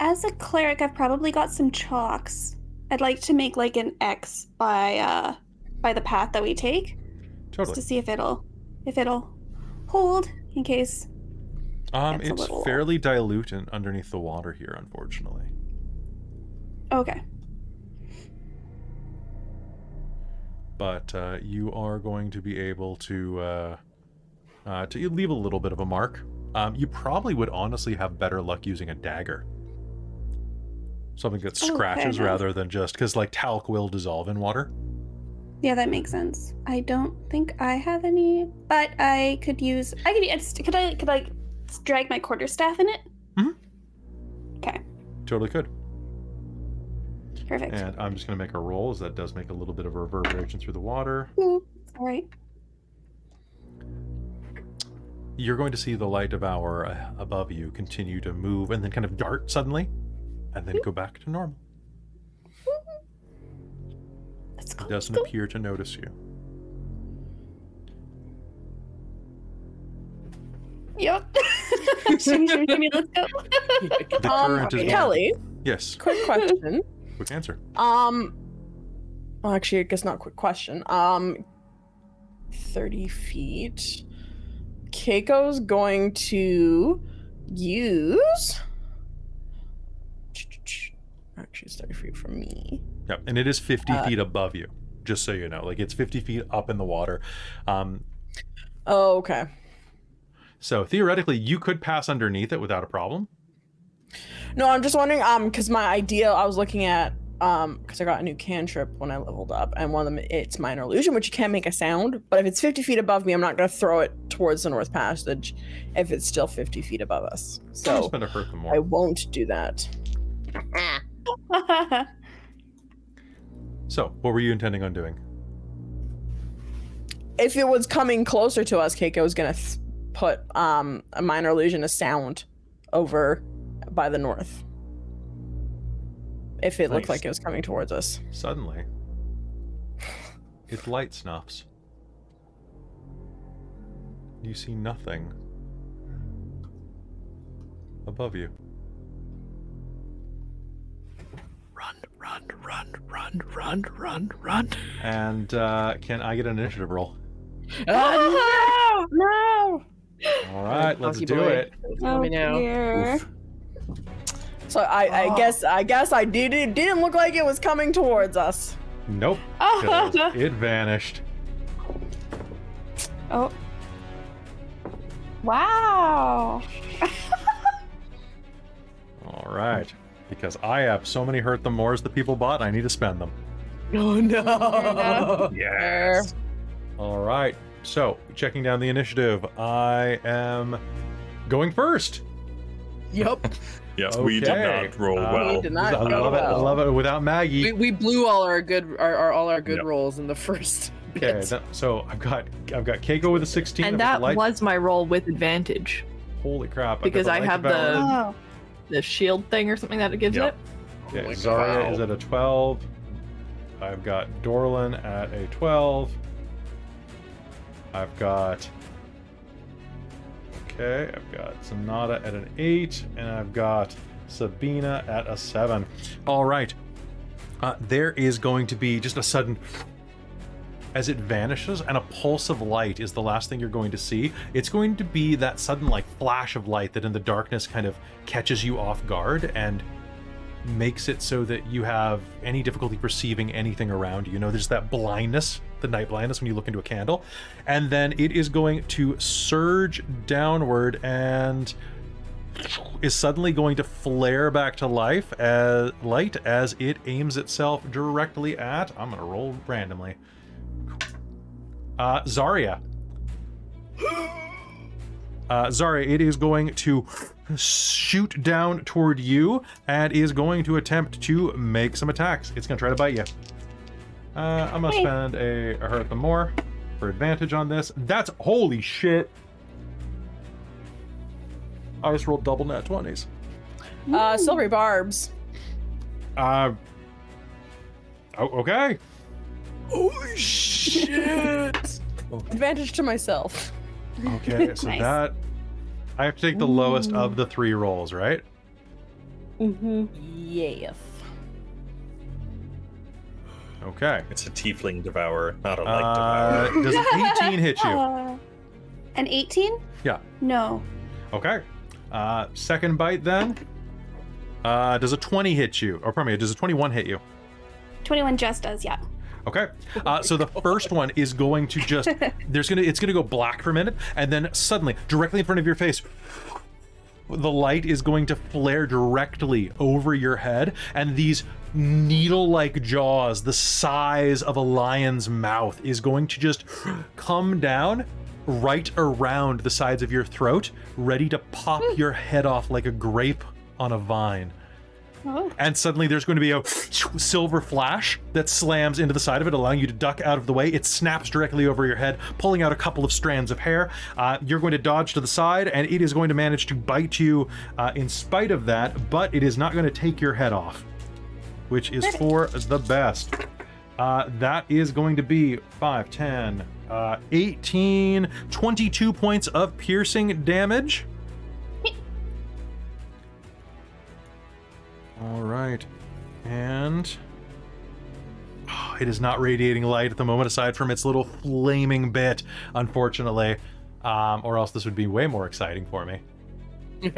as a cleric, I've probably got some chalks. I'd like to make like an X by uh by the path that we take, just to see if it'll if it'll hold in case. Um, it's a it's little- fairly dilute and underneath the water here, unfortunately. Okay. but uh, you are going to be able to uh, uh, to leave a little bit of a mark. Um, you probably would honestly have better luck using a dagger, something that Oh, scratches rather than just because like talc will dissolve in water. Yeah, that makes sense. I don't think I have any, but I could use. I could. I Could I? Could I drag my quarterstaff in it? Mhm. Okay. Totally could. Perfect. And I'm just going to make a roll, as that does make a little bit of reverberation through the water. Ooh, all right. You're going to see the light devourer uh, above you continue to move and then kind of dart suddenly, and then go back to normal. Let's go. It doesn't appear to notice you. Yep. shimmy, shimmy, shimmy, let's go. The Um, current is Kelly, yes. quick question. Quick answer. Um, well, actually, I guess not. Quick question. Um, thirty feet. Keiko's going to use. Actually, it's thirty feet from me. Yep, and it is 50 Uh, feet above you, just so you know. Like it's 50 feet up in the water. Um, Oh, okay. so theoretically, you could pass underneath it without a problem. No, I'm just wondering. Um, because my idea, I was looking at. Um, because I got a new cantrip when I leveled up, and one of them it's minor illusion, which you can't make a sound. But if it's 50 feet above me, I'm not gonna throw it towards the north passage. If it's still 50 feet above us, So so it's going to hurt them I won't do that. So, what were you intending on doing? If it was coming closer to us, Keiko was gonna th- put um a minor illusion, a sound, over by the north. If it looked like it was coming towards us. Suddenly, its light snuffs. You see nothing above you. Run, run, run, run, run, run, run. And uh, can I get an initiative roll? Ah, No. No! All right, let's do boy. it. Let me know. Dear. So I, I Oh. guess I guess I did it didn't look like it was coming towards us. Nope. 'cause it vanished. Oh. Wow. All right. Because I have so many hurt the mores the people bought, I need to spend them. Oh no. Yes. All right. So, checking down the initiative, I am going first. Yup. Yes, we did not roll Uh, well. We did not I go love it. I love it without Maggie. We, we blew all our good our, our all our good Yep. rolls in the first bit. Okay, that, so I've got I've got Keiko with a 16. And that light- was my roll with advantage holy crap. Because the I have the Oh. the shield thing or something that it gives Yep. it. Okay, Like, Zarya wow. is at a 12. I've got Dorlin at a 12. I've got. Okay, I've got Zanata at an 8, and I've got Sabina at a 7. All right. Uh, there is going to be just a sudden. As it vanishes, and a pulse of light is the last thing you're going to see. It's going to be that sudden, like, flash of light that in the darkness kind of catches you off guard and makes it so that you have any difficulty perceiving anything around you. You know, there's that blindness, the night blindness when you look into a candle. And then it is going to surge downward and is suddenly going to flare back to life as light as it aims itself directly at I'm gonna roll randomly. Uh Zarya. Uh, Zarya, it is going to shoot down toward you and is going to attempt to make some attacks. It's to try to bite you. Uh, I'm going to Hey. spend a, a hurt the more for advantage on this. That's holy shit. I just rolled double net 20s. Uh silvery barbs. Uh, oh, okay. Holy shit! Advantage to myself. Okay, so Nice. that. I have to take the lowest of the three rolls, right? Mm-hmm. Yes. Okay. It's a tiefling devourer, not a light Uh, devourer. does an 18 hit you? Uh, An 18? Yeah. No. Okay. Uh, second bite then. Uh, does a 20 hit you? Or pardon me, does a 21 hit you? 21 just does, yeah. Okay. Uh, so the first one is going to just there's gonna it's gonna go black for a minute, and then suddenly, directly in front of your face, the light is going to flare directly over your head, and these needle-like jaws, the size of a lion's mouth, is going to just come down right around the sides of your throat, ready to pop hmm. your head off like a grape on a vine Oh. and suddenly there's going to be a silver flash that slams into the side of it, allowing you to duck out of the way. It snaps directly over your head, pulling out a couple of strands of hair. Uh, you're going to dodge to the side, and it is going to manage to bite you uh, in spite of that, but it is not going to take your head off, which is for the best. Uh, that is going to be 5, 10, uh, 18, 22 points of piercing damage. All right. And Oh, it is not radiating light at the moment, aside from its little flaming bit, unfortunately. Um, or else this would be way more exciting for me.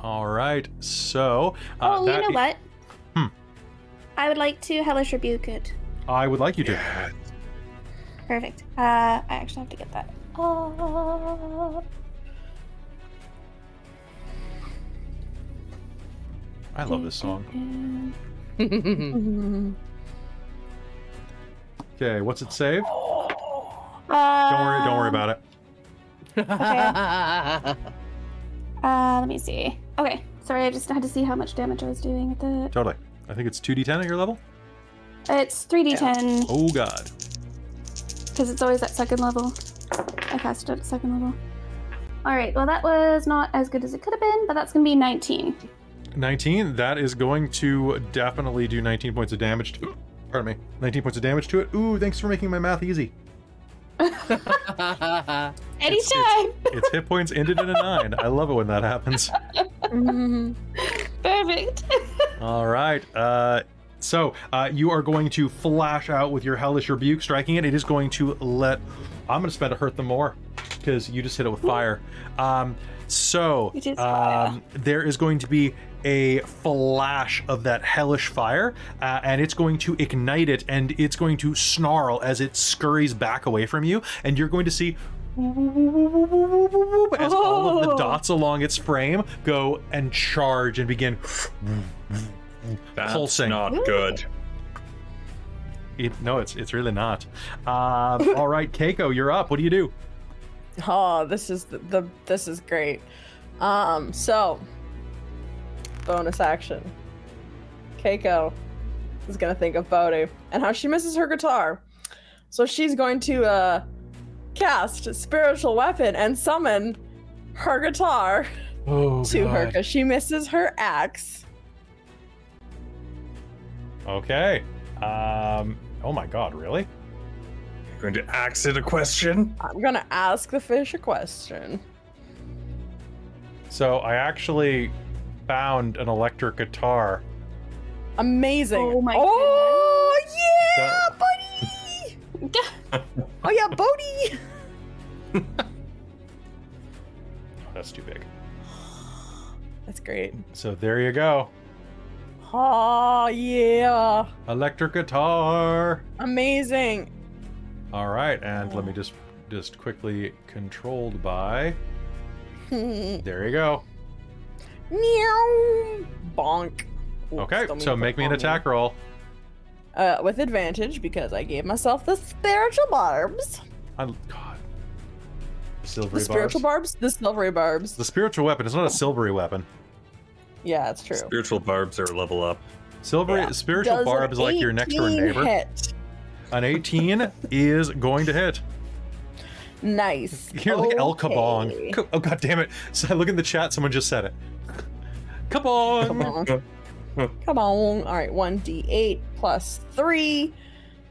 All right. So, uh, oh, you know what? Hmm. I would like to hellish rebuke it. I would like you to. Perfect. Uh, I actually have to get that. Uh, I love this song. Okay, what's it save? Don't worry, don't worry about it. Okay. Uh, let me see. Okay, sorry, I just had to see how much damage I was doing with it. Totally. I think it's 2d10 at your level. It's 3d10 Oh god. because it's always at second level. I cast it at second level. All right, well that was not as good as it could have been, but that's gonna be 19. 19. That is going to definitely do 19 points of damage to. Pardon me. 19 points of damage to it. Ooh, thanks for making my math easy. Anytime. Its hit points ended in a nine. I love it when that happens. Perfect. All right. Uh, so uh, you are going to flash out with your hellish rebuke, striking it. It is going to let. I'm going to spend a hurt them more because you just hit it with fire. Um, so It is fire. um, there is going to be a flash of that hellish fire, uh, and it's going to ignite it, and it's going to snarl as it scurries back away from you, and you're going to see. As all of the Oh. dots along its frame go and charge and begin That's Pulsing. not good. It, no, it's it's really not. Um, all right, Keiko, you're up. What do you do? Oh, this is the, the this is great. Um, so bonus action. Keiko is gonna think of Bodhi and how she misses her guitar. So she's going to uh cast spiritual weapon and summon her guitar Oh, to her because she misses her axe. Okay. Um. Oh my God, really? Going to ask it a question. I'm gonna ask the fish a question. So I actually found an electric guitar. Amazing. Oh my oh, god. Oh yeah, That- buddy. oh yeah, Bodhi. Oh, that's too big. That's great. So there you go. Oh yeah. Electric guitar. Amazing. All right, and let me just just quickly controlled by. There you go. Meow. Bonk. Ooh, Okay, so make me an bonk. attack roll. Uh, with advantage because I gave myself the spiritual barbs. I, God. Silvery The barbs. spiritual barbs. The silvery barbs. The spiritual weapon It's not a silvery weapon. Yeah, it's true. Spiritual barbs are level up. Silvery Yeah. spiritual Does barb is like your next door neighbor. Hit. An 18 is going to hit. Nice. You're like El Okay. Kabong. Oh god damn it! So I look in the chat. Someone just said it. Kabong. Come on. Come on. All right, 1d8 plus 3.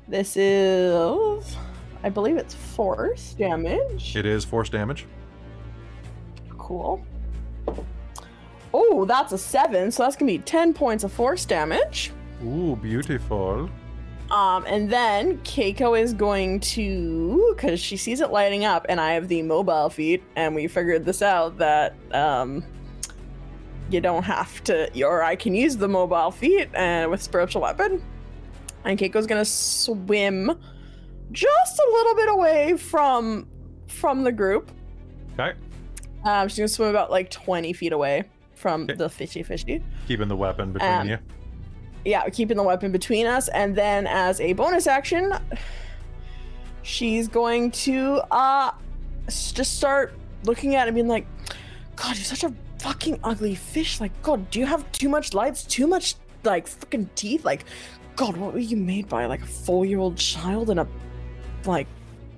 This is, I believe it's force damage. It is force damage. Cool. Oh, that's a 7, so that's going to be 10 points of force damage. Ooh, beautiful. Um, and then Keiko is going to, because she sees it lighting up, and I have the mobile feet, and we figured this out that um, you don't have to, or I can use the mobile feet and with spiritual weapon. And Keiko's gonna swim just a little bit away from from the group. Okay. Um, she's gonna swim about like 20 feet away from Okay. the fishy fishy Keeping the weapon between Um, you. Yeah, keeping the weapon between us. And then as a bonus action, she's going to uh just start looking at it and being like, God, you're such a fucking ugly fish. Like, God, do you have too much lights? Too much like fucking teeth? Like, God, what were you made by? Like a four-year-old child in a like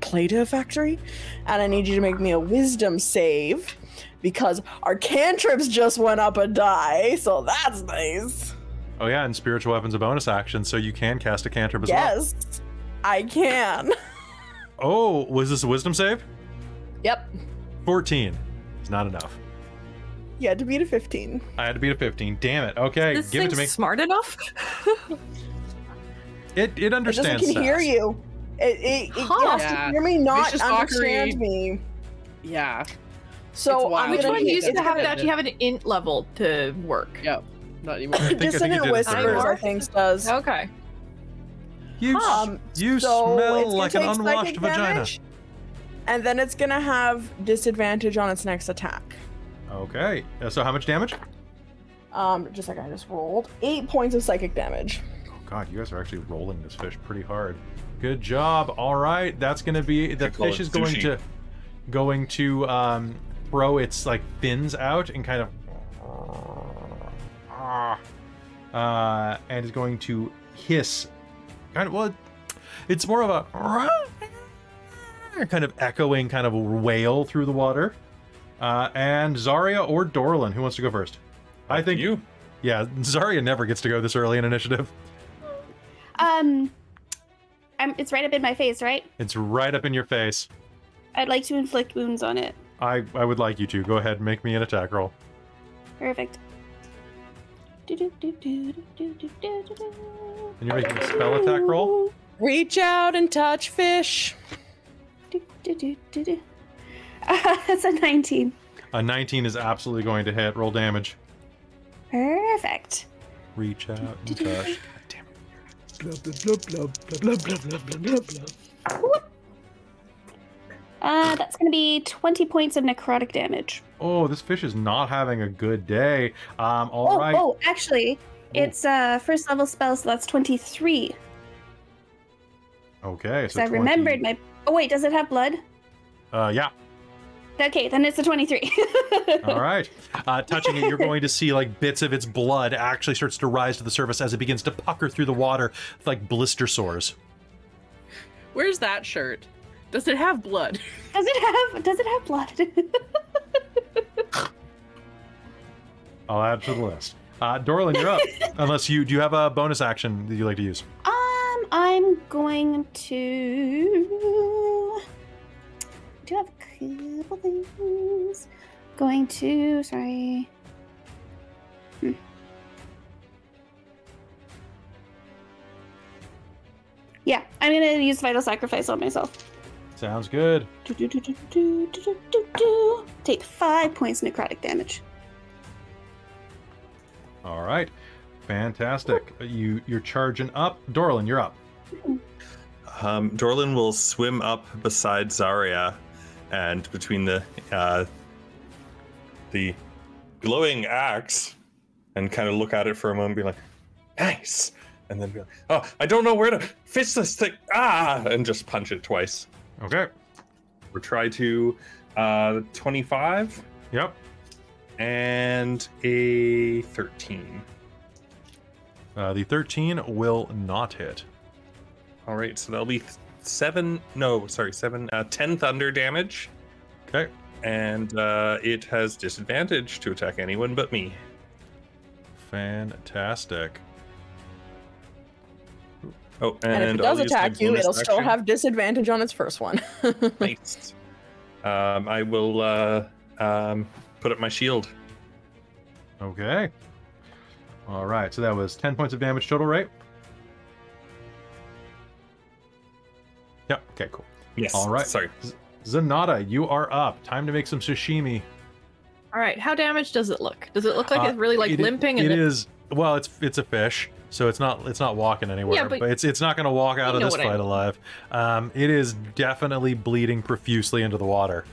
Play-Doh factory? And I need you to make me a wisdom save. Because our cantrips just went up a die, so that's nice. Oh yeah, and spiritual weapon's a bonus action, so you can cast a cantrip as well. Yes, I can. Oh, was this a wisdom save? Yep. 14. It's not enough. You had to beat a 15. I had to beat a 15. Damn it. Okay, this give it to me. smart enough. It it It doesn't can hear you. It, it, it Huh. has Yeah. to hear me, not Vicious understand mockery. me. Yeah. So I'm. Which gonna one hit- used to have to gonna- actually have an int level to work? Yep. Not anymore. think- I think Dissonant you did it whispers, there. I think, does. Okay. You, Um, you so smell like an unwashed vagina. damage, And then it's gonna have disadvantage on its next attack. Okay. uh, So how much damage? Um, just like I just rolled. Eight points of psychic damage. Oh god, you guys are actually rolling this fish pretty hard. Good job. All right, that's gonna be the I fish is going sushi. to going to um, throw its like fins out and kind of uh, and is going to hiss. Kind of well, it's more of a kind of echoing kind of wail through the water. Uh, and Zarya or Dorlin, who wants to go first? I think you. Yeah, Zarya never gets to go this early in initiative. Um, I'm, it's right up in my face, right? It's right up in your face. I'd like to inflict wounds on it. I, I would like you to. Go ahead and make me an attack roll. Perfect. And you're making a spell attack roll? Reach out and touch fish. That's a 19. A 19 is absolutely going to hit. Roll damage. Perfect. Reach out and touch. Uh, that's going to be 20 points of necrotic damage. Oh, this fish is not having a good day. Um, all oh, right. oh, actually, it's uh first level spell, so that's 23. Okay, So so I 20 remembered my. Oh, wait, does it have blood? Uh, yeah. Okay, then it's a 23. All right. Uh, touching it, you're going to see like bits of its blood actually starts to rise to the surface as it begins to pucker through the water with, like blister sores. Where's that shirt? Does it have blood? Does it have? Does it have blood? I'll add to the list. Uh, Dorlin, you're up. Unless you do you have a bonus action that you like to use? um, I'm going to. Do have a couple things. Going to. Sorry. Hmm. Yeah, I'm gonna use vital sacrifice on myself. Sounds good. Do, do, do, do, do, do, do, do. Take five points necrotic damage. All right, fantastic. You you're charging up, Dorlin. You're up. Um, Dorlin will swim up beside Zarya, and between the uh, the glowing axe, and kind of look at it for a moment, be like, "Nice," and then be like, "Oh, I don't know where to fish this thing!" Ah, and just punch it twice. Okay. Or try to uh, twenty-five Yep. and a thirteen. Uh, the 13 will not hit. All right, so that'll be th- seven. No, sorry, seven. Uh, ten thunder damage. Okay. and uh, it has disadvantage to attack anyone but me. Fantastic. Oh, and, And, if it I'll does attack you, it'll still have disadvantage on its first one. Nice. Um, I will uh, um, put up my shield. Okay. All right. So that was 10 points of damage total, right? Yeah. Okay, cool. Yes. All right. Sorry. Zanata, you are up. Time to make some sashimi. All right, how damaged does it look? Does it look like Uh, it's really like it- limping? It and it- is well, it's it's a fish, so it's not it's not walking anywhere. Yeah, but, but- it's it's not going to walk out of this what I fight mean. alive. Um, it is definitely bleeding profusely into the water.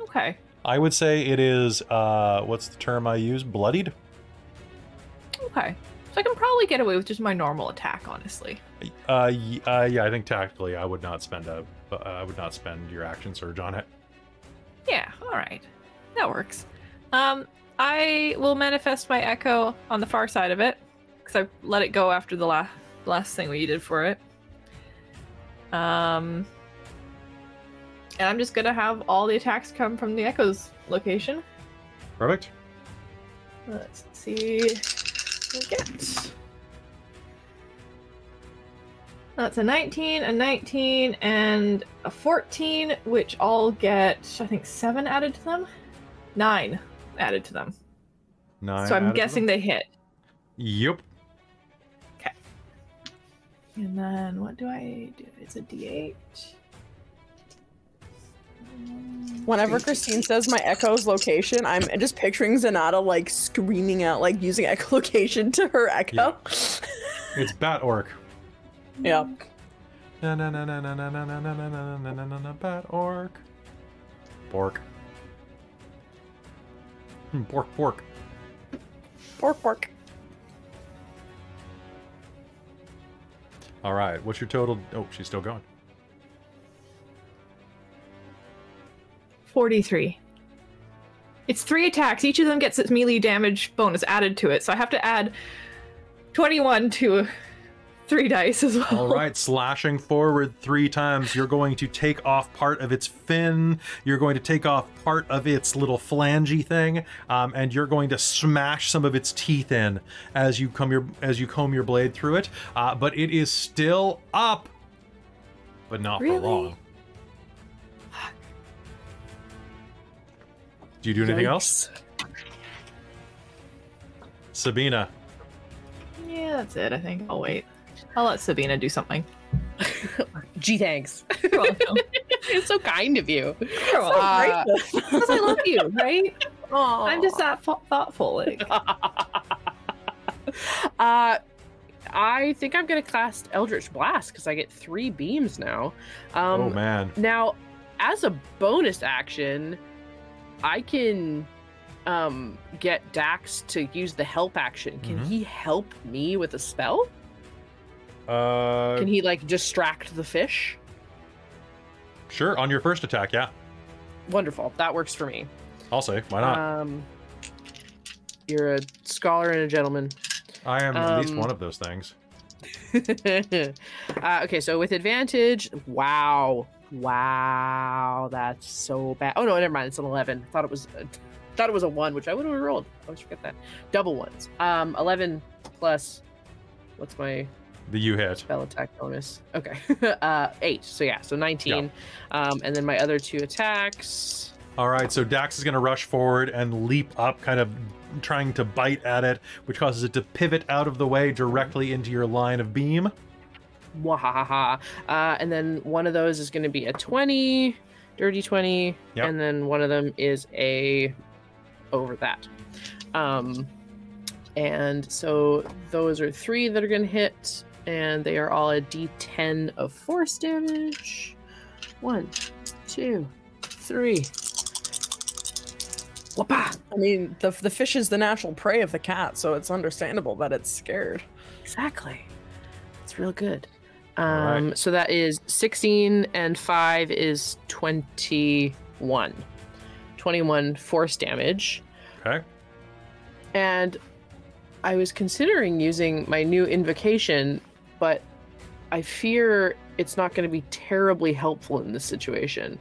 Okay. I would say it is uh, what's the term I use? Bloodied. Okay. So I can probably get away with just my normal attack, honestly. Uh, uh, yeah, I think tactically, I would not spend a uh, I would not spend your action surge on it. Yeah, all right. That works. Um, I will manifest my echo on the far side of it because I let it go after the last last thing we did for it. Um, and I'm just gonna have all the attacks come from the echo's location. Perfect. Let's see. what we get. That's a 19, a 19, and a 14, which all get, I think, seven added to them. Nine added to them. Nine. so I'm guessing they hit. Yep. And then what do I do? It's a D8. Whenever Christine says my echo's location, I'm just picturing Zanata like screaming out, like using echolocation to her echo. It's Bat Orc. Yep. Na na na na na na na na na na na na na na na Bat Orc. Pork. Hmm, Pork, pork. Pork, All right. What's your total? Oh, she's still going. 43. It's three attacks. Each of them gets its melee damage bonus added to it. So I have to add 21 to three dice as well. All right, slashing forward three times. You're going to take off part of its fin. You're going to take off part of its little flangey thing, um, and you're going to smash some of its teeth in as you come your as you comb your blade through it. Uh, but it is still up, but not Really? for long. Do you do anything else? Sabina. Yeah, that's it. I think. I'll wait. I'll let Sabina do something. Gee, thanks. You're welcome. it's so kind of you. You're welcome. Uh, Because I love you, right? I'm just that thou- thoughtful. Like, uh, I think I'm gonna cast Eldritch Blast because I get three beams now. Um, oh man. Now, as a bonus action, I can um get Dax to use the help action. Can Mhm. he help me with a spell? Uh, Can he like distract the fish? sure. On your first attack, yeah. Wonderful. That works for me. I'll say. Why not? Um you're a scholar and a gentleman. I am at least um, one of those things. uh, okay, so with advantage, wow, wow, that's so bad. Oh no, never mind. It's an eleven. Thought it was, thought it was a one, which I would have rolled. I always forget that. Double ones. Um, eleven plus. What's my The you hit. spell attack bonus? Okay, uh, eight. So yeah, so nineteen. Um, and then my other two attacks. All right, so Dax is going to rush forward and leap up, kind of trying to bite at it, which causes it to pivot out of the way directly into your line of beam. Wahaha. Uh, and then one of those is going to be a 20, dirty 20. Yep. And then one of them is a over that. Um, and so those are three that are going to hit, and they are all a d10 of force damage. One, two, three. Whoppa! I mean, the the fish is the natural prey of the cat, so it's understandable that it's scared. Exactly. It's real good. All right. Um, so that is 16 and 5 is 21. 21 force damage. Okay. And I was considering using my new invocation, but I fear it's not going to be terribly helpful in this situation.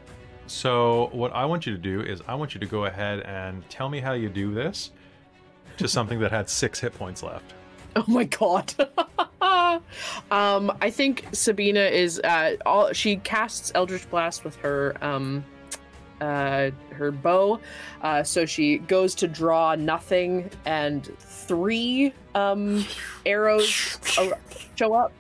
So, what I want you to do is, I want you to go ahead and tell me how you do this to something that had six hit points left. Oh my god. um, I think Sabina is uh all she casts Eldritch Blast with her um uh her bow. Uh so she goes to draw nothing and three um arrows show up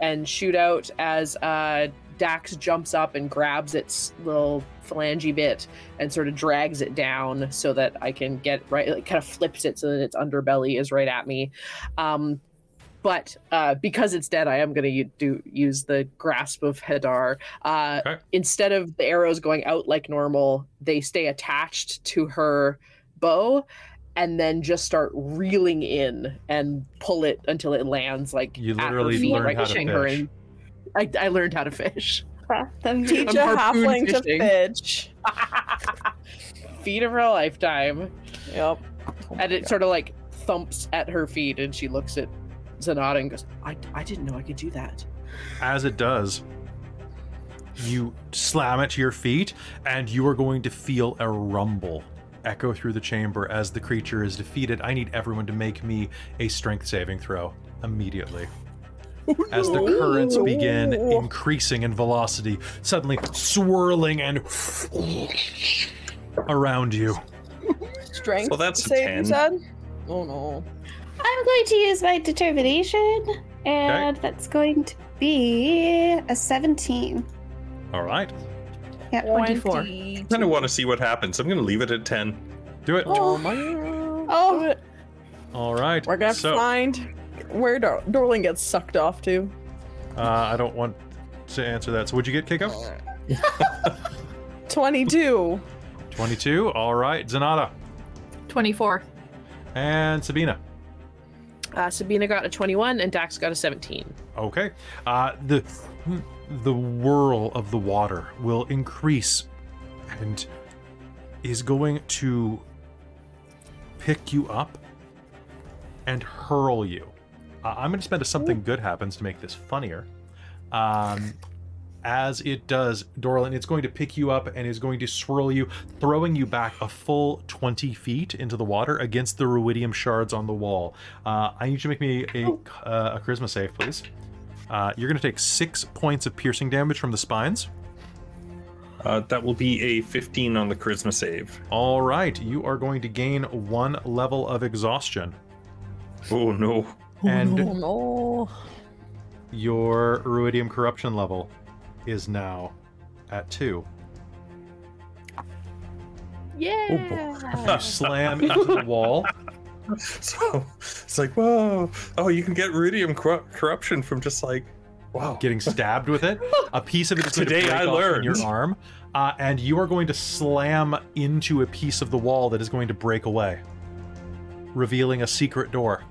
and shoot out as uh Dax jumps up and grabs its little phalange bit and sort of drags it down so that I can get right like kind of flips it so that its underbelly is right at me. Um, but uh, because it's dead, I am going to do use the grasp of Hadar. Uh, Okay. Instead of the arrows going out like normal, they stay attached to her bow, and then just start reeling in and pull it until it lands like You at her literally feet, learned right how to pushing her fish. in. I, I learned how to fish. Teach a I'm harpoon halfling to fish. Feet of her lifetime. Yep. and it sort of like thumps at her feet and she looks at Zanata and goes, I, I didn't know I could do that. As it does, you slam it to your feet, and you are going to feel a rumble echo through the chamber as the creature is defeated. I need everyone to make me a strength saving throw immediately. As the currents begin increasing in velocity, suddenly swirling and around you. Strength. So that's a save, 10. you said? Oh no. I'm going to use my determination, and that's going to be a 17. All right, Yeah, 24. 20. I kind of want to see what happens. I'm going to leave it at 10. do it. Oh my. Oh. All right. We're gonna so, find where Dor- Dorlin gets sucked off to. uh, I don't want to answer that. So, would you get Keiko? 22. 22. All right. Zanata 24. and Sabina. Uh, Sabina got a 21 and Dax got a 17. Okay. Uh, the the whirl of the water will increase and is going to pick you up and hurl you. Uh, I'm going to spend a something good happens to make this funnier. Um, as it does, Dorlin, it's going to pick you up and is going to swirl you, throwing you back a full 20 feet into the water against the ruidium shards on the wall. Uh, I need you to make me a, uh, a charisma save, please. Uh, you're going to take six points of piercing damage from the spines. Uh, that will be a 15 on the charisma save. All right, you are going to gain one level of exhaustion. Oh no. And Oh no. your Ruidium corruption level is now at two. Yeah. You slam into the wall. So it's like, whoa. Oh, you can get ruidium corru- corruption from just like, wow. getting stabbed with it. A piece of it is going Today to break I off in learned. your arm, uh, and you are going to slam into a piece of the wall that is going to break away, revealing a secret door.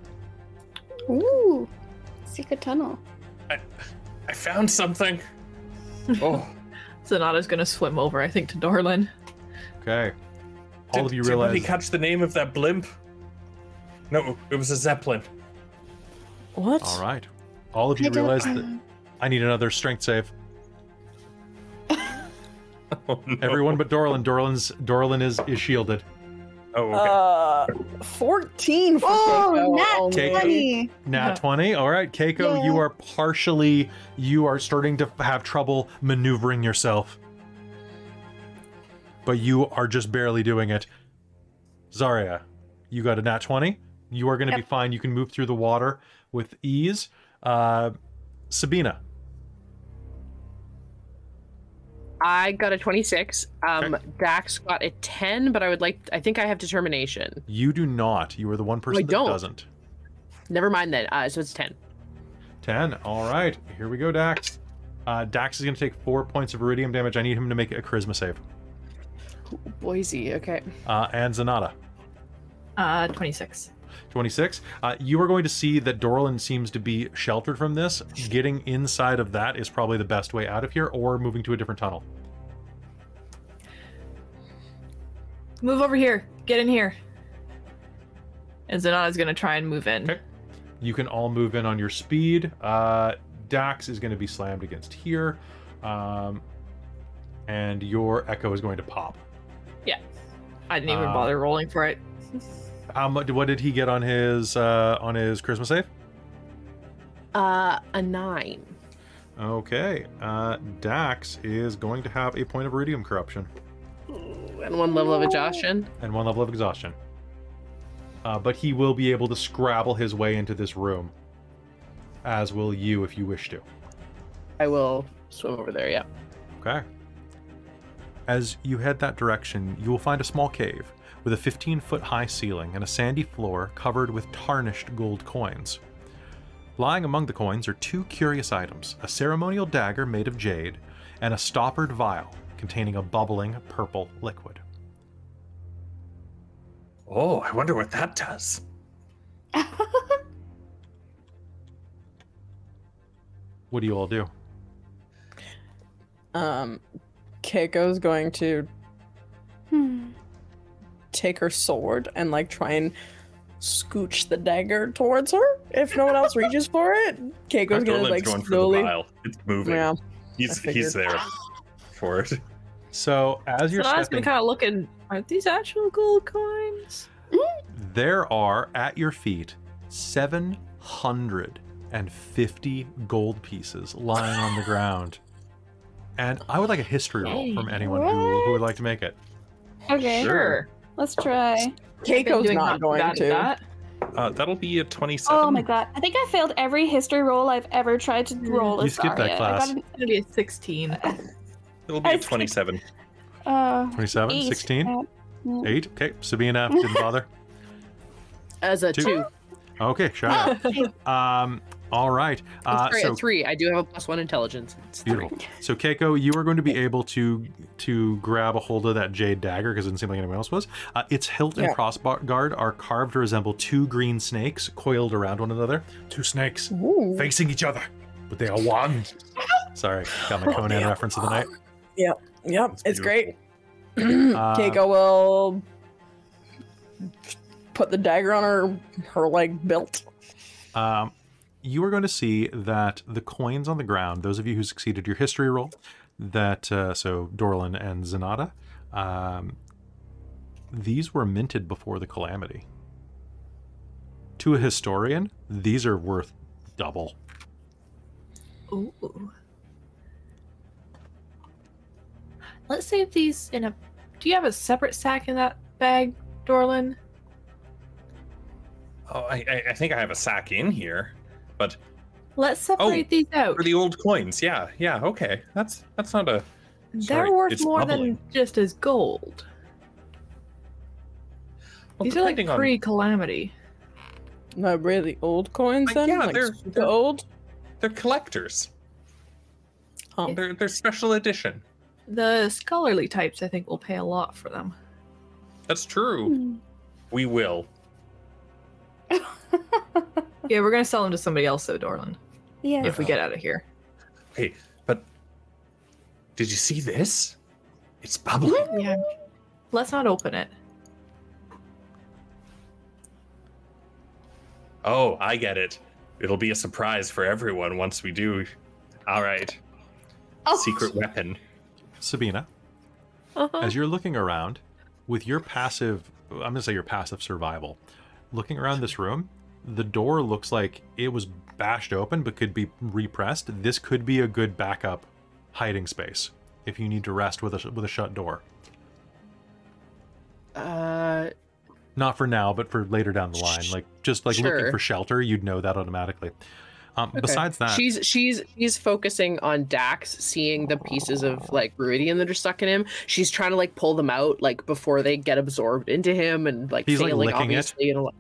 Ooh, secret tunnel. I, I found something. Oh, Zanata's gonna swim over, I think, to Dorlin. Okay. All did, of you did anybody realize catch the name of that blimp? No, it was a zeppelin. What? All right. All of you I realize that I need another strength save. Oh, no. Everyone but Dorlin. Dorlin's Dorlin is is shielded. Oh, okay. Uh, 14 for Oh, Keiko nat 20. Nat 20. All right, Keiko, you are partially you are starting to have trouble maneuvering yourself. But you are just barely doing it. Zaria, you got a nat 20. You are going to be fine. You can move through the water with ease. Uh Sabina, I got a 26. Um, Okay. Dax got a 10, but I would like. I think I have determination. you do not. You are the one person that don't. doesn't. Never mind then. Uh, so it's 10. 10. All right. Here we go, Dax. Uh, Dax is going to take four points of ruidium damage. I need him to make a charisma save. Boise. Okay. Uh, and Zanata. Uh, 26. 26. Uh, you are going to see that Dorlin seems to be sheltered from this. Getting inside of that is probably the best way out of here, or moving to a different tunnel. Move over here. Get in here. And Zanata's gonna try and move in. Okay. You can all move in on your speed. Uh, Dax is going to be slammed against here. Um, and your echo is going to pop. Yeah. I didn't even Uh, bother rolling for it. How much? What did he get on his uh, on his Christmas save? Uh, a 9. Okay. Uh, Dax is going to have a point of ruidium corruption And one level of exhaustion. and one level of exhaustion. Uh, but he will be able to scrabble his way into this room, as will you if you wish to. I will swim over there. Yeah. Okay. As you head that direction, you will find a small cave with a 15 foot high ceiling and a sandy floor covered with tarnished gold coins. Lying among the coins are two curious items a ceremonial dagger made of jade and a stoppered vial containing a bubbling purple liquid. Oh, I wonder what that does. What do you all do? Um, Keiko's going to Hmm. Take her sword and like try and scooch the dagger towards her if no one else reaches for it. Keiko's gonna Dorlin's like going for the slowly. It's moving. Yeah, he's he's there for it. So, as you're Zanata's gonna stepping, kind of looking. Aren't these actual gold coins? there are at your feet 750 gold pieces lying on the ground. And I would like a history roll from anyone who, who would like to make it. Okay, Sure. Let's try. Been Keiko's not going bad at to. that. Uh, that'll be a twenty-seven. Oh my god. I think I failed every history roll I've ever tried to roll. You as skipped that Zaria. I class. got an- It's gonna be a 16. It'll be a twenty-seven. Uh, 27, eight. 16, Uh, mm. 8. Okay, Sabina didn't bother. As a Two. 2. Okay, shut up. Um, all right. I'm Uh, sorry, so a 3. I do have a plus 1 intelligence. It's 3. Beautiful. So Keiko, you are going to be able to to grab a hold of that jade dagger because it didn't seem like anyone else was. Uh, its hilt and crossguard are carved to resemble two green snakes coiled around one another. Two snakes Ooh. facing each other, but they are one. Sorry, got my Conan reference of the night. Yep, Yep. it's great. Uh, Keiko will put the dagger on her her like belt. Um, you are going to see that the coins on the ground, those of you who succeeded your history roll, that uh, so Dorlin and Zanata, um, these were minted before the calamity. To a historian, these are worth double. Ooh. Let's save these in a. Do you have a separate sack in that bag, Dorlin? Oh, I, I, I think I have a sack in here, but Let's separate these out. for the old coins, yeah, yeah, okay. That's that's not a. They're sorry, worth more bubbling. than just as gold. Well, These are like pre-calamity. No, really old coins Like, then? yeah, like they're- super they're- old. They're collectors. Oh. They're they're special edition. The scholarly types, I think, will pay a lot for them. That's true. Hmm. We will. Yeah, we're gonna sell them to somebody else, though, Dorlin. yeah. If we get out of here. Hey, but did you see this? It's bubbling. Yeah. Let's not open it. Oh, I get it. It'll be a surprise for everyone once we do. All right. Oh. Secret weapon. Sabina, Uh-huh. as you're looking around with your passive, I'm going to say your passive survival, looking around this room, the door looks like it was bashed open but could be repressed. This could be a good backup hiding space if you need to rest with a with a shut door. Uh, Not for now, but for later down the line. Like just like looking for shelter, you'd know that automatically. Um, Okay. Besides that, she's she's she's focusing on Dax, seeing the pieces of like ruidium that are stuck in him. She's trying to like pull them out like before they get absorbed into him, and like He's, like, failing it? obviously. And a lot-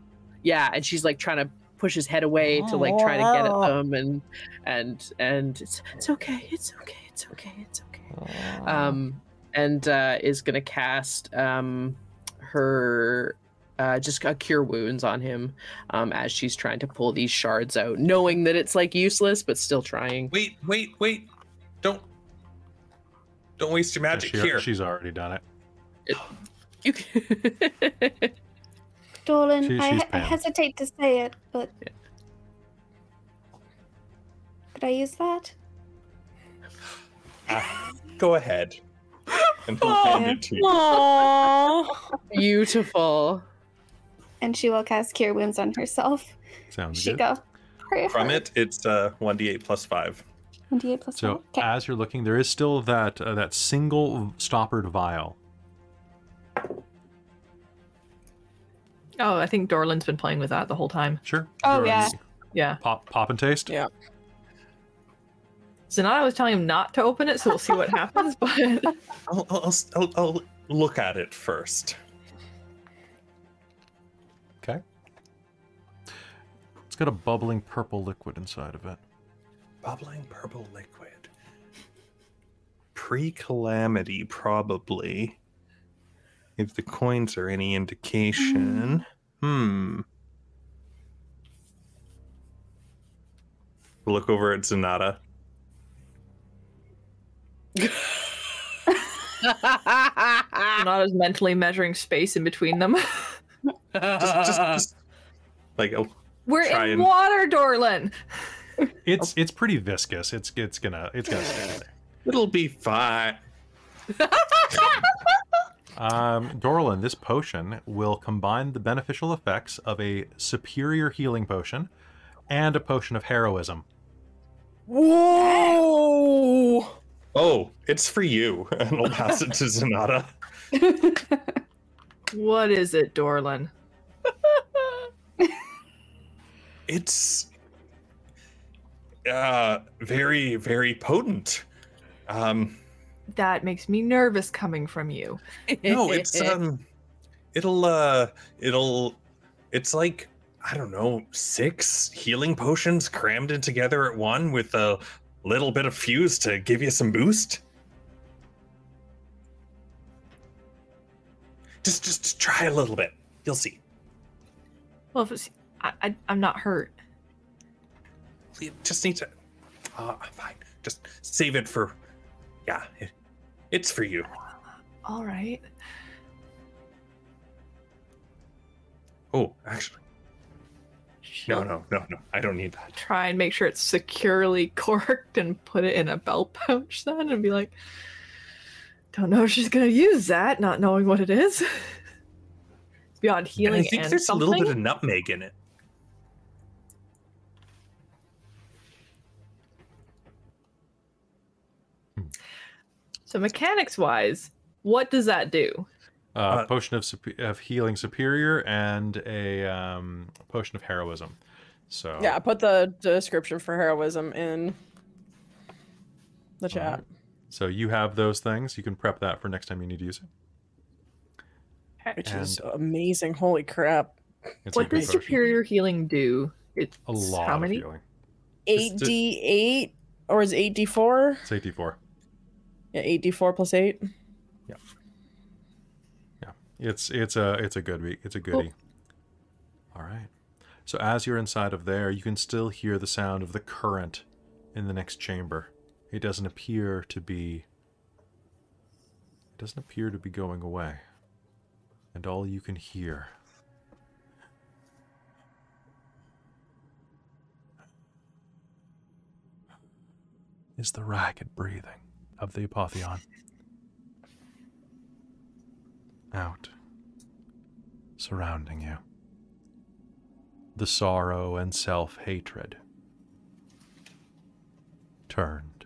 yeah, and she's like trying to push his head away to like try to get at them, and and and it's it's okay, it's okay, it's okay, it's okay. Um, and uh, is gonna cast um her uh, just a cure wounds on him um, as she's trying to pull these shards out, knowing that it's like useless, but still trying. Wait, wait, wait. Don't don't waste your magic she- here. she's already done it. You can- Dolan, She- I, I hesitate to say it, but could I use that? Ah, go ahead. And he'll hand it to you. Aww. Beautiful. And she will cast Cure Wounds on herself. Sounds She good. go. Hurry, From it, it's uh, 1d8 plus 5. 28 plus So one. Okay. as you're looking, there is still that uh, that single stoppered vial. Oh, I think Dorlin's been playing with that the whole time. Sure. Oh, Go yeah. Yeah. Pop, pop and taste. Yeah. Zanata was telling him not to open it, so we'll see what happens. But I'll, I'll, I'll, I'll look at it first. Okay. It's got a bubbling purple liquid inside of it. Bubbling purple liquid. Pre calamity, probably. If the coins are any indication. Hmm. Look over at Zanata. Zanata's mentally measuring space in between them. Just, just, just like, oh, We're in and- water, Dorlin. It's it's pretty viscous. It's it's gonna it's gonna stay there. it'll be fine. Um, Dorlin, this potion will combine the beneficial effects of a superior healing potion and a potion of heroism. Whoa! Oh, it's for you. And I'll pass it to Zanata. What is it, Dorlin? It's uh very, very potent. Um That makes me nervous coming from you. no, it's um it'll uh it'll it's like I don't know, six healing potions crammed in together at one with a little bit of fuse to give you some boost. Just just try a little bit. You'll see. Well, if it's, I, I, I'm not hurt. You just need to uh fine. Just save it for yeah, it, it's for you. All right. Oh, actually. No, no, no, no. I don't need that. Try and make sure it's securely corked and put it in a belt pouch then and be like, don't know if she's going to use that, not knowing what it is. It's beyond And healing I think and there's something. a little bit of nutmeg in it. So mechanics wise, what does that do? Uh, Uh, potion of, of healing superior and a um, potion of heroism. So Yeah, I put the description for heroism in the chat. Alright. So you have those things. You can prep that for next time you need to use it. Which is amazing. Holy crap. What does potion. superior healing do? It's A lot how of many? healing. Just- 8d8 or is it 8d4? It's 84. Yeah, 8d4 plus 8. It's it's a it's a good. It's a goodie. All right. So as you're inside of there, you can still hear the sound of the current in the next chamber. It doesn't appear to be it doesn't appear to be going away. And all you can hear is the ragged breathing of the Apotheon. Out. Surrounding you. The sorrow and self hatred turned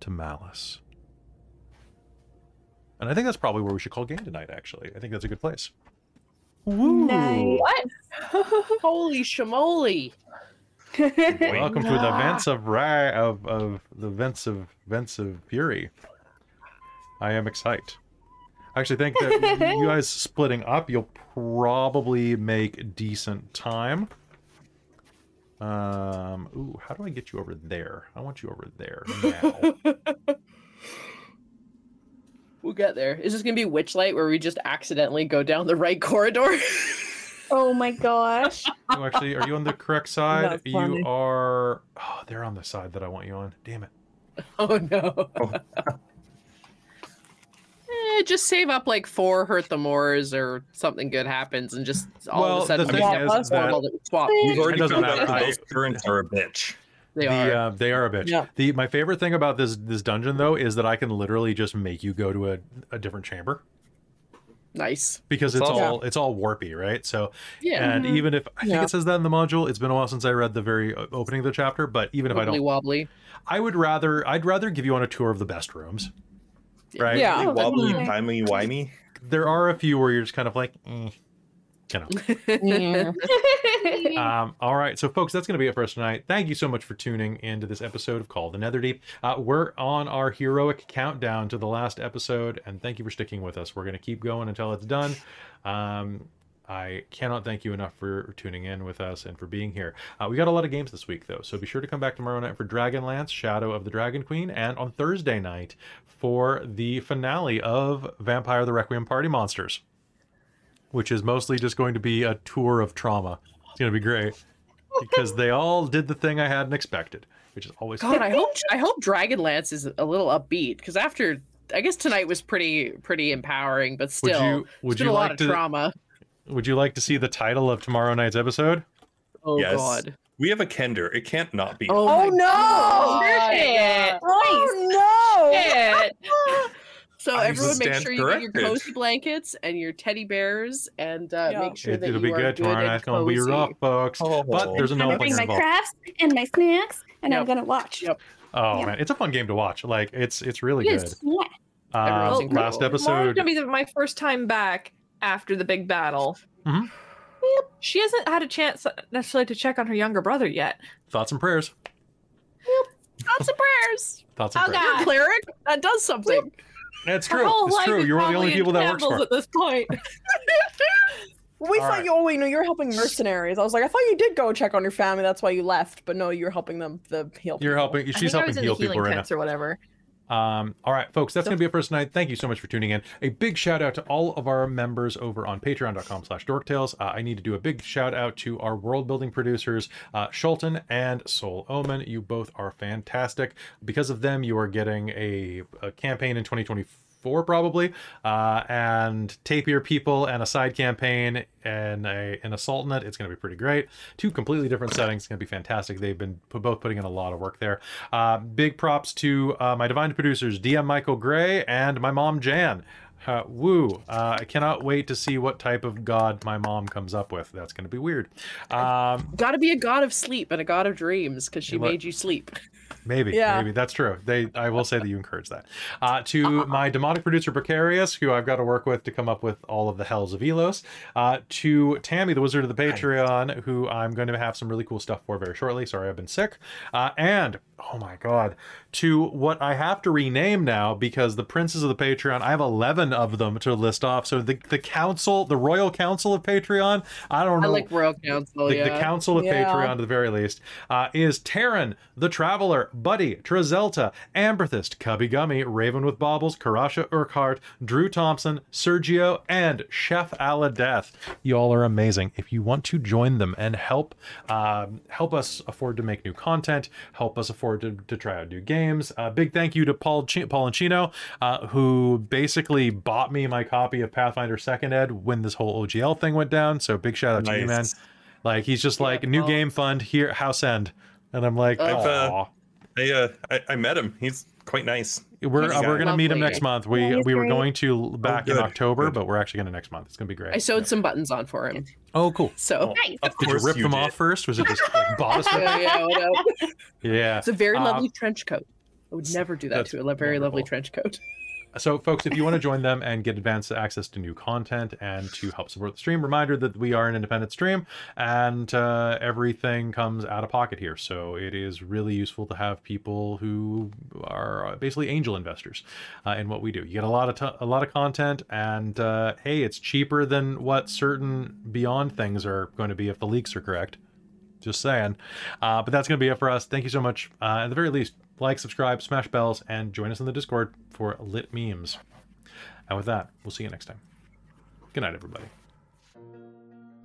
to malice. And I think that's probably where we should call game tonight, actually. I think that's a good place. Nice. What? Holy shamoly! Welcome to the vents of Ra of, of the vents of vents of fury. I am excited. I actually think that you guys splitting up, you'll probably make decent time. Um, ooh, how do I get you over there? I want you over there now. We'll get there. Is this gonna be Witchlight where we just accidentally go down the right corridor? Oh my gosh. oh, actually, are you on the correct side? You are. Oh, they're on the side that I want you on. Damn it. oh no. Eh, just save up like four hurt the Moors or something good happens and just all Well, of a sudden the we thing have is that- portal that we swap. We've already doesn't found out matter. that those currents are a bitch. They the, are. Uh, they are a bitch. Yeah. The my favorite thing about this this dungeon though is that I can literally just make you go to a, a different chamber nice. because it's That's all it's all warpy, right? So Yeah. and even if I think Yeah. it says that in the module, it's been a while since I read the very opening of the chapter. But even if I don't, wobbly. I would rather I'd rather give you on a tour of the best rooms, right? Yeah. Really wobbly, definitely. timey, wimey. There are a few where you're just kind of like, eh, you know. Yeah. Um, all right, so folks, that's going to be it for us tonight. Thank you so much for tuning into this episode of Call the Netherdeep. Uh, we're on our heroic countdown to the last episode, and thank you for sticking with us. We're going to keep going until it's done. Um, I cannot thank you enough for tuning in with us and for being here. Uh, we got a lot of games this week, though, so be sure to come back tomorrow night for Dragonlance, Shadow of the Dragon Queen, and on Thursday night for the finale of Vampire the Requiem Party Monsters, which is mostly just going to be a tour of trauma. It's going to be great because they all did the thing I hadn't expected, which is always God, I hope I hope Dragonlance is a little upbeat because after I guess tonight was pretty pretty empowering, but still, you- would you a lot like of to- trauma. Would you like to see the title of tomorrow night's episode? Oh Yes. God. We have a Kender. It can't not be. Oh, Oh my no! Shit. Oh no! Shit. So I everyone, make sure you get your corrected. cozy blankets and your teddy bears, and uh, Yeah. make sure It, that will you be are good tomorrow and night's gonna be rough, folks. Oh. But there's a I'm no gonna bring player my involved. crafts and my snacks, and I'm gonna watch. Yep. Oh Yeah. man, it's a fun game to watch. Like it's it's really Yes. good. Yeah. Everyone's incredible. last Tomorrow's episode, gonna be my first time back after the big battle. Mhm. Yep. She hasn't had a chance necessarily to check on her younger brother yet. thoughts and prayers. Thoughts and prayers. Thoughts and prayers. Oh, prayers. God. Cleric, that does something. It's Her true. whole It's life true. is You're one of the only people that works shambles for. at this point. We All thought right. you. Oh wait, no, you're helping mercenaries. I was like, I thought you did go check on your family. That's why you left. But no, you're helping them. The heal. You're people. helping. I She's think I helping was in heal the healing people right now. tents or whatever. Um, all right, folks, that's So- going to be it for us tonight. Thank you so much for tuning in. A big shout out to all of our members over on patreon.com slash dorktales. Uh, I need to do a big shout out to our world building producers, uh, Shulton and Soul Omen. You both are fantastic. Because of them, you are getting a, a campaign in 2024 probably, uh, and Tapir people and a side campaign and a an assault net. It's going to be pretty great. Two completely different settings. It's going to be fantastic. They've been p- both putting in a lot of work there. Uh, big props to uh, my divine producers, DM Michael Gray and my mom Jan. Uh, woo! Uh, I cannot wait to see what type of god my mom comes up with. That's going to be weird. Um, Got to be a god of sleep and a god of dreams because she What? made you sleep. Maybe, Yeah. maybe that's true. They, I will say that you encourage that. Uh, to my demonic producer Precarious, who I've got to work with to come up with all of the hells of Elos. Uh, to Tammy, the Wizard of the Patreon, who I'm going to have some really cool stuff for very shortly. Sorry, I've been sick. Uh, and oh my god, to what I have to rename now because the princes of the Patreon, I have 11 of them to list off. So the the council, the Royal Council of Patreon, I don't I know like Royal Council. the, yeah. the Council of Yeah. Patreon, to the very least, uh, is Terran, the Traveler, Buddy, Trezelta, Amberthist, Cubby Gummy, Raven with Baubles, Karasha Urquhart, Drew Thompson, Sergio, and Chef Aladeth. You all are amazing. If you want to join them and help um, help us afford to make new content, help us afford to, to try out new games, uh, big thank you to Paul Ch- Paul and Chino, uh, who basically bought me my copy of Pathfinder Second Ed when this whole OGL thing went down. So big shout out to you, man. Like he's just like new Paul. game fund here, house end, and I'm like, I've, uh, "Aw." I, uh, I I met him. He's quite nice. we're uh, we're gonna meet him next month. We Yeah, we were great. going to back in October, good. but we're actually gonna next month. It's gonna be great. I sewed some buttons on for him. Oh, cool. So Nice. Of Did you course rip them did. off first? Was it just like, bodice? rip? yeah, yeah, whatever. yeah. It's a very Uh, lovely trench coat. I would never do that to a lo- very lovely trench coat. So, folks, if you want to join them and get advanced access to new content and to help support the stream, reminder that we are an independent stream and uh, everything comes out of pocket here. So, it is really useful to have people who are basically angel investors uh, in what we do. You get a lot of t- a lot of content, and uh, hey, it's cheaper than what certain Beyond things are going to be if the leaks are correct. Just saying. Uh, but that's going to be it for us. Thank you so much. Uh, at the very least, like, subscribe, smash bells, and join us in the Discord for lit memes. And with that, we'll see you next time. Good night, everybody.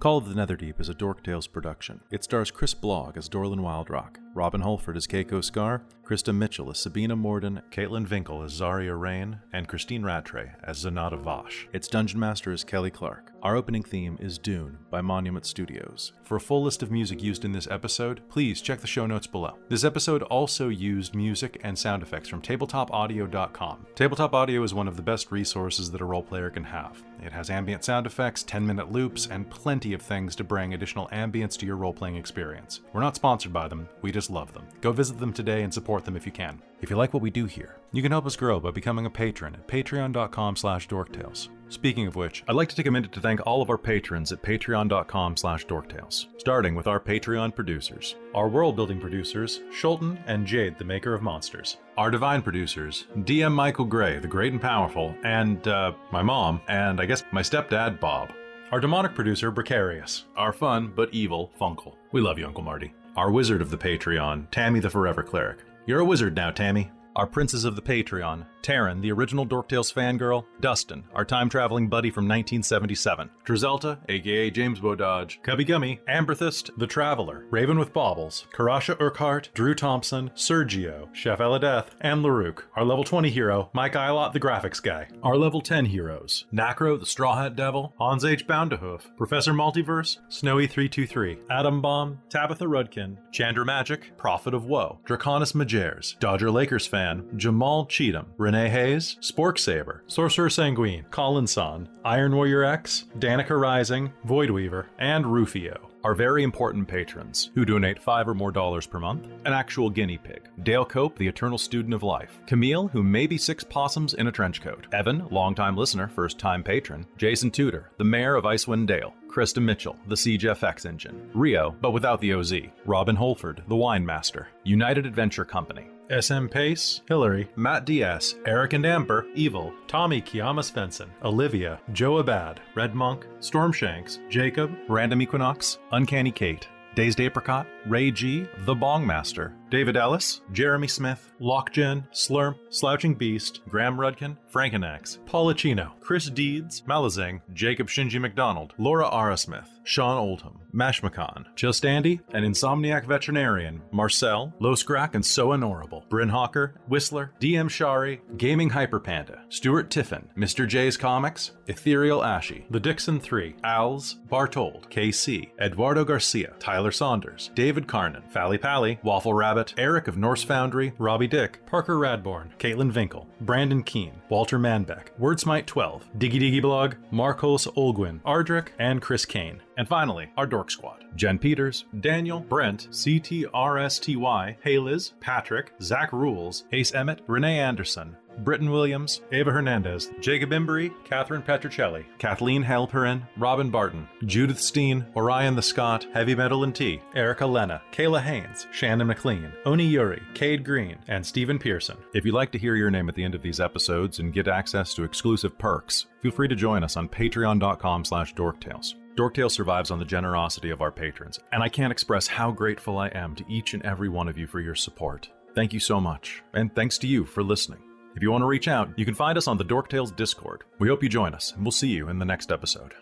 Call of the Netherdeep is a Dork Tales production. It stars Chris Blogg as Dorlin Wildrock, Robin Holford as Keiko Scar, Krista Mitchell as Sabina Morden, Caitlin Vinkel as Zaria Rain, and Christine Rattray as Zanata Vosh. Its Dungeon Master is Kelly Clark. Our opening theme is Dune by Monument Studios. For a full list of music used in this episode, please check the show notes below. This episode also used music and sound effects from tabletopaudio.com. Tabletop Audio is one of the best resources that a role player can have. It has ambient sound effects, 10 minute loops, and plenty of things to bring additional ambience to your role playing experience. We're not sponsored by them, we just love them. Go visit them today and support them if you can. If you like what we do here, you can help us grow by becoming a patron at patreon.com slash dorktales. Speaking of which, I'd like to take a minute to thank all of our patrons at patreon.com slash dorktales, starting with our Patreon producers. Our world building producers, Schulten and Jade, the maker of monsters. Our divine producers, DM Michael Gray, the great and powerful, and, uh, my mom, and I guess my stepdad, Bob. Our demonic producer, Precarious. Our fun but evil, Funkel. We love you, Uncle Marty. Our wizard of the Patreon, Tammy the Forever Cleric. You're a wizard now, Tammy. Our princes of the Patreon, Taryn, the original Dorktales fangirl, Dustin, our time traveling buddy from 1977, Drizelta, aka James Bododge, Cubby Gummy, Amberthist, The Traveler, Raven with Baubles, Karasha Urquhart, Drew Thompson, Sergio, Chef Eladeth, and Larouk. Our level 20 hero, Mike Eilot, the graphics guy. Our level 10 heroes, Nacro, the Straw Hat Devil, Hans H. Boundahoof, Professor Multiverse, Snowy323, Atom Bomb, Tabitha Rudkin, Chandra Magic, Prophet of Woe, Draconis Majers, Dodger Lakers fan, Jamal Cheatham, Renee Hayes, Spork Saber, Sorcerer Sanguine, Colin Son, Iron Warrior X, Danica Rising, Voidweaver, and Rufio. are very important patrons, who donate five or more dollars per month, an actual guinea pig, Dale Cope, the eternal student of life, Camille, who may be six possums in a trench coat, Evan, longtime listener, first time patron, Jason Tudor, the mayor of Icewind Dale, Krista Mitchell, the Siege FX engine, Rio, but without the OZ, Robin Holford, the wine master, United Adventure Company, SM Pace, Hillary, Matt Diaz, Eric and Amber, Evil, Tommy Kiama Svensson, Olivia, Joe Abad, Red Monk, Stormshanks, Jacob, Random Equinox, Uncanny Kate, Dazed Apricot, Ray G, The Bong Master, David Ellis, Jeremy Smith, Lockgen, Slurm, Slouching Beast, Graham Rudkin, Frankenax, Policino, Chris Deeds, Malazing, Jacob Shinji McDonald, Laura Arasmith, Sean Oldham, Mashmakan, Just Andy, an Insomniac Veterinarian, Marcel, Loscrack and So Honorable, Bryn Hawker, Whistler, DM Shari, Gaming Hyperpanda, Stuart Tiffin, Mr. J's Comics, Ethereal Ashy, The Dixon 3, Als, Bartold, KC, Eduardo Garcia, Tyler Saunders, David Carnan, Fally Pally, Waffle Rabbit Hobbit, Eric of Norse Foundry, Robbie Dick, Parker Radborn, Caitlin Vinkel, Brandon Keen, Walter Manbeck, Wordsmite12, Diggy Diggy Blog, Marcos Olguin, Ardrick, and Chris Kane. And finally, our Dork Squad Jen Peters, Daniel, Brent, CTRSTY, Hayliz, Patrick, Zach Rules, Ace Emmett, Renee Anderson, Britton Williams, Ava Hernandez, Jacob Embry, Catherine Petricelli, Kathleen Halperin, Robin Barton, Judith Steen, Orion the Scott, Heavy Metal and Tea, Erica Lena, Kayla Haynes, Shannon McLean, Oni Yuri, Cade Green, and Stephen Pearson. If you'd like to hear your name at the end of these episodes and get access to exclusive perks, feel free to join us on patreon.com slash dorktales. Dorktale survives on the generosity of our patrons, and I can't express how grateful I am to each and every one of you for your support. Thank you so much, and thanks to you for listening. If you want to reach out, you can find us on the Dorktales Discord. We hope you join us, and we'll see you in the next episode.